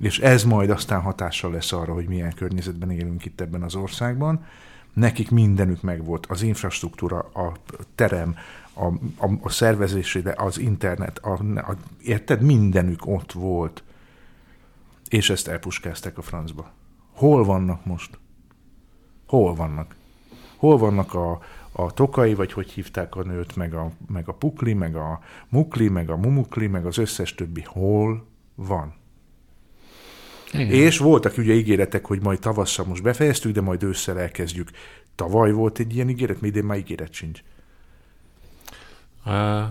Speaker 2: és ez majd aztán hatással lesz arra, hogy milyen környezetben élünk itt ebben az országban. Nekik mindenük megvolt, az infrastruktúra, a terem, a, a, a szervezésére, az internet, a, a, érted, mindenük ott volt. És ezt elpuskázták a francba. Hol vannak most? Hol vannak? Hol vannak a, a tokai, vagy hogy hívták a nőt, meg a, meg a pukli, meg a mukli, meg a mumukli, meg az összes többi. Hol van? Igen. És voltak ugye ígéretek, hogy majd tavasszal most befejeztük, de majd ősszel elkezdjük. Tavaly volt egy ilyen ígéret, még idén már ígéret sincs.
Speaker 4: Uh,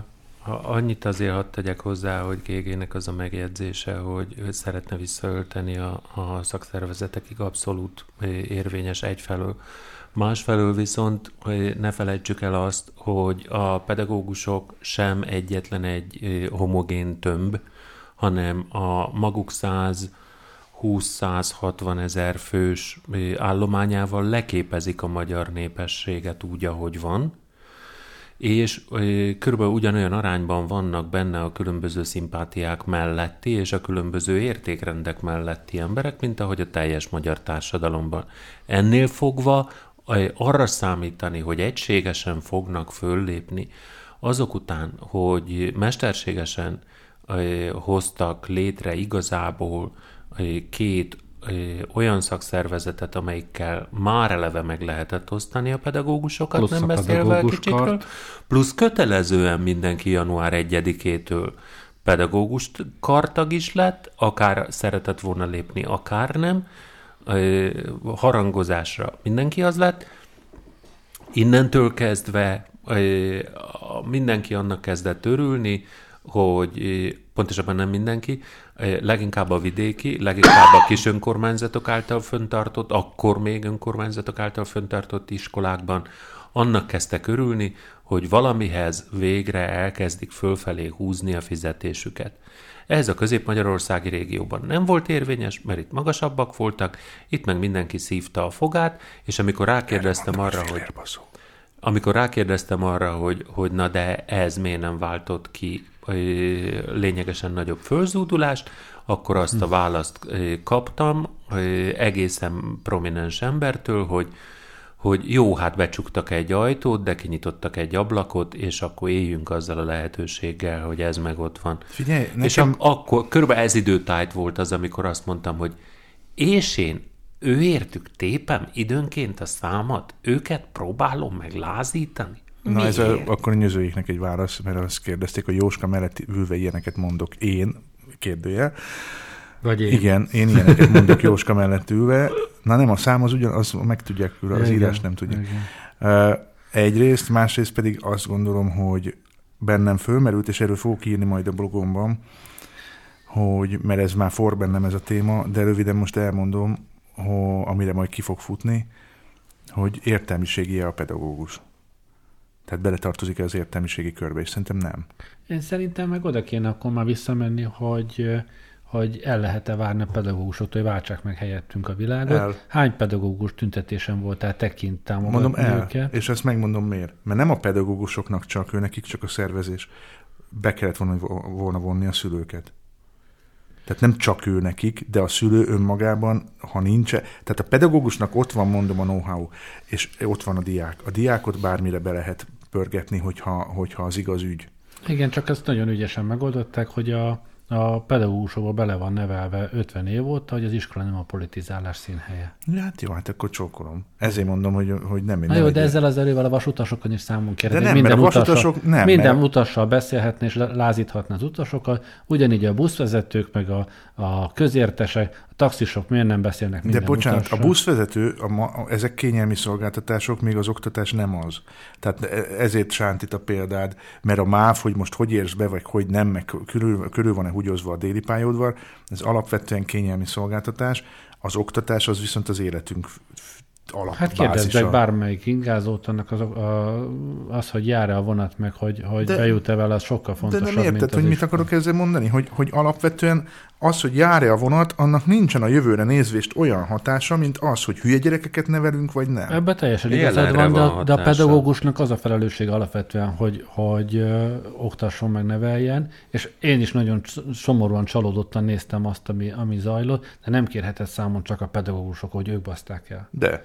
Speaker 4: annyit azért hadd tegyek hozzá, hogy GG-nek az a megjegyzése, hogy ő szeretne visszaölteni a, a szakszervezetekig abszolút érvényes egyfelől. Másfelől viszont ne felejtsük el azt, hogy a pedagógusok sem egyetlen egy homogén tömb, hanem a maguk száz 20-160 ezer fős állományával leképezik a magyar népességet úgy, ahogy van, és körülbelül ugyanolyan arányban vannak benne a különböző szimpátiák melletti és a különböző értékrendek melletti emberek, mint ahogy a teljes magyar társadalomban. Ennél fogva arra számítani, hogy egységesen fognak föllépni, azok után, hogy mesterségesen hoztak létre igazából két olyan szakszervezetet, amelyikkel már eleve meg lehetett osztani a pedagógusokat, plusz nem beszélve a kicsikről, plusz kötelezően mindenki január 1-től pedagógus kartag is lett, akár szeretett volna lépni, akár nem, harangozásra mindenki az lett. Innentől kezdve mindenki annak kezdett örülni, hogy pontosabban nem mindenki, leginkább a vidéki, leginkább a kis önkormányzatok által föntartott, akkor még önkormányzatok által föntartott iskolákban, annak kezdtek örülni, hogy valamihez végre elkezdik fölfelé húzni a fizetésüket. Ez a közép-magyarországi régióban nem volt érvényes, mert itt magasabbak voltak, itt meg mindenki szívta a fogát, és amikor rákérdeztem arra, hogy... Amikor rákérdeztem arra, hogy, hogy na de ez miért nem váltott ki lényegesen nagyobb fölzúdulást, akkor azt a hm. választ kaptam egészen prominens embertől, hogy hogy jó, hát becsuktak egy ajtót, de kinyitottak egy ablakot, és akkor éljünk azzal a lehetőséggel, hogy ez meg ott van.
Speaker 2: Figyelj, nekem...
Speaker 4: És akkor körülbelül ez időtájt volt az, amikor azt mondtam, hogy és én ő értük tépem időnként a számat, őket próbálom meglázítani.
Speaker 2: Na Miért? ez a, akkor a nyözőiknek egy válasz, mert azt kérdezték, hogy Jóska mellett ülve ilyeneket mondok én, kérdője.
Speaker 3: Vagy én.
Speaker 2: Igen, én ilyeneket mondok Jóska mellett ülve. Na nem, a szám az ugyan, az meg tudják, az igen, írás nem tudják. Uh, egyrészt, másrészt pedig azt gondolom, hogy bennem fölmerült, és erről fogok írni majd a blogomban, hogy, mert ez már for bennem ez a téma, de röviden most elmondom, hogy, amire majd ki fog futni, hogy értelmiségi a pedagógus. Tehát beletartozik-e az értelmiségi körbe, és szerintem nem.
Speaker 3: Én szerintem meg oda kéne akkor már visszamenni, hogy hogy el lehet-e várni a pedagógusoktól, hogy váltsák meg helyettünk a világot. El. Hány pedagógus tüntetésen voltál tekint támogatni
Speaker 2: Mondom el, őket? és ezt megmondom miért. Mert nem a pedagógusoknak csak, ő nekik csak a szervezés. Be kellett volna, volna vonni a szülőket. Tehát nem csak ő nekik, de a szülő önmagában, ha nincs, tehát a pedagógusnak ott van, mondom, a know-how, és ott van a diák. A diákot bármire be lehet pörgetni, hogyha, hogyha az igaz ügy.
Speaker 3: Igen, csak ezt nagyon ügyesen megoldották, hogy a, a pedagógusokba bele van nevelve 50 év óta, hogy az iskola nem a politizálás színhelye.
Speaker 2: Ja, hát jó, hát akkor csókolom. Ezért mondom, hogy, hogy nem.
Speaker 3: Na jó, de ezzel az erővel a vasutasokon is számunk kérni. De nem, minden mert a vasutasok utassal, nem. Minden mert... utassal beszélhetne és lázíthatna az utasokat, ugyanígy a buszvezetők, meg a, a közértesek, taxisok miért nem beszélnek
Speaker 2: De
Speaker 3: minden
Speaker 2: bocsánat,
Speaker 3: utassal?
Speaker 2: a buszvezető, a ma, a, ezek kényelmi szolgáltatások, még az oktatás nem az. Tehát e- ezért sántít a példád, mert a MÁV, hogy most hogy érsz be, vagy hogy nem, meg körül, körül van-e húgyozva a déli pályaudvar, ez alapvetően kényelmi szolgáltatás. Az oktatás az viszont az életünk f- f- alap
Speaker 3: Hát kérdezd meg bármelyik ingázót, annak az, a, az, hogy jár-e a vonat, meg hogy, hogy
Speaker 2: De-
Speaker 3: bejut-e vele, az sokkal
Speaker 2: De
Speaker 3: fontosabb,
Speaker 2: nem érted,
Speaker 3: mint az
Speaker 2: hogy mit akarok ezzel mondani? Hogy, hogy alapvetően az, hogy jár-e a vonat, annak nincsen a jövőre nézvést olyan hatása, mint az, hogy hülye gyerekeket nevelünk, vagy nem.
Speaker 3: Ebben teljesen igazad van, de,
Speaker 4: van
Speaker 3: de a pedagógusnak az a felelőssége alapvetően, hogy, hogy ö, oktasson meg, neveljen, és én is nagyon szomorúan csalódottan néztem azt, ami, ami zajlott, de nem kérhetett számon csak a pedagógusok, hogy ők baszták el.
Speaker 2: De,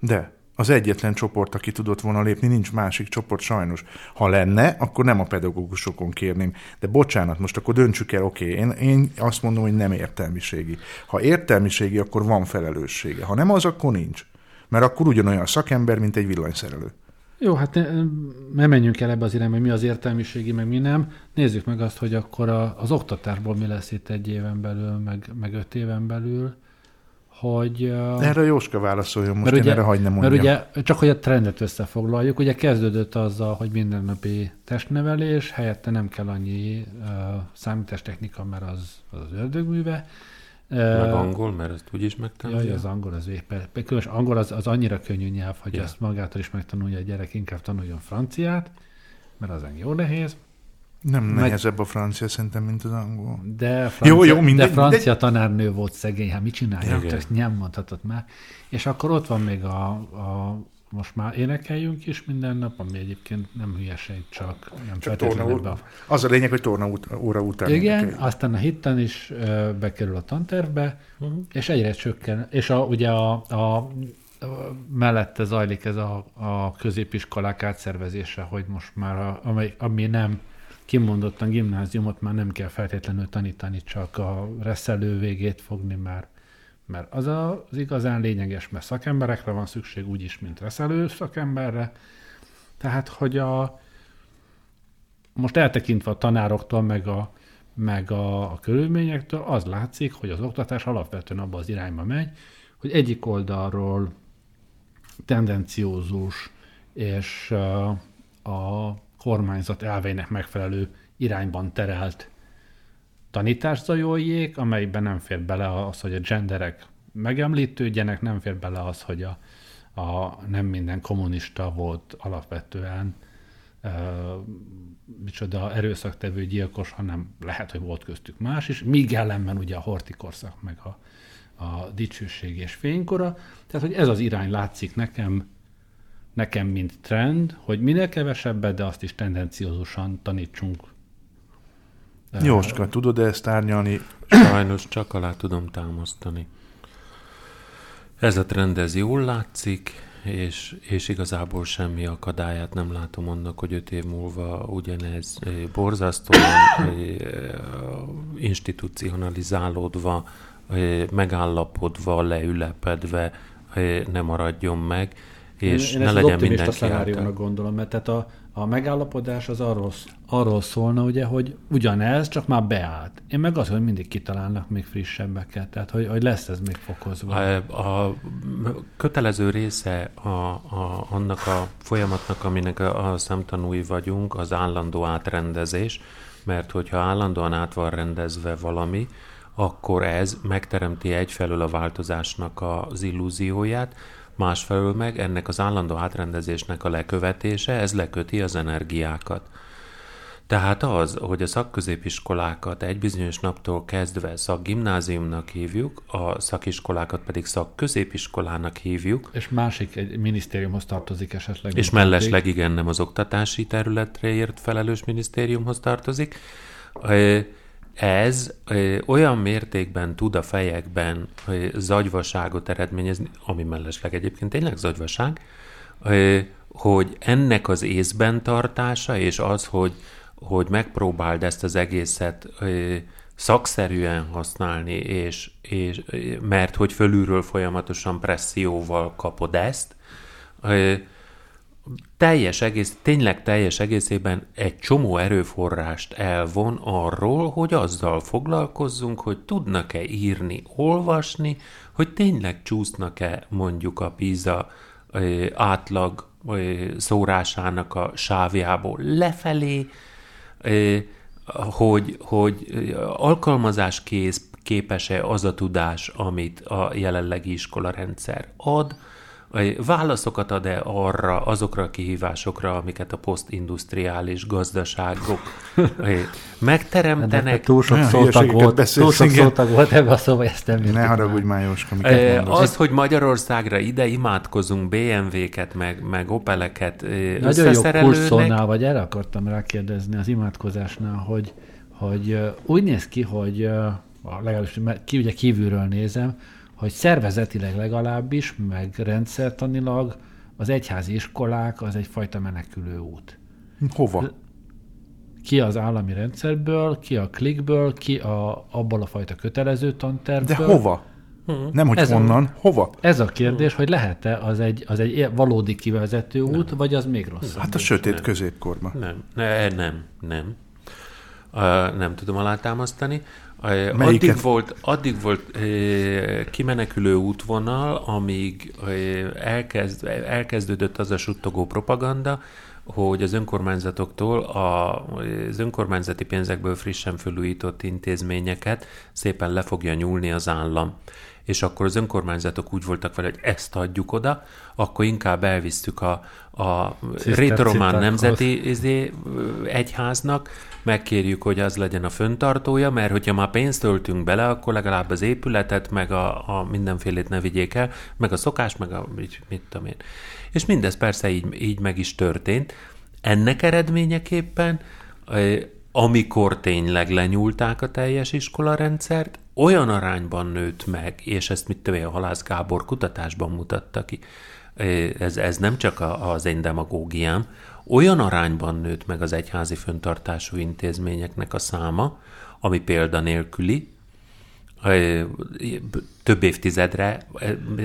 Speaker 2: de. Az egyetlen csoport, aki tudott volna lépni, nincs másik csoport sajnos. Ha lenne, akkor nem a pedagógusokon kérném. De bocsánat, most akkor döntsük el, oké, én, én azt mondom, hogy nem értelmiségi. Ha értelmiségi, akkor van felelőssége. Ha nem az, akkor nincs. Mert akkor ugyanolyan szakember, mint egy villanyszerelő.
Speaker 3: Jó, hát ne, ne menjünk el ebbe az irányba, hogy mi az értelmiségi, meg mi nem. Nézzük meg azt, hogy akkor a, az oktatásból mi lesz itt egy éven belül, meg, meg öt éven belül, hogy...
Speaker 2: Erre Jóska válaszoljon, most
Speaker 3: mert
Speaker 2: én erre hagyd mondjam.
Speaker 3: mert ugye, csak hogy a trendet összefoglaljuk, ugye kezdődött azzal, hogy mindennapi testnevelés, helyette nem kell annyi uh, számítástechnika, mert az az, az ördögműve.
Speaker 4: Meg angol, mert ezt úgyis megtanulja.
Speaker 3: Jaj, az angol az éppen. Különös angol az, az annyira könnyű nyelv, hogy
Speaker 4: Ja.
Speaker 3: ezt magától is megtanulja a gyerek, inkább tanuljon franciát, mert az jó nehéz.
Speaker 2: Nem
Speaker 3: meg-
Speaker 2: nehezebb a francia szerintem, mint az angol.
Speaker 3: De francia,
Speaker 2: Jó, jó, mindegy,
Speaker 3: de francia
Speaker 2: mindegy.
Speaker 3: tanárnő volt szegény, hát mit csinálják,
Speaker 4: Igen.
Speaker 3: ezt nem mondhatod már. És akkor ott van még a, a most már énekeljünk is minden nap, ami egyébként nem hülyeség, csak nem
Speaker 2: Csak torna
Speaker 3: a
Speaker 2: Az a lényeg, hogy torna út, óra után
Speaker 3: Igen,
Speaker 2: énekelj.
Speaker 3: aztán a hitten is ö, bekerül a tantervbe, uh-huh. és egyre csökken. És a, ugye a, a, a mellette zajlik ez a, a középiskolák átszervezése, hogy most már, a, amely, ami nem kimondottan gimnáziumot már nem kell feltétlenül tanítani, csak a reszelő végét fogni már. Mert az a- az igazán lényeges, mert szakemberekre van szükség úgyis, mint reszelő szakemberre. Tehát, hogy a, most eltekintve a tanároktól, meg a, meg a, a körülményektől, az látszik, hogy az oktatás alapvetően abba az irányba megy, hogy egyik oldalról tendenciózus és uh, a kormányzat elveinek megfelelő irányban terelt tanítást zajoljék, amelyben nem fér bele az, hogy a genderek megemlítődjenek, nem fér bele az, hogy a, a nem minden kommunista volt alapvetően uh, micsoda erőszaktevő gyilkos, hanem lehet, hogy volt köztük más is, míg ellenben ugye a horti korszak, meg a, a dicsőség és fénykora. Tehát, hogy ez az irány látszik nekem, nekem mint trend, hogy minél kevesebbet, de azt is tendenciózusan tanítsunk.
Speaker 2: Jóska, tudod ezt árnyalni?
Speaker 4: Sajnos csak alá tudom támasztani. Ez a trend, ez jól látszik, és, és igazából semmi akadályát nem látom annak, hogy öt év múlva ugyanez borzasztóan institucionalizálódva, megállapodva, leülepedve eh, ne maradjon meg, és
Speaker 3: én
Speaker 4: ne
Speaker 3: ezt
Speaker 4: legyen
Speaker 3: az optimista
Speaker 4: mindenki
Speaker 3: szenáriónak gondolom, mert tehát a, a megállapodás az arról, arról szólna, ugye, hogy ugyanez, csak már beállt. Én meg az, hogy mindig kitalálnak még frissebbeket, tehát hogy, hogy lesz ez még fokozva.
Speaker 4: A, a kötelező része a, a, annak a folyamatnak, aminek a, a szemtanúi vagyunk, az állandó átrendezés, mert hogyha állandóan át van rendezve valami, akkor ez megteremti egyfelől a változásnak az illúzióját, másfelől meg ennek az állandó átrendezésnek a lekövetése, ez leköti az energiákat. Tehát az, hogy a szakközépiskolákat egy bizonyos naptól kezdve szakgimnáziumnak hívjuk, a szakiskolákat pedig szakközépiskolának hívjuk,
Speaker 3: És másik egy minisztériumhoz tartozik esetleg.
Speaker 4: és mellesleg igen, nem az oktatási területre ért felelős minisztériumhoz tartozik. Ö, Ez ö, olyan mértékben tud a fejekben ö, zagyvaságot eredményezni, ami mellesleg egyébként tényleg zagyvaság, ö, hogy ennek az észben tartása, és az, hogy, hogy megpróbáld ezt az egészet ö, szakszerűen használni, és, és mert hogy fölülről folyamatosan presszióval kapod ezt, ö, teljes egész, tényleg teljes egészében egy csomó erőforrást elvon arról, hogy azzal foglalkozzunk, hogy tudnak-e írni, olvasni, hogy tényleg csúsznak-e mondjuk a PISA átlag szórásának a sávjából lefelé, hogy, hogy alkalmazáskész képes-e az a tudás, amit a jelenlegi iskolarendszer ad, válaszokat ad-e arra, azokra a kihívásokra, amiket a posztindustriális gazdaságok megteremtenek.
Speaker 3: túl sok szótag volt, túl sok szótag volt ebbe a szóba, ezt nem
Speaker 2: Ne haragudj már, Jóska,
Speaker 4: Az, hogy Magyarországra ide imádkozunk BMW-ket, meg, meg Opeleket
Speaker 3: Nagyon jó kurszónál, vagy erre akartam rákérdezni az imádkozásnál, hogy, hogy úgy néz ki, hogy legalábbis ki, ugye kívülről nézem, hogy szervezetileg legalábbis, meg rendszertanilag az egyházi iskolák az egyfajta menekülő út.
Speaker 2: Hova?
Speaker 3: Ki az állami rendszerből, ki a klikből, ki a, abból a fajta kötelező tantervből.
Speaker 2: De hova? Hmm. Nem, hogy ez honnan, a, hova?
Speaker 3: Ez a kérdés, hogy lehet-e az egy, az egy valódi kivezető út, nem. vagy az még rosszabb?
Speaker 2: Hát a sötét nem. középkorban.
Speaker 4: Nem, ne, nem, nem. Uh, nem tudom alátámasztani. Addig volt, addig volt kimenekülő útvonal, amíg elkezd, elkezdődött az a suttogó propaganda, hogy az önkormányzatoktól az önkormányzati pénzekből frissen felújított intézményeket szépen le fogja nyúlni az állam. És akkor az önkormányzatok úgy voltak vele, hogy ezt adjuk oda, akkor inkább elvisztük a, a Rétoromán Nemzeti izé, Egyháznak, megkérjük, hogy az legyen a föntartója, mert hogyha már pénzt töltünk bele, akkor legalább az épületet, meg a, a mindenfélét ne vigyék el, meg a szokás, meg a mit, mit tudom én. És mindez persze így, így meg is történt. Ennek eredményeképpen, amikor tényleg lenyúlták a teljes iskolarendszert, olyan arányban nőtt meg, és ezt mit tudom a Halász Gábor kutatásban mutatta ki, ez, ez nem csak az én demagógiám, olyan arányban nőtt meg az egyházi föntartású intézményeknek a száma, ami példanélküli, több évtizedre,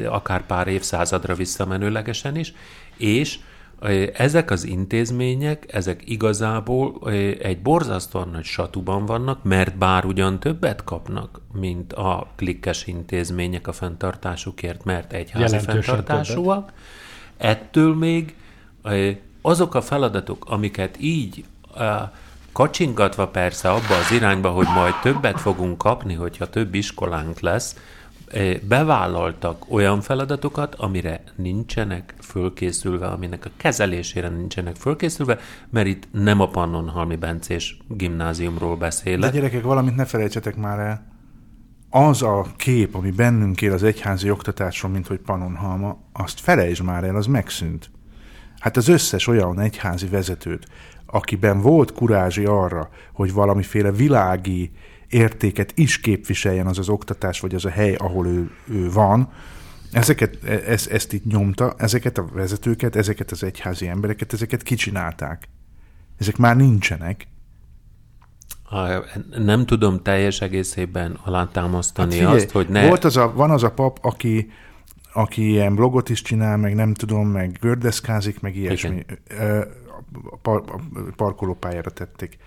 Speaker 4: akár pár évszázadra visszamenőlegesen is, és ezek az intézmények, ezek igazából egy borzasztóan nagy satuban vannak, mert bár ugyan többet kapnak, mint a klikkes intézmények a fenntartásukért, mert egyházi fenntartásúak, ettől még azok a feladatok, amiket így kacsingatva persze abba az irányba, hogy majd többet fogunk kapni, hogyha több iskolánk lesz, bevállaltak olyan feladatokat, amire nincsenek fölkészülve, aminek a kezelésére nincsenek fölkészülve, mert itt nem a Pannonhalmi Bencés gimnáziumról beszélek.
Speaker 2: De gyerekek, valamit ne felejtsetek már el. Az a kép, ami bennünk él az egyházi oktatásról, mint hogy Pannonhalma, azt felejtsd már el, az megszűnt. Hát az összes olyan egyházi vezetőt, akiben volt kurázsi arra, hogy valamiféle világi értéket is képviseljen az az oktatás, vagy az a hely, ahol ő, ő van, ezeket, e, ezt, ezt itt nyomta, ezeket a vezetőket, ezeket az egyházi embereket, ezeket kicsinálták. Ezek már nincsenek.
Speaker 4: Nem tudom teljes egészében alátámasztani hát azt, hogy ne...
Speaker 2: Volt az a, van az a pap, aki, aki ilyen blogot is csinál, meg nem tudom, meg gördeszkázik, meg ilyesmi. Igen. A, par, a parkolópályára tették.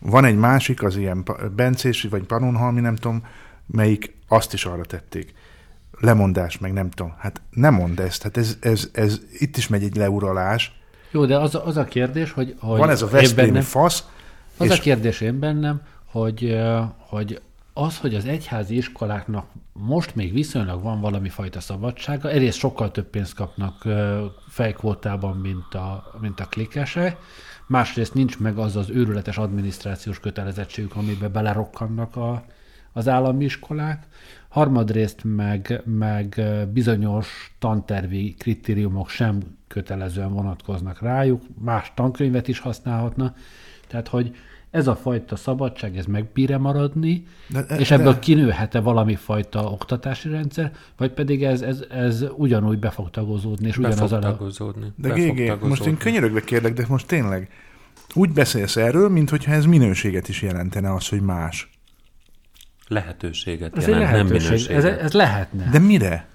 Speaker 2: Van egy másik, az ilyen Bencés, vagy Panonhalmi, nem tudom, melyik azt is arra tették. Lemondás, meg nem tudom. Hát nem mond ezt, hát ez, ez, ez itt is megy egy leuralás.
Speaker 3: Jó, de az, az a kérdés, hogy, hogy
Speaker 2: Van ez a Veszprémi fasz.
Speaker 3: Az és... a kérdés én bennem, hogy, hogy az, hogy az egyházi iskoláknak most még viszonylag van valami fajta szabadsága, egyrészt sokkal több pénzt kapnak fejkvótában, mint a, mint a klikesek, másrészt nincs meg az az őrületes adminisztrációs kötelezettségük, amiben belerokkannak a, az állami iskolák, harmadrészt meg, meg bizonyos tantervi kritériumok sem kötelezően vonatkoznak rájuk, más tankönyvet is használhatna, tehát hogy ez a fajta szabadság, ez megbír maradni, de, de, és ebből de... kinőhet-e valami fajta oktatási rendszer, vagy pedig ez, ez, ez ugyanúgy be fog tagozódni, és
Speaker 4: be fog tagozódni.
Speaker 2: De Gégé, most én könyörögve kérlek, de most tényleg úgy beszélsz erről, mintha ez minőséget is jelentene az, hogy más.
Speaker 4: Lehetőséget ez jelent, lehetőség. nem minőséget.
Speaker 3: Ez, ez lehetne.
Speaker 2: De mire?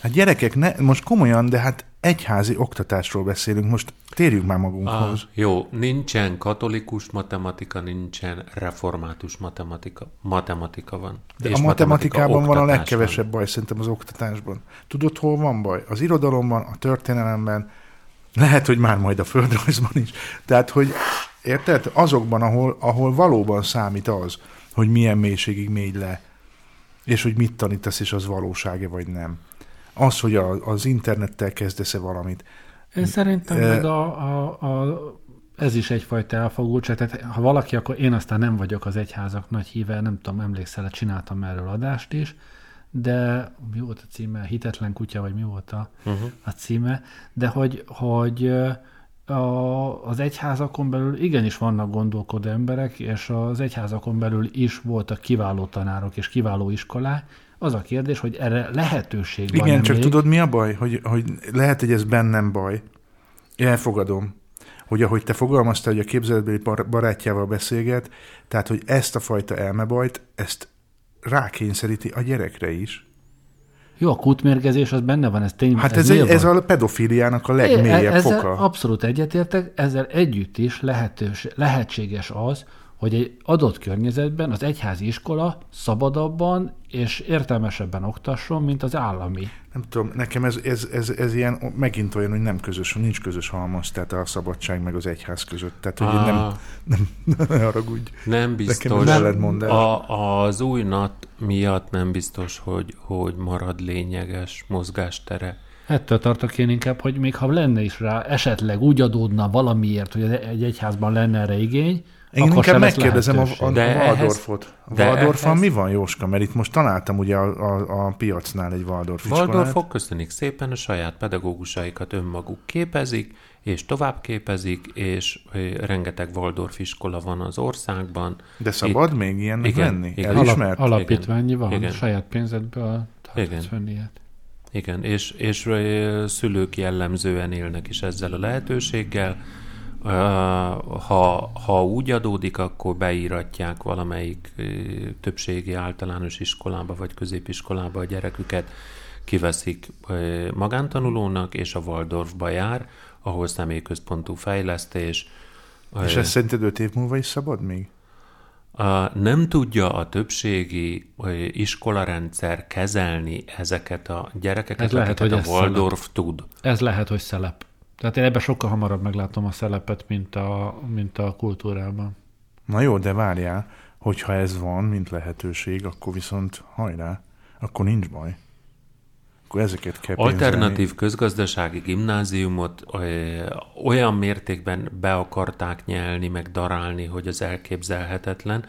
Speaker 2: Hát gyerekek, ne, most komolyan, de hát egyházi oktatásról beszélünk, most térjünk már magunkhoz.
Speaker 4: Ah, jó, nincsen katolikus matematika, nincsen református matematika. Matematika van.
Speaker 2: De
Speaker 4: És
Speaker 2: a matematikában van a legkevesebb baj szerintem az oktatásban. Tudod, hol van baj? Az irodalomban, a történelemben, lehet, hogy már majd a földrajzban is. Tehát, hogy érted? Azokban, ahol, ahol valóban számít az, hogy milyen mélységig mégy le, és hogy mit tanítasz, és az valósága vagy nem. Az, hogy a, az internettel kezdesz-e valamit.
Speaker 3: Én szerintem
Speaker 2: Eh,
Speaker 3: meg a, a, a, ez is egyfajta elfogultság. Tehát ha valaki, akkor én aztán nem vagyok az egyházak nagy híve, nem tudom, emlékszel, csináltam erről adást is, de mi volt a címe? Hitetlen kutya, vagy mi volt a,
Speaker 4: Uh-huh.
Speaker 3: a címe? De hogy, hogy a, az egyházakon belül igenis vannak gondolkodó emberek, és az egyházakon belül is voltak kiváló tanárok és kiváló iskolák. Az a kérdés, hogy erre lehetőség van
Speaker 2: Igen, csak
Speaker 3: még.
Speaker 2: tudod mi a baj? Hogy, hogy lehet, hogy ez bennem baj. Én elfogadom. Hogy ahogy te fogalmaztál, hogy a képzeletbeli bar- barátjával beszélget, tehát, hogy ezt a fajta elmebajt, ezt rákényszeríti a gyerekre is.
Speaker 3: Jó, a kútmérgezés az benne van, ez tény.
Speaker 2: Hát ez, ez,
Speaker 3: nyilván.
Speaker 2: ez a pedofiliának a legmélyebb
Speaker 3: ezzel
Speaker 2: foka.
Speaker 3: abszolút egyetértek, ezzel együtt is lehetős, lehetséges az, hogy egy adott környezetben az egyházi iskola szabadabban és értelmesebben oktasson, mint az állami.
Speaker 2: Nem tudom, nekem ez, ez, ez, ez ilyen, megint olyan, hogy nem közös, nincs közös halmaz, tehát a szabadság meg az egyház között. Tehát, hogy én nem,
Speaker 4: Ah,
Speaker 2: nem, ne haragudj.
Speaker 4: nem
Speaker 2: Nekem
Speaker 4: biztos.
Speaker 2: ez ellentmondás.
Speaker 4: A, az új NAT miatt nem biztos, hogy, hogy marad lényeges mozgástere.
Speaker 3: Ettől tartok én inkább, hogy még ha lenne is rá, esetleg úgy adódna valamiért, hogy egy egyházban lenne erre igény,
Speaker 2: Én
Speaker 3: akkor
Speaker 2: inkább megkérdezem a, a,
Speaker 4: De ehhez-
Speaker 2: Waldorfot. A Waldorfan
Speaker 4: ehhez-
Speaker 2: mi van, Jóska? Mert itt most találtam ugye a, a, a piacnál egy Waldorf iskolát.
Speaker 4: Waldorfok köszönik szépen, a saját pedagógusaikat önmaguk képezik, és tovább képezik, és rengeteg Waldorf iskola van az országban.
Speaker 2: De szabad még ilyennek
Speaker 4: igen,
Speaker 2: lenni?
Speaker 4: igen.
Speaker 2: Elismert?
Speaker 3: Alap, alapítványi van,
Speaker 4: Igen.
Speaker 3: saját pénzedből
Speaker 4: Igen.
Speaker 3: tudsz venni ilyet.
Speaker 4: Igen, és, és szülők jellemzően élnek is ezzel a lehetőséggel. Ha, ha úgy adódik, akkor beíratják valamelyik többségi általános iskolába vagy középiskolába a gyereküket, kiveszik magántanulónak, és a Waldorfba jár, ahol személyközpontú fejlesztés.
Speaker 2: És
Speaker 4: Ö,
Speaker 2: ez szerinted öt év múlva is szabad még?
Speaker 4: a, nem tudja a többségi iskolarendszer kezelni ezeket a gyerekeket,
Speaker 3: Ez lehet,
Speaker 4: akiket
Speaker 3: hogy
Speaker 4: a Waldorf tud.
Speaker 3: Ez lehet, hogy szelep. Tehát én ebben sokkal hamarabb meglátom a szelepet, mint a, mint a kultúrában.
Speaker 2: Na jó, de várjál, hogyha ez van, mint lehetőség, akkor viszont hajrá, akkor nincs baj. Akkor ezeket kell pénzelni.
Speaker 4: Alternatív közgazdasági gimnáziumot ö, olyan mértékben be akarták nyelni, meg darálni, hogy az elképzelhetetlen,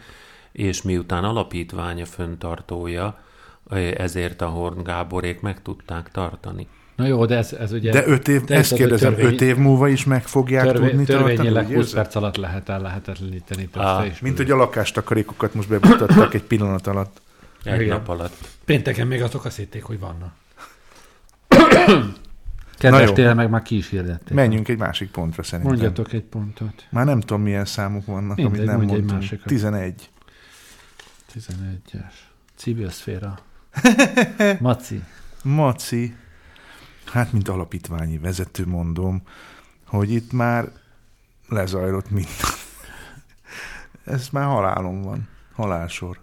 Speaker 4: és miután alapítványa föntartója, ö, ezért a Horn Gáborék meg tudták tartani.
Speaker 3: Na jó, de ez, ez ugye...
Speaker 2: De öt év,
Speaker 3: de
Speaker 2: ezt
Speaker 3: ez
Speaker 2: kérdezem,
Speaker 3: törvény-
Speaker 2: öt év múlva is meg fogják
Speaker 3: törvény,
Speaker 2: tudni tartani?
Speaker 3: Törvényileg
Speaker 2: úgy
Speaker 3: 20
Speaker 2: érzed?
Speaker 3: perc alatt lehet el lehetetleníteni.
Speaker 4: Á,
Speaker 2: Mint
Speaker 3: tudod.
Speaker 2: hogy a lakástakarékokat most bemutattak egy pillanat alatt.
Speaker 4: Egy
Speaker 3: Igen.
Speaker 4: nap alatt.
Speaker 3: Pénteken még azok azt hitték, hogy vannak.
Speaker 2: Na
Speaker 3: Kedves
Speaker 2: jó.
Speaker 3: télen meg már ki is hirdették.
Speaker 2: Menjünk egy másik pontra szerintem.
Speaker 3: Mondjatok egy pontot.
Speaker 2: Már nem tudom, milyen számok vannak,
Speaker 3: Mindegy,
Speaker 2: amit nem
Speaker 3: mondj egy másikat.
Speaker 2: 11.
Speaker 3: 11-es. Civil szféra. Maci.
Speaker 2: Maci, hát mint alapítványi vezető mondom, hogy itt már lezajlott minden. Ez már halálom van. Halálsor.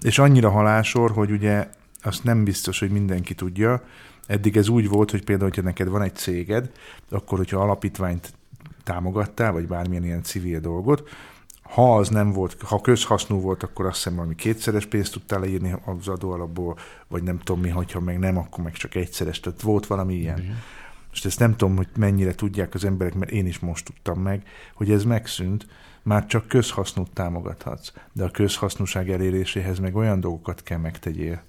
Speaker 2: És annyira halálsor, hogy ugye azt nem biztos, hogy mindenki tudja. Eddig ez úgy volt, hogy például, hogyha neked van egy céged, akkor, hogyha alapítványt támogattál, vagy bármilyen ilyen civil dolgot, ha az nem volt, ha közhasznú volt, akkor azt hiszem valami kétszeres pénzt tudtál leírni az adóalapból, vagy nem tudom mi, hogyha meg nem, akkor meg csak egyszeres. Tehát volt valami ilyen.
Speaker 3: Igen.
Speaker 2: Most ezt nem tudom, hogy mennyire tudják az emberek, mert én is most tudtam meg, hogy ez megszűnt, már csak közhasznút támogathatsz, de a közhasznúság eléréséhez meg olyan dolgokat kell megtegyél.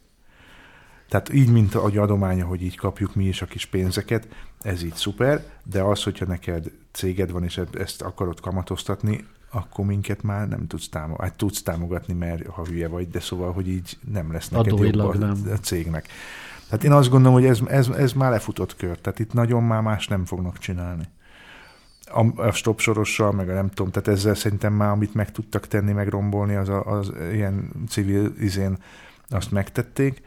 Speaker 2: Tehát így, mint a adománya, hogy így kapjuk mi is a kis pénzeket, ez így szuper, de az, hogyha neked céged van, és ezt akarod kamatoztatni, akkor minket már nem tudsz támogatni. Hát tudsz támogatni, mert ha hülye vagy, de szóval, hogy így nem lesz neked jobb
Speaker 3: Adóilag
Speaker 2: a,
Speaker 3: nem.
Speaker 2: a cégnek. Tehát én azt gondolom, hogy ez, ez, ez már lefutott kör. Tehát itt nagyon már más nem fognak csinálni. A, a stop sorossal, meg a nem tudom, tehát ezzel szerintem már, amit meg tudtak tenni, megrombolni, az, a, az ilyen civil izén azt megtették,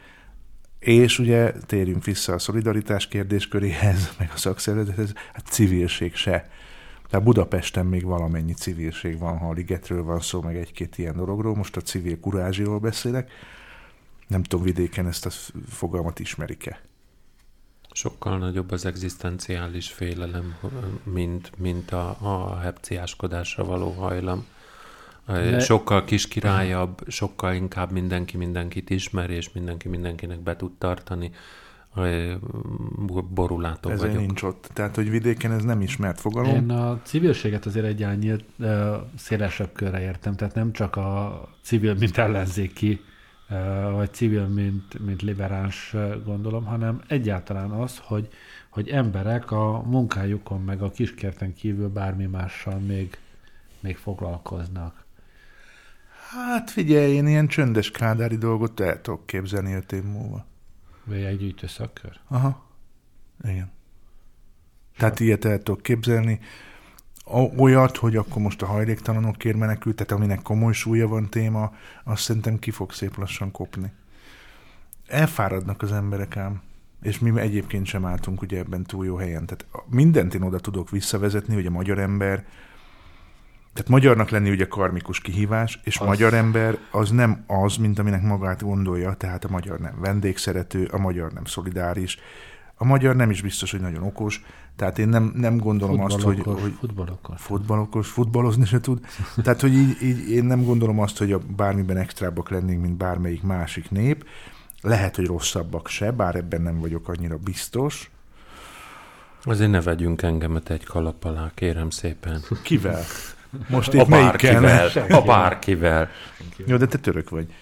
Speaker 2: És ugye térjünk vissza a szolidaritás kérdésköréhez, meg a szakszervezethez, hát civilség se. Tehát Budapesten még valamennyi civilség van, ha a ligetről van szó, meg egy-két ilyen dologról. Most a civil kurázsiról beszélek. Nem tudom, vidéken ezt a fogalmat ismerik-e?
Speaker 4: Sokkal nagyobb az egzisztenciális félelem, mint, mint a, a hepciáskodásra való hajlam. De... Sokkal kiskirályabb, sokkal inkább mindenki mindenkit ismer, és mindenki mindenkinek be tud tartani. Borulátó
Speaker 2: Ezen
Speaker 4: vagyok.
Speaker 2: nincs ott. Tehát, hogy vidéken ez nem ismert fogalom.
Speaker 3: Én a civilséget azért egy nyílt, szélesebb körre értem, tehát nem csak a civil, mint ellenzéki, vagy civil, mint, mint liberáns gondolom, hanem egyáltalán az, hogy, hogy emberek a munkájukon, meg a kiskerten kívül bármi mással még, még foglalkoznak.
Speaker 2: Hát figyelj, én ilyen csöndes kádári dolgot el tudok képzelni öt év múlva.
Speaker 3: Vagy egy gyűjtő szakkör?
Speaker 2: Aha. Igen. Tehát ilyet el tudok képzelni. Olyat, hogy akkor most a hajléktalanokért menekült, tehát aminek komoly súlya van téma, azt szerintem ki fog szép lassan kopni. Elfáradnak az emberek ám. És mi egyébként sem álltunk ugye ebben túl jó helyen. Tehát mindent én oda tudok visszavezetni, hogy a magyar ember tehát magyarnak lenni ugye karmikus kihívás, és az... magyar ember az nem az, mint aminek magát gondolja, tehát a magyar nem vendégszerető, a magyar nem szolidáris, a magyar nem is biztos, hogy nagyon okos, tehát én nem, nem gondolom azt, hogy... hogy
Speaker 3: futballokos.
Speaker 2: Futballokos, futballozni se tud. Tehát, hogy így, így én nem gondolom azt, hogy a bármiben extrábbak lennénk, mint bármelyik másik nép. Lehet, hogy rosszabbak se, bár ebben nem vagyok annyira biztos.
Speaker 4: Azért ne vegyünk engemet egy kalap alá, kérem szépen.
Speaker 2: Kivel?
Speaker 4: Most a bárkivel. A bárkivel.
Speaker 2: Jó, de te török vagy.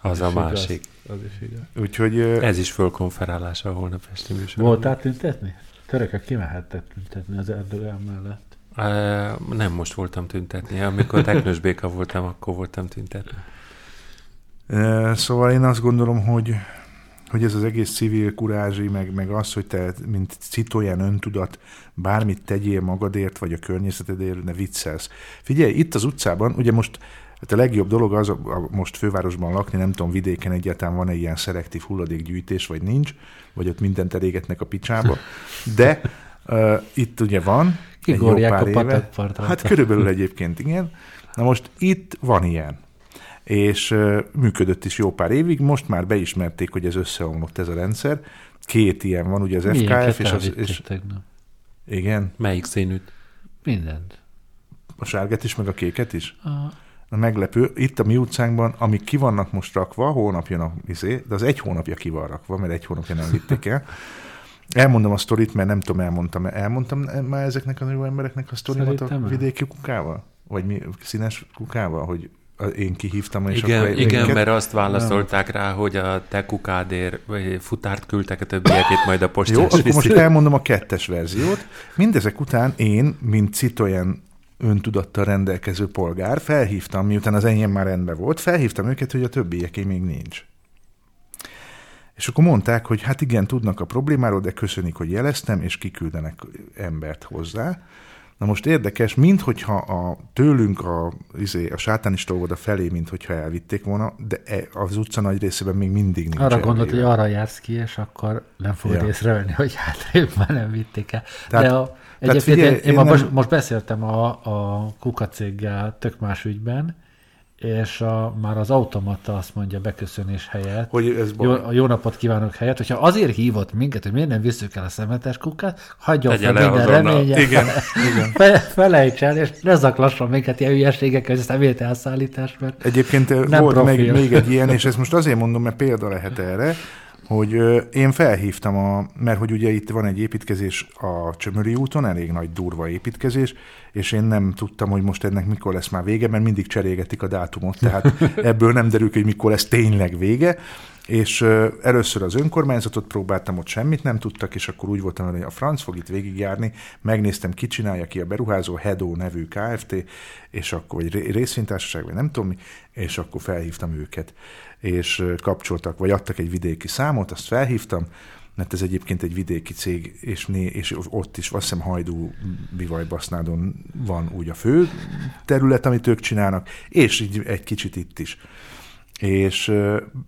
Speaker 4: Az a másik.
Speaker 3: Az is igaz.
Speaker 2: Úgyhogy...
Speaker 4: Ez is fölkonferálás a holnap esti műsor.
Speaker 3: Voltál tüntetni? Törökök kimehettek tüntetni az Erdogan mellett?
Speaker 4: Uh, nem most voltam tüntetni. Amikor teknős béka voltam, akkor voltam tüntetni.
Speaker 2: Uh, szóval én azt gondolom, hogy hogy ez az egész civil kurázsi, meg, meg az, hogy te, mint citoyen öntudat, bármit tegyél magadért, vagy a környezetedért, ne viccelsz. Figyelj, itt az utcában, ugye most Hát a legjobb dolog az, a, most fővárosban lakni, nem tudom, vidéken egyáltalán van-e ilyen szelektív hulladékgyűjtés, vagy nincs, vagy ott mindent elégetnek a picsába, de uh, itt ugye van,
Speaker 3: Kigorják
Speaker 2: egy jó pár
Speaker 3: a
Speaker 2: éve. Hát körülbelül egyébként igen. Na most itt van ilyen és működött is jó pár évig, most már beismerték, hogy ez összeomlott ez a rendszer. Két ilyen van, ugye az FKF és az... És... Igen.
Speaker 4: Melyik színűt?
Speaker 3: Mindent.
Speaker 2: A sárgát is, meg a kéket is?
Speaker 3: A...
Speaker 2: Meglepő, itt a mi utcánkban, amik ki vannak most rakva, hónap jön a izé, de az egy hónapja ki van rakva, mert egy hónapja nem vitték el. Elmondom a sztorit, mert nem tudom, elmondtam. Elmondtam már ezeknek a jó embereknek a sztorimat a vidéki kukával? Vagy mi, színes kukával, hogy én kihívtam, és
Speaker 4: igen,
Speaker 2: akkor
Speaker 4: Igen, minket... mert azt válaszolták nem. rá, hogy a te kukádér futárt küldtek a többiekét majd a postás
Speaker 2: Jó, akkor most elmondom a kettes verziót. Mindezek után én, mint Citoyen öntudattal rendelkező polgár, felhívtam, miután az enyém már rendben volt, felhívtam őket, hogy a többieké még nincs. És akkor mondták, hogy hát igen, tudnak a problémáról, de köszönik, hogy jeleztem, és kiküldenek embert hozzá. Na most érdekes, minthogyha a, tőlünk a, izé, a sátánista óvoda felé, minthogyha elvitték volna, de e, az utca nagy részében még mindig nincs
Speaker 3: Arra gondolt, hogy arra jársz ki, és akkor nem fogod ja. észrevenni, hogy hátrébb már nem vitték el. Tehát, de a, egyébként figyelj, én, én, én nem... most, most beszéltem a, a kukacéggel tök más ügyben, és a, már az automata azt mondja beköszönés helyett,
Speaker 2: hogy ez
Speaker 3: jó, a jó napot kívánok helyett, hogyha azért hívott minket, hogy miért nem visszük el a szemetes kukát, hagyjon fel minden reménye,
Speaker 2: igen, igen.
Speaker 3: Fe, felejts el, és ne zaklasson minket ilyen hülyeségek, hogy szemét elszállítás, mert
Speaker 2: Egyébként nem volt még, még egy ilyen, és ezt most azért mondom, mert példa lehet erre, hogy én felhívtam, a, mert hogy ugye itt van egy építkezés a Csömöri úton, elég nagy durva építkezés, és én nem tudtam, hogy most ennek mikor lesz már vége, mert mindig cserégetik a dátumot, tehát ebből nem derül hogy mikor lesz tényleg vége, és először az önkormányzatot próbáltam, ott semmit nem tudtak, és akkor úgy voltam, hogy a franc fog itt végigjárni, megnéztem, ki csinálja ki a beruházó, Hedo nevű Kft., és akkor, vagy részvénytársaság, vagy nem tudom mi, és akkor felhívtam őket és kapcsoltak, vagy adtak egy vidéki számot, azt felhívtam, mert ez egyébként egy vidéki cég, és, né, és ott is, azt hiszem Hajdú Bivajbasznádon van úgy a fő terület, amit ők csinálnak, és így egy kicsit itt is. És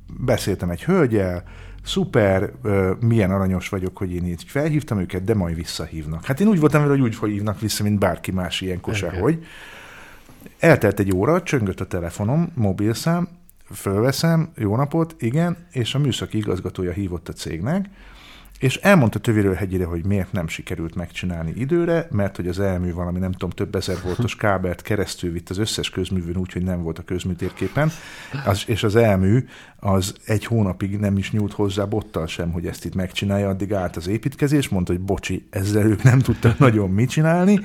Speaker 2: beszéltem egy hölgyel, szuper, milyen aranyos vagyok, hogy én így felhívtam őket, de majd visszahívnak. Hát én úgy voltam vele, hogy úgy hívnak vissza, mint bárki más ilyenkor
Speaker 3: Igen.
Speaker 2: sehogy. Eltelt egy óra, csöngött a telefonom, mobilszám, fölveszem, jó napot, igen, és a műszaki igazgatója hívott a cégnek, és elmondta Töviről hegyire, hogy miért nem sikerült megcsinálni időre, mert hogy az elmű valami nem tudom, több ezer voltos kábelt keresztül vitt az összes közművön úgy, hogy nem volt a közműtérképen, az, és az elmű az egy hónapig nem is nyúlt hozzá bottal sem, hogy ezt itt megcsinálja, addig állt az építkezés, mondta, hogy bocsi, ezzel ők nem tudtak nagyon mit csinálni,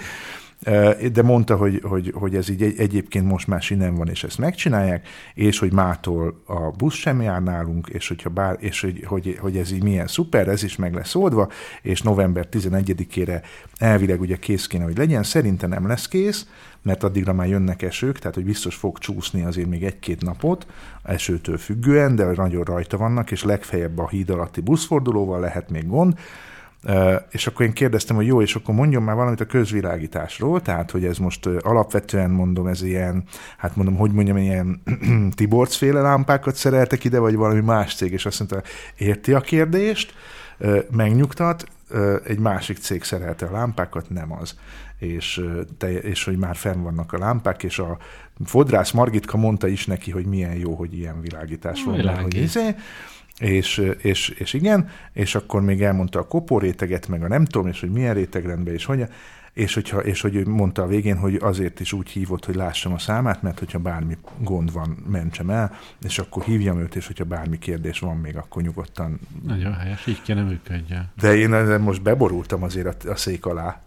Speaker 2: de mondta, hogy, hogy, hogy ez így egy, egyébként most már sinem van, és ezt megcsinálják, és hogy mától a busz sem jár nálunk, és, hogyha bár, és hogy, hogy, hogy ez így milyen szuper, ez is meg lesz oldva, és november 11-ére elvileg ugye kész kéne, hogy legyen, szerintem nem lesz kész, mert addigra már jönnek esők, tehát hogy biztos fog csúszni azért még egy-két napot, esőtől függően, de nagyon rajta vannak, és legfeljebb a híd alatti buszfordulóval lehet még gond, és akkor én kérdeztem, hogy jó, és akkor mondjon már valamit a közvilágításról, tehát, hogy ez most alapvetően mondom, ez ilyen, hát mondom, hogy mondjam, ilyen Tiborcs féle lámpákat szereltek ide, vagy valami más cég, és azt mondta, érti a kérdést, megnyugtat, egy másik cég szerelte a lámpákat, nem az. És, te, és hogy már fenn vannak a lámpák, és a fodrász Margitka mondta is neki, hogy milyen jó, hogy ilyen világítás van. mert Hogy izé, és, és, és igen, és akkor még elmondta a kopó réteget, meg a nem tudom, és hogy milyen rétegrendben, és hogy, és, hogyha, és hogy ő mondta a végén, hogy azért is úgy hívott, hogy lássam a számát, mert hogyha bármi gond van, mentsem el, és akkor hívjam őt, és hogyha bármi kérdés van még, akkor nyugodtan.
Speaker 3: Nagyon helyes, így kéne működjön.
Speaker 2: De én most beborultam azért a, a szék alá.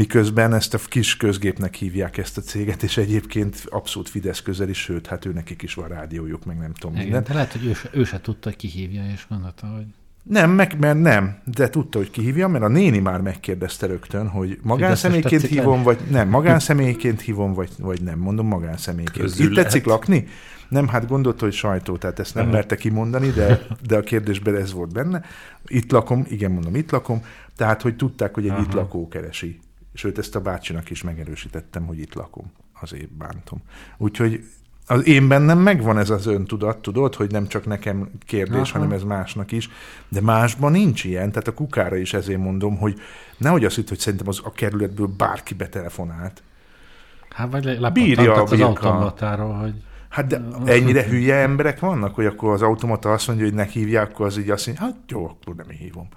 Speaker 2: Miközben ezt a kis közgépnek hívják ezt a céget, és egyébként abszolút Fidesz közeli, sőt, hát ő nekik is van rádiójuk, meg nem tudom
Speaker 3: Igen,
Speaker 2: minden.
Speaker 3: de lehet, hogy ő se, ő se tudta, hogy ki hívja, és gondolta, hogy
Speaker 2: Nem, meg, mert nem, de tudta, hogy ki hívja, mert a néni már megkérdezte rögtön, hogy magánszemélyként hívom, vagy nem, magánszemélyként hívom, vagy, vagy nem, mondom magánszemélyként.
Speaker 4: Közület.
Speaker 2: Itt tetszik lakni? Nem, hát gondolta, hogy sajtó, tehát ezt nem merte kimondani, de, de a kérdésben ez volt benne. Itt lakom, igen, mondom, itt lakom, tehát, hogy tudták, hogy egy
Speaker 3: Aha.
Speaker 2: itt lakó keresi. Sőt, ezt a bácsinak is megerősítettem, hogy itt lakom. Azért bántom. Úgyhogy az én bennem megvan ez az öntudat, tudod, hogy nem csak nekem kérdés,
Speaker 3: Aha.
Speaker 2: hanem ez másnak is, de másban nincs ilyen, tehát a kukára is ezért mondom, hogy nehogy azt hitt, hogy szerintem az a kerületből bárki betelefonált.
Speaker 3: hát vagy
Speaker 2: Bírja a
Speaker 3: az automatáról, hogy
Speaker 2: Hát de ennyire hülye emberek vannak, hogy akkor az automata azt mondja, hogy ne hívják, akkor az így azt mondja, hát jó, akkor nem hívom.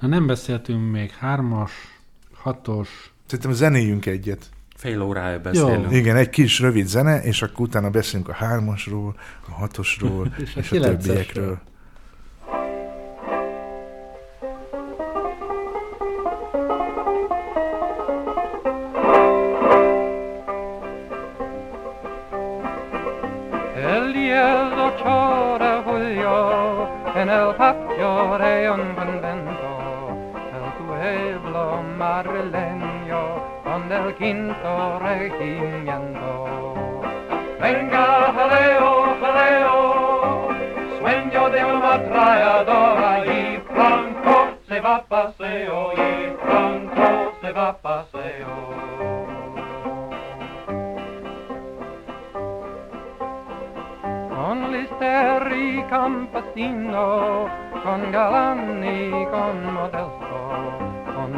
Speaker 3: Na nem beszéltünk még hármas, hatos,
Speaker 2: Szerintem zenéjünk egyet.
Speaker 4: Fél órája beszélünk.
Speaker 2: Igen, egy kis rövid zene, és akkor utána beszélünk a hármasról, a hatosról,
Speaker 3: És
Speaker 2: és
Speaker 3: a
Speaker 2: a, többiekről.
Speaker 5: Venga, jaleo, jaleo, sueño de una ametralladora y Franco se va a paseo, y Franco se va a paseo. Con Listeri Campesino, con Galán y con Modesto,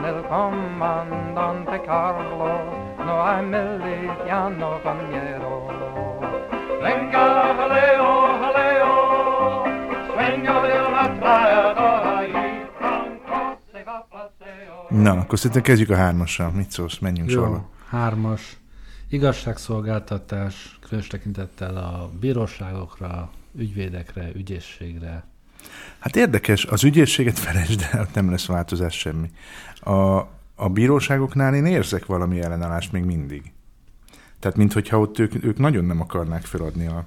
Speaker 5: con el comandante Carlos, no hay miliciano miedo. Venga, jaleo, jaleo, sueño de una traidora y Franco se va a paseo.
Speaker 2: Na, akkor szerintem kezdjük a hármassal. Mit szólsz? Menjünk sorba.
Speaker 3: jó, hármas, igazságszolgáltatás, különös tekintettel a bíróságokra, ügyvédekre, ügyészségre.
Speaker 2: Hát érdekes, az ügyészséget felejtsd el, nem lesz változás semmi. A, a bíróságoknál én érzek valami ellenállást még mindig. Tehát, minthogyha ott ők, ők nagyon nem akarnák feladni a...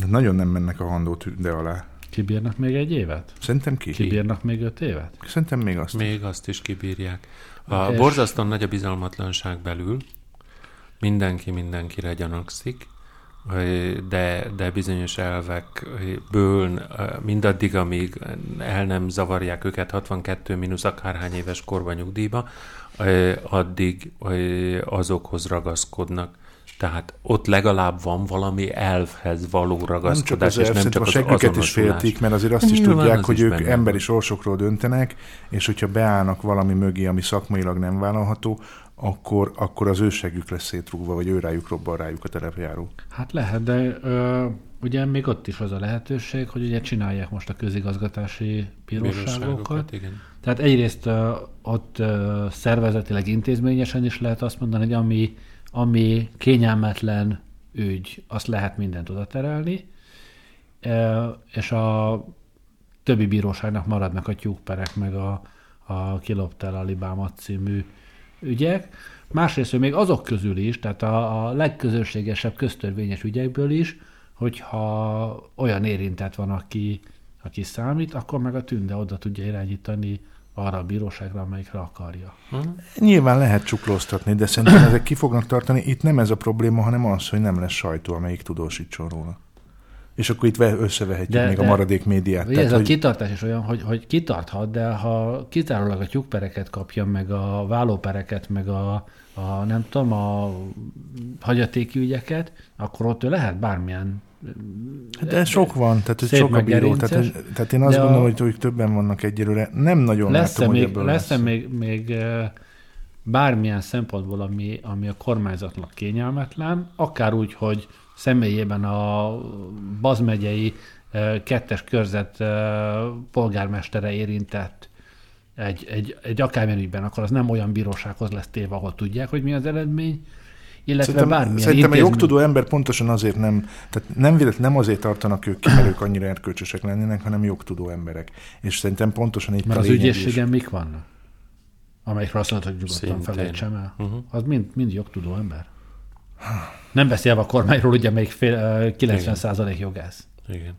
Speaker 2: de Nagyon nem mennek a handó tünde alá.
Speaker 3: Kibírnak még egy évet?
Speaker 2: Szerintem ki?
Speaker 3: Kibírnak még öt évet?
Speaker 2: Szerintem még azt.
Speaker 4: Még azt is kibírják. A
Speaker 3: És-
Speaker 4: borzasztóan nagy a bizalmatlanság belül. Mindenki mindenkire gyanakszik, de, de bizonyos elvekből mindaddig, amíg el nem zavarják őket 62 mínusz akárhány éves korban nyugdíjba, addig azokhoz ragaszkodnak. Tehát ott legalább van valami elfhez való
Speaker 2: Nem csak
Speaker 4: ragaszkodás,
Speaker 2: az
Speaker 4: és nem csak az
Speaker 2: seggüket is
Speaker 4: azonosulás.
Speaker 2: féltik, mert azért azt is
Speaker 4: Nyilván
Speaker 2: tudják,
Speaker 4: az
Speaker 2: hogy
Speaker 4: is
Speaker 2: ők emberi sorsokról döntenek, és hogyha beállnak valami mögé, ami szakmailag nem vállalható, akkor, akkor az ő seggük lesz szétrúgva, vagy ő rájuk robban rájuk a terepjáró.
Speaker 3: Hát lehet, de ö, ugye még ott is az a lehetőség, hogy ugye csinálják most a közigazgatási bíróságokat.
Speaker 4: Bíróságokat, igen.
Speaker 3: Tehát egyrészt ö, ott ö, szervezetileg, intézményesen is lehet azt mondani, hogy ami, ami kényelmetlen ügy, azt lehet mindent oda terelni, Ö, és a többi bíróságnak maradnak a tyúkperek, meg a, a kiloptál Alibámat című ügyek. Másrészt hogy még azok közül is, tehát a, a legközönségesebb köztörvényes ügyekből is, hogyha olyan érintett van, aki, aki számít, akkor meg a tünde oda tudja irányítani arra a bíróságra, amelyikre akarja.
Speaker 2: Nyilván lehet csuklóztatni, de szerintem ezek ki fognak tartani. Itt nem ez a probléma, hanem az, hogy nem lesz sajtó, amelyik tudósítson róla. És akkor itt ve- összevehetjük
Speaker 3: De-
Speaker 2: még a
Speaker 3: de-
Speaker 2: maradék médiát.
Speaker 3: Ugye ez a
Speaker 2: hogy
Speaker 3: kitartás is olyan, hogy, hogy kitarthat, de ha kizárólag a tyúkpereket kapja, meg a vállópereket, meg a, a nem tudom, a hagyatéki ügyeket, akkor ott ő lehet bármilyen
Speaker 2: de sok van, tehát hogy
Speaker 3: Szép
Speaker 2: sok a bíró. Tehát, tehát én azt
Speaker 3: de a-
Speaker 2: gondolom, hogy, hogy többen vannak egyelőre. Nem nagyon
Speaker 3: lesz-e
Speaker 2: látom, hogy
Speaker 3: még,
Speaker 2: ebből
Speaker 3: lesz
Speaker 2: lesz.
Speaker 3: még, még bármilyen szempontból, ami, ami a kormányzatnak kényelmetlen, akár úgy, hogy személyében a Bazmegyei kettes körzet polgármestere érintett egy, egy, egy akármilyen ügyben, akkor az nem olyan bírósághoz lesz téve, ahol tudják, hogy mi az eredmény, illetve
Speaker 2: Szerintem,
Speaker 3: bármilyen
Speaker 2: szerintem a
Speaker 3: intézmény-
Speaker 2: jogtudó ember pontosan azért nem, tehát nem, vélet, nem azért tartanak ők ki, mert ők annyira erkölcsösek lennének, hanem jogtudó emberek. És szerintem pontosan itt
Speaker 3: Mert
Speaker 2: a
Speaker 3: az
Speaker 2: is.
Speaker 3: ügyészségen mik vannak? Amelyikről azt mondod, hogy nyugodtan felejtsem el.
Speaker 4: Uh-huh.
Speaker 3: Az mind, mind jogtudó ember. Nem beszélve a kormányról, ugye még fél, ö, 90% jogász.
Speaker 4: Igen.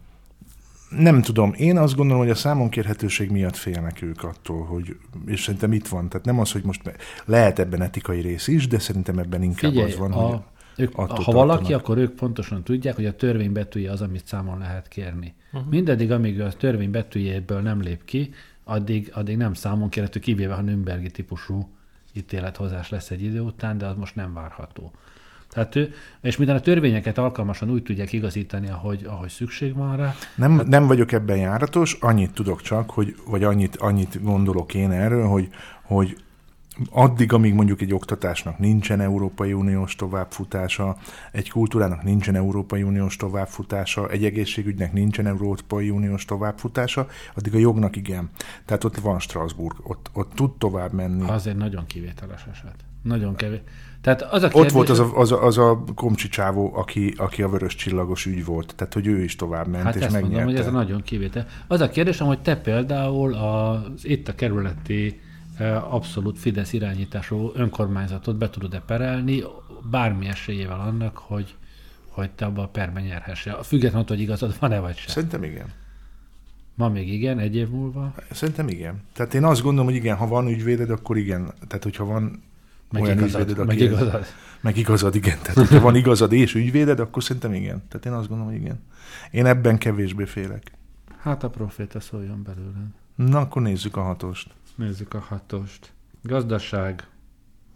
Speaker 2: Nem tudom, én azt gondolom, hogy a számonkérhetőség miatt félnek ők attól, hogy, és szerintem itt van, tehát nem az, hogy most lehet ebben etikai rész is, de szerintem ebben inkább
Speaker 3: Figyelj,
Speaker 2: az van,
Speaker 3: a,
Speaker 2: hogy
Speaker 3: ők,
Speaker 2: attól
Speaker 3: ha
Speaker 2: tartanak.
Speaker 3: valaki, akkor ők pontosan tudják, hogy a törvény betűje az, amit számon lehet kérni. Uh-huh. Mindeddig, amíg a törvény betűjéből nem lép ki, addig, addig nem számon kérhető, kivéve ha Nürnbergi típusú ítélethozás lesz egy idő után, de az most nem várható. Tehát ő, és minden a törvényeket alkalmasan úgy tudják igazítani, ahogy, ahogy szükség van rá.
Speaker 2: Nem, nem vagyok ebben járatos, annyit tudok csak, hogy, vagy annyit, annyit gondolok én erről, hogy, hogy addig, amíg mondjuk egy oktatásnak nincsen Európai Uniós továbbfutása, egy kultúrának nincsen Európai Uniós továbbfutása, egy egészségügynek nincsen Európai Uniós továbbfutása, addig a jognak igen. Tehát ott van Strasbourg, ott, ott tud tovább menni.
Speaker 3: Az egy nagyon kivételes eset. Nagyon kevés. Tehát az a
Speaker 2: Ott
Speaker 3: kérdés,
Speaker 2: volt az a, az a, az a komcsi csávó, aki, aki a vörös csillagos ügy volt, tehát hogy ő is tovább ment,
Speaker 3: Hát
Speaker 2: és
Speaker 3: ezt
Speaker 2: megnyerte.
Speaker 3: mondom, hogy ez a nagyon kivétel. Az a kérdésem, hogy te például az itt a kerületi eh, abszolút Fidesz irányítású önkormányzatot be tudod-e perelni bármi esélyével annak, hogy, hogy te abban a perben nyerhesse. Függetlenül, hogy igazad van-e vagy sem.
Speaker 2: Szerintem igen.
Speaker 3: Ma még igen, egy év múlva.
Speaker 2: Szerintem igen. Tehát én azt gondolom, hogy igen, ha van ügyvéded, akkor igen. Tehát, hogyha van
Speaker 3: Meg
Speaker 2: olyan
Speaker 3: igazad,
Speaker 2: ügyvéded,
Speaker 3: meg
Speaker 2: aki...
Speaker 3: igazad.
Speaker 2: Meg igazad, igen. Tehát, hogyha van igazad és ügyvéded, akkor szerintem igen. Tehát én azt gondolom, hogy igen. Én ebben kevésbé félek.
Speaker 3: Hát a proféta szóljon belőle.
Speaker 2: Na, akkor nézzük a hatost.
Speaker 3: Nézzük a hatost. Gazdaság,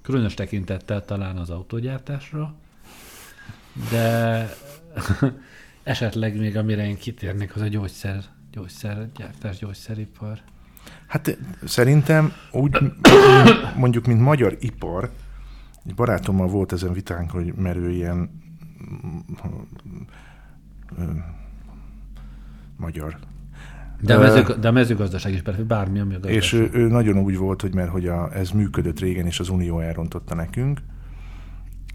Speaker 3: különös tekintettel talán az autógyártásra, de esetleg még amire én kitérnék, az a gyógyszer, gyógyszergyártás, gyógyszeripar.
Speaker 2: Hát szerintem úgy, mondjuk, mint magyar ipar, egy barátommal volt ezen vitánk, hogy merő ilyen ö, magyar.
Speaker 3: De a, mezőg, de a mezőgazdaság is persze, bármi, ami a gazdaság.
Speaker 2: És ő, ő nagyon úgy volt, hogy mert hogy a, ez működött régen, és az Unió elrontotta nekünk,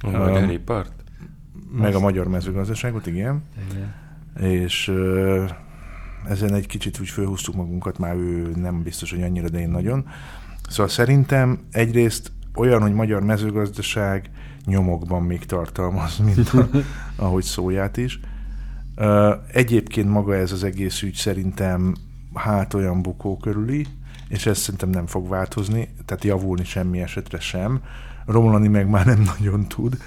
Speaker 4: A
Speaker 2: Um,
Speaker 4: magyar ipart?
Speaker 2: meg a magyar mezőgazdaságot, igen.
Speaker 3: Igen.
Speaker 2: és ezen egy kicsit úgy fölhúztuk magunkat, már ő nem biztos, hogy annyira, de én nagyon. Szóval szerintem egyrészt olyan, hogy magyar mezőgazdaság nyomokban még tartalmaz, mint a, ahogy szóját is. Egyébként maga ez az egész ügy szerintem hát olyan bukó körüli, és ez szerintem nem fog változni, tehát javulni semmi esetre sem. Romlani meg már nem nagyon tud.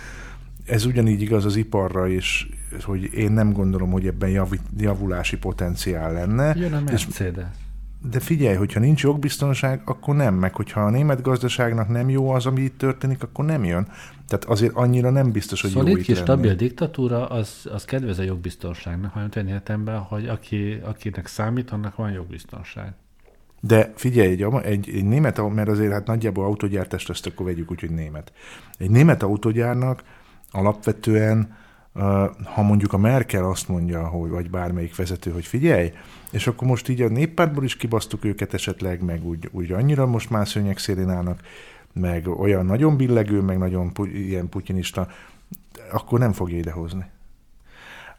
Speaker 2: Ez ugyanígy igaz az iparra is, hogy én nem gondolom, hogy ebben javi, javulási potenciál lenne.
Speaker 3: Jön a
Speaker 2: És
Speaker 3: Mercedes.
Speaker 2: de figyelj, hogyha nincs jogbiztonság, akkor nem, meg hogyha a német gazdaságnak nem jó az, ami itt történik, akkor nem jön. Tehát azért annyira nem biztos, hogy
Speaker 3: Szolid
Speaker 2: jó itt
Speaker 3: kis stabil diktatúra, az, az kedvez a jogbiztonságnak, hanem olyan értemben, hogy aki, akinek számít, annak van jogbiztonság.
Speaker 2: De figyelj, egy, egy, egy német, mert azért hát nagyjából autogyártást azt akkor vegyük úgy, hogy német. Egy német autogyárnak alapvetően, ha mondjuk a Merkel azt mondja, hogy, vagy bármelyik vezető, hogy figyelj, és akkor most így a néppártból is kibasztuk őket esetleg, meg úgy, úgy annyira most már szőnyek szélén állnak, meg olyan nagyon billegő, meg nagyon pu- ilyen putyinista, akkor nem fogja idehozni.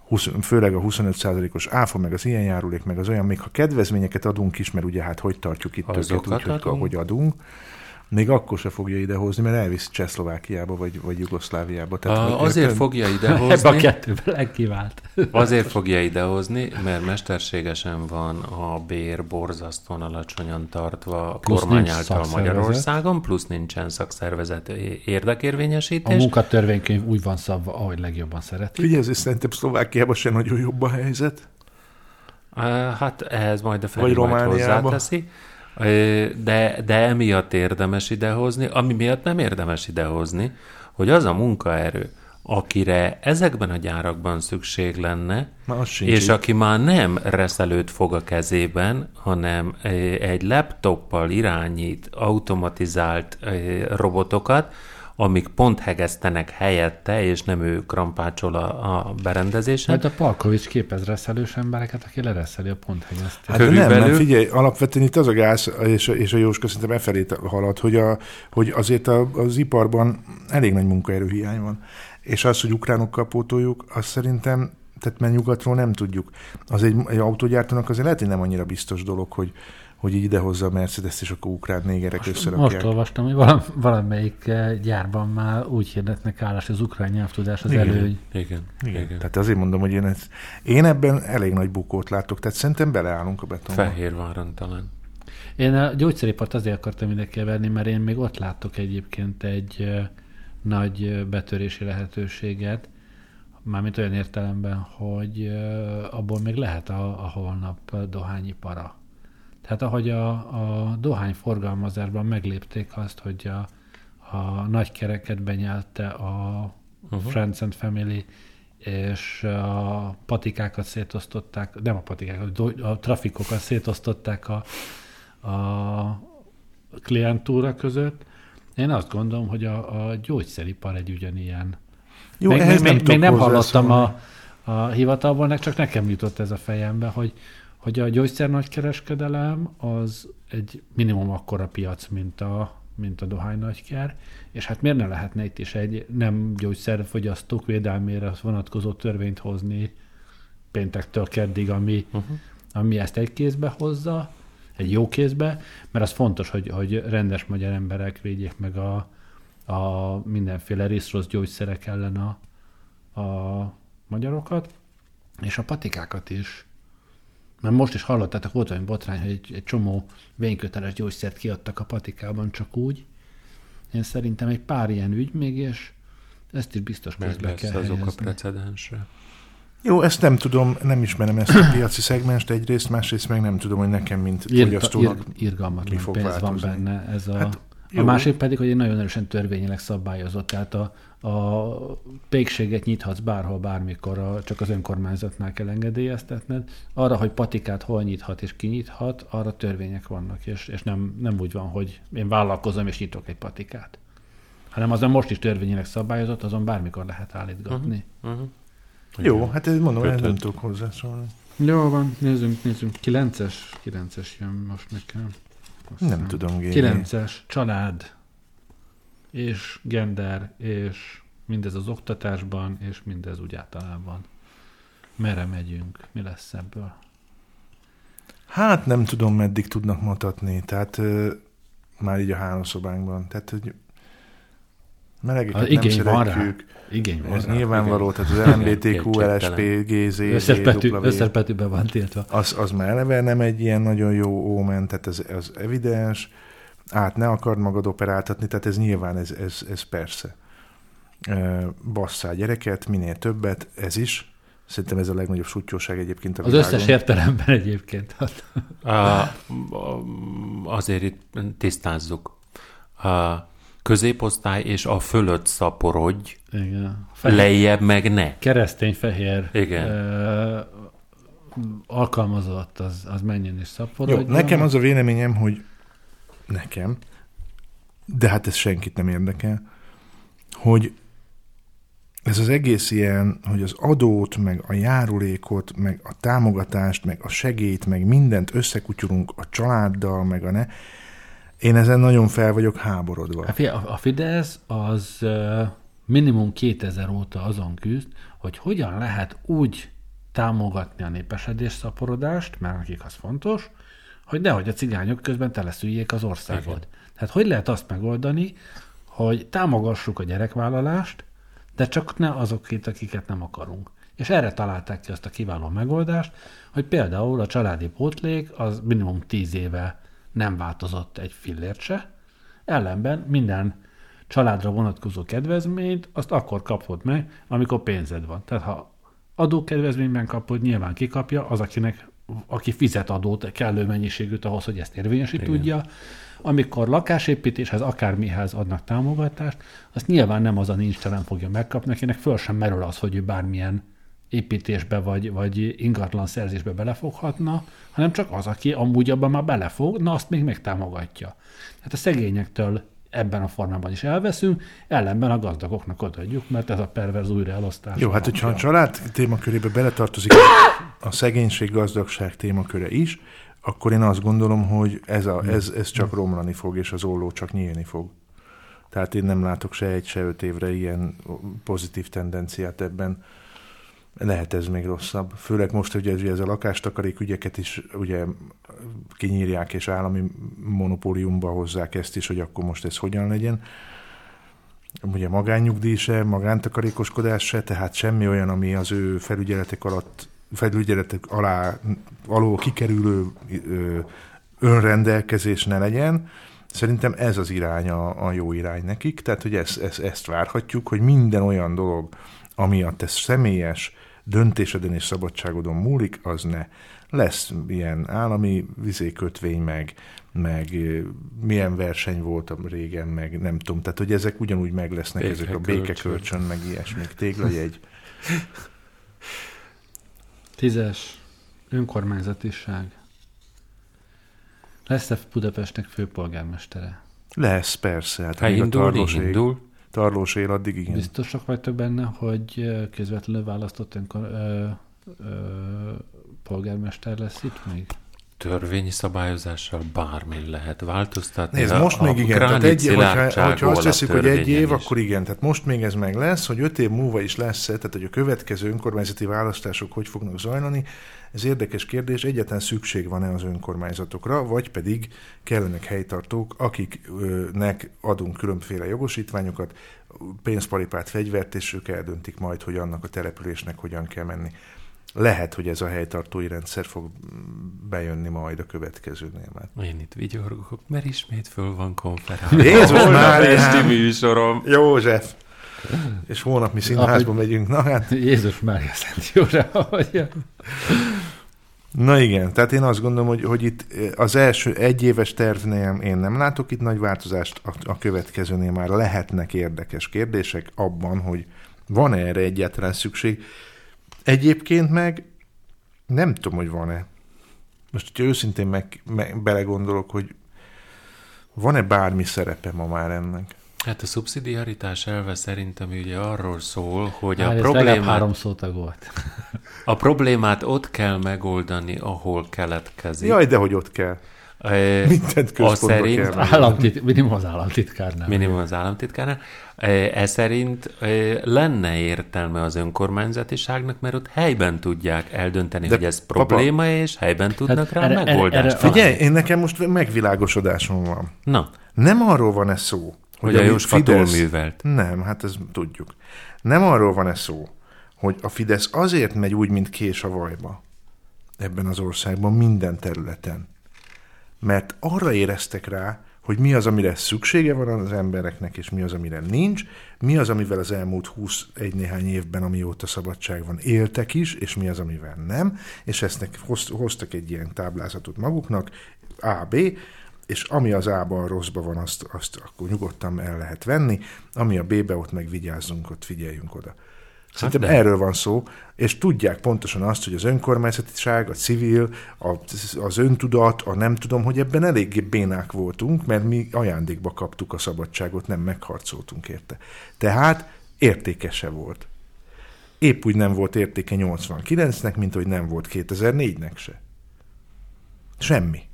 Speaker 2: 20, főleg a 25%-os áfa, meg az ilyen járulék, meg az olyan, még ha kedvezményeket adunk is, mert ugye hát hogy tartjuk itt őket
Speaker 4: Azokat
Speaker 2: úgy, hogy, hogy adunk, még akkor se fogja idehozni, mert elviszi Csehszlovákiába, vagy, vagy Jugoszláviába.
Speaker 4: A,
Speaker 2: hogy
Speaker 4: azért
Speaker 2: érted?
Speaker 4: fogja
Speaker 3: Ebbe a
Speaker 4: idehozni,
Speaker 3: kettőben legkivált.
Speaker 4: azért fogja idehozni, mert mesterségesen van a bér borzasztóan alacsonyan tartva a
Speaker 3: Plusz
Speaker 4: kormány
Speaker 3: nincs
Speaker 4: által. Magyarországon, plusz nincsen szakszervezet
Speaker 3: A
Speaker 4: érdekérvényesítés.
Speaker 3: munkatörvénykönyv úgy van szabva, ahogy legjobban szeretik.
Speaker 2: Figyelj, azért szerintem Szlovákiában sem nagyon jobb a helyzet.
Speaker 4: Hát ehhez majd a Feri majd
Speaker 2: Romániába.
Speaker 4: hozzáteszi. De, de emiatt érdemes idehozni, ami miatt nem érdemes idehozni, hogy az a munkaerő, akire ezekben a gyárakban szükség lenne, és
Speaker 2: így.
Speaker 4: aki már nem reszelőt fog a kezében, hanem egy laptoppal irányít automatizált robotokat, amik pont hegesztenek helyette, és nem ő krampácsol a, a berendezésen.
Speaker 3: Majd a Palkovics képez reszelős embereket, aki lereszeli a ponthegyeztést.
Speaker 2: Hát de nem, nem, figyelj, alapvetően itt az a gáz, és, a- és a Jóska szerintem e felé halad, hogy, a, hogy azért a, az iparban elég nagy munkaerőhiány van. És az, hogy ukránokkal pótoljuk, az szerintem, tehát mert nyugatról nem tudjuk. Az egy, egy autógyártónak azért lehet, hogy nem annyira biztos dolog, hogy, hogy így idehozza a Mercedes-t, és akkor ukrán négerek
Speaker 3: Most
Speaker 2: összerakják.
Speaker 3: olvastam, hogy valam, valamelyik eh, gyárban már úgy hirdetnek állás, hogy az ukrán nyelvtudás az
Speaker 2: Igen.
Speaker 3: előny.
Speaker 4: Igen,
Speaker 2: Igen.
Speaker 4: igen.
Speaker 2: Tehát azért mondom, hogy én, ezt, én ebben elég nagy bukót látok, tehát szerintem beleállunk a betonba.
Speaker 4: Fehérváron talán.
Speaker 3: Én a gyógyszeripart azért akartam ide keverni, mert én még ott látok egyébként egy ö, nagy ö, betörési lehetőséget, mármint olyan értelemben, hogy abból még lehet a, a holnap dohányipara. Tehát ahogy a, a dohány forgalmazásban meglépték azt, hogy a, a nagy kereket benyelte a uh-huh. Friends and Family, és a patikákat szétosztották, nem a patikákat, a trafikokat szétosztották a, a klientúra között. Én azt gondolom, hogy a, a gyógyszeripar egy ugyanilyen.
Speaker 2: Jó,
Speaker 3: még,
Speaker 2: ehhez
Speaker 3: még,
Speaker 2: tudok
Speaker 3: még nem hallottam a, a hivatalból, csak nekem jutott ez a fejembe, hogy, hogy a gyógyszer nagykereskedelem az egy minimum akkora piac, mint a, mint a dohány nagyker, és hát miért ne lehetne itt is egy nem gyógyszerfogyasztók védelmére vonatkozó törvényt hozni péntektől keddig, ami, uh-huh. ami ezt egy kézbe hozza, egy jó kézbe, mert az fontos, hogy, hogy rendes magyar emberek védjék meg a, a mindenféle rész-rossz gyógyszerek ellen a, a magyarokat, és a patikákat is. Mert most is hallottátok, volt olyan botrány, hogy egy, egy csomó vényköteles gyógyszert kiadtak a patikában csak úgy. Én szerintem egy pár ilyen ügy még, és ezt is biztos
Speaker 4: Meg
Speaker 3: közbe kell
Speaker 4: azok a
Speaker 3: helyezni.
Speaker 4: precedensre.
Speaker 2: Jó, ezt nem tudom, nem ismerem ezt a piaci szegmest egyrészt, másrészt meg nem tudom, hogy nekem, mint
Speaker 3: Irta,
Speaker 2: fogyasztónak
Speaker 3: ir,
Speaker 2: mi fog
Speaker 3: pénz van
Speaker 2: változni.
Speaker 3: benne. Ez a,
Speaker 2: Hát,
Speaker 3: hát, a
Speaker 2: jó.
Speaker 3: másik pedig, hogy egy nagyon erősen törvényileg szabályozott. Tehát a, a pékséget nyithatsz bárhol, bármikor, a, csak az önkormányzatnál kell engedélyeztetned. Arra, hogy patikát hol nyithat és kinyithat, arra törvények vannak, és, és nem, nem úgy van, hogy én vállalkozom és nyitok egy patikát. Hanem azon most is törvényileg szabályozott, azon bármikor lehet állítgatni.
Speaker 4: Uh-huh.
Speaker 2: Jó, hát ez mondom, hogy
Speaker 4: Kötöd.
Speaker 2: nem tudok hozzászólni.
Speaker 3: Jó van, nézzünk, nézzünk. Kilences, kilences jön most nekem. Azt
Speaker 2: Nem tudom, Géni.
Speaker 3: Kilences, család, és gender, és mindez az oktatásban, és mindez úgy általában. Merre megyünk? Mi lesz ebből?
Speaker 2: Hát nem tudom, meddig tudnak mutatni, tehát ö, már így a hálószobánkban. Tehát, hogy melegeket
Speaker 3: Az
Speaker 2: nem
Speaker 3: igény van rá. Igény van
Speaker 2: Ez
Speaker 3: rá.
Speaker 2: nyilvánvaló, tehát az LMBTQ, LSP, GZ,
Speaker 3: összes betűben van tiltva.
Speaker 2: az, az már eleve nem egy ilyen nagyon jó ómen, tehát ez, ez evidens. Át ne akard magad operáltatni, tehát ez nyilván, ez, ez, ez persze. Basszál gyereket, minél többet, ez is. Szerintem ez a legnagyobb sutyóság egyébként a
Speaker 3: Az
Speaker 2: világon.
Speaker 3: összes értelemben egyébként.
Speaker 4: A, azért itt tisztázzuk. A középosztály és a fölött szaporodj,
Speaker 3: Igen.
Speaker 4: lejjebb meg ne.
Speaker 3: Keresztény fehér
Speaker 4: Igen.
Speaker 3: ö, alkalmazott, az, az menjen és
Speaker 2: Jó,
Speaker 3: szaporodjon.
Speaker 2: nekem az a véleményem, hogy nekem, de hát ez senkit nem érdekel, hogy ez az egész ilyen, hogy az adót, meg a járulékot, meg a támogatást, meg a segélyt, meg mindent összekutyulunk a családdal, meg a ne. Én ezen nagyon fel vagyok háborodva.
Speaker 3: Hát A Fidesz az minimum 2000 óta azon küzd, hogy hogyan lehet úgy támogatni a népesedés szaporodást, mert nekik az fontos, hogy nehogy a cigányok közben teleszüljék az országot. Igen. Tehát hogy lehet azt megoldani, hogy támogassuk a gyerekvállalást, de csak ne azokét, akiket nem akarunk. És erre találták ki azt a kiváló megoldást, hogy például a családi pótlék az minimum 10 éve nem változott egy fillért se, ellenben minden családra vonatkozó kedvezményt azt akkor kapod meg, amikor pénzed van. Tehát ha adókedvezményben kapod, nyilván kikapja az, akinek, aki fizet adót kellő mennyiségűt ahhoz, hogy ezt érvényesít tudja. Amikor lakásépítéshez, akármihez adnak támogatást, azt nyilván nem az a nincs telen fogja megkapni, akinek föl sem merül az, hogy ő bármilyen építésbe vagy, vagy ingatlan szerzésbe belefoghatna, hanem csak az, aki amúgy abban már belefog, na azt még megtámogatja. Tehát a szegényektől ebben a formában is elveszünk, ellenben a gazdagoknak odaadjuk, mert ez a perverz újraelosztás.
Speaker 2: Jó, hát hogyha a család témakörébe beletartozik a szegénység, gazdagság témaköre is, akkor én azt gondolom, hogy ez, a, ez, ez csak romlani fog, és az olló csak nyílni fog. Tehát én nem látok se egy, se öt évre ilyen pozitív tendenciát ebben. Lehet ez még rosszabb. Főleg most, hogy ez, ez a lakástakarék ügyeket is ugye kinyírják, és állami monopóliumba hozzák ezt is, hogy akkor most ez hogyan legyen. Ugye magánnyugdíj se, magántakarékoskodás se, tehát semmi olyan, ami az ő felügyeletek alatt felügyeletek alá alól kikerülő ö, önrendelkezés ne legyen. Szerintem ez az irány a, a jó irány nekik, tehát hogy ezt, ezt, ezt várhatjuk, hogy minden olyan dolog, ami a te személyes döntéseden és szabadságodon múlik, az ne. Lesz ilyen állami vizékötvény, meg, meg milyen verseny volt régen, meg nem tudom. Tehát, hogy ezek ugyanúgy meg lesznek, ezek a
Speaker 4: Békekölcsön.
Speaker 2: meg ilyesmik, téglajegy.
Speaker 3: Tízes, önkormányzatiság. Lesz-e Budapestnek főpolgármestere?
Speaker 2: Lesz, persze. Hát
Speaker 4: Ha indul, indul.
Speaker 2: Tarlós él, addig igen.
Speaker 3: Biztosak vagytok benne, hogy közvetlenül választott önkor, ö, ö, polgármester lesz itt még?
Speaker 4: Törvényi szabályozással bármin lehet változtatni.
Speaker 2: Nézd,
Speaker 4: A-
Speaker 2: most
Speaker 4: a
Speaker 2: még igen, tehát egy hogyha, hogyha azt veszük, hogy egy év,
Speaker 4: is.
Speaker 2: akkor igen, tehát most még ez meg lesz, hogy öt év múlva is lesz tehát hogy a következő önkormányzati választások hogy fognak zajlani, ez érdekes kérdés, egyetlen szükség van-e az önkormányzatokra, vagy pedig kellenek helytartók, akiknek adunk különféle jogosítványokat, pénzparipát, fegyvert, és ők eldöntik majd, hogy annak a településnek hogyan kell menni. Lehet, hogy ez a helytartói rendszer fog bejönni majd a következőnél. Már.
Speaker 4: Én itt vigyorgok, mert ismét föl van konferálva.
Speaker 2: Jézus Máriám!
Speaker 4: esti műsorom.
Speaker 2: József! És holnap mi színházba
Speaker 3: Ahogy-
Speaker 2: megyünk. Na hát,
Speaker 3: Jézus Mária Szent Jóra, hogy
Speaker 2: na igen, tehát én azt gondolom, hogy, hogy itt az első egyéves tervnél én nem látok itt nagy változást, a, a következőnél már lehetnek érdekes kérdések abban, hogy van -e erre egyáltalán szükség. Egyébként meg nem tudom, hogy van-e. Most, hogyha őszintén meg, meg belegondolok, hogy van-e bármi szerepe ma már ennek?
Speaker 4: Hát a szubszidiaritás elve szerintem ugye arról szól, hogy
Speaker 3: Hát
Speaker 4: a problémát,
Speaker 3: három szótag volt.
Speaker 4: a problémát ott kell megoldani, ahol keletkezik.
Speaker 2: Jaj, de hogy ott kell.
Speaker 4: E,
Speaker 2: Mindent
Speaker 4: a szerint,
Speaker 2: kell.
Speaker 3: Államtit, minimum az államtitkárnál.
Speaker 4: minimum az államtitkárnál, E, e szerint e, lenne értelme az önkormányzatiságnak, mert ott helyben tudják eldönteni,
Speaker 2: De
Speaker 4: hogy ez
Speaker 2: papa-
Speaker 4: probléma, és helyben tudnak rá
Speaker 3: erre- erre-
Speaker 4: megoldást
Speaker 3: erre-
Speaker 4: találni.
Speaker 2: Figyelj, én nekem most megvilágosodásom van.
Speaker 4: Na,
Speaker 2: Nem arról van ez szó,
Speaker 4: hogy a
Speaker 2: ami
Speaker 4: Jóska művelt.
Speaker 2: Nem, hát ez tudjuk. Nem arról van ez szó, hogy a Fidesz azért megy úgy, mint kés a vajba ebben az országban minden területen. Mert arra éreztek rá, hogy mi az, amire szüksége van az embereknek, és mi az, amire nincs, mi az, amivel az elmúlt 21 néhány évben, amióta szabadság van, éltek is, és mi az, amivel nem, és ezt hoztak egy ilyen táblázatot maguknak, A, B, és ami az A-ban rosszban van, azt, azt akkor nyugodtan el lehet venni, ami a B-be, ott meg vigyázzunk, ott figyeljünk oda. Szerintem hát erről van szó, és tudják pontosan azt, hogy az önkormányzatiság, a civil, a, az öntudat, a nem tudom, hogy ebben eléggé bénák voltunk, mert mi ajándékba kaptuk a szabadságot, nem megharcoltunk érte. Tehát értékese volt. Épp úgy nem volt értéke 89-nek, mint hogy nem volt 2004-nek se. Semmi.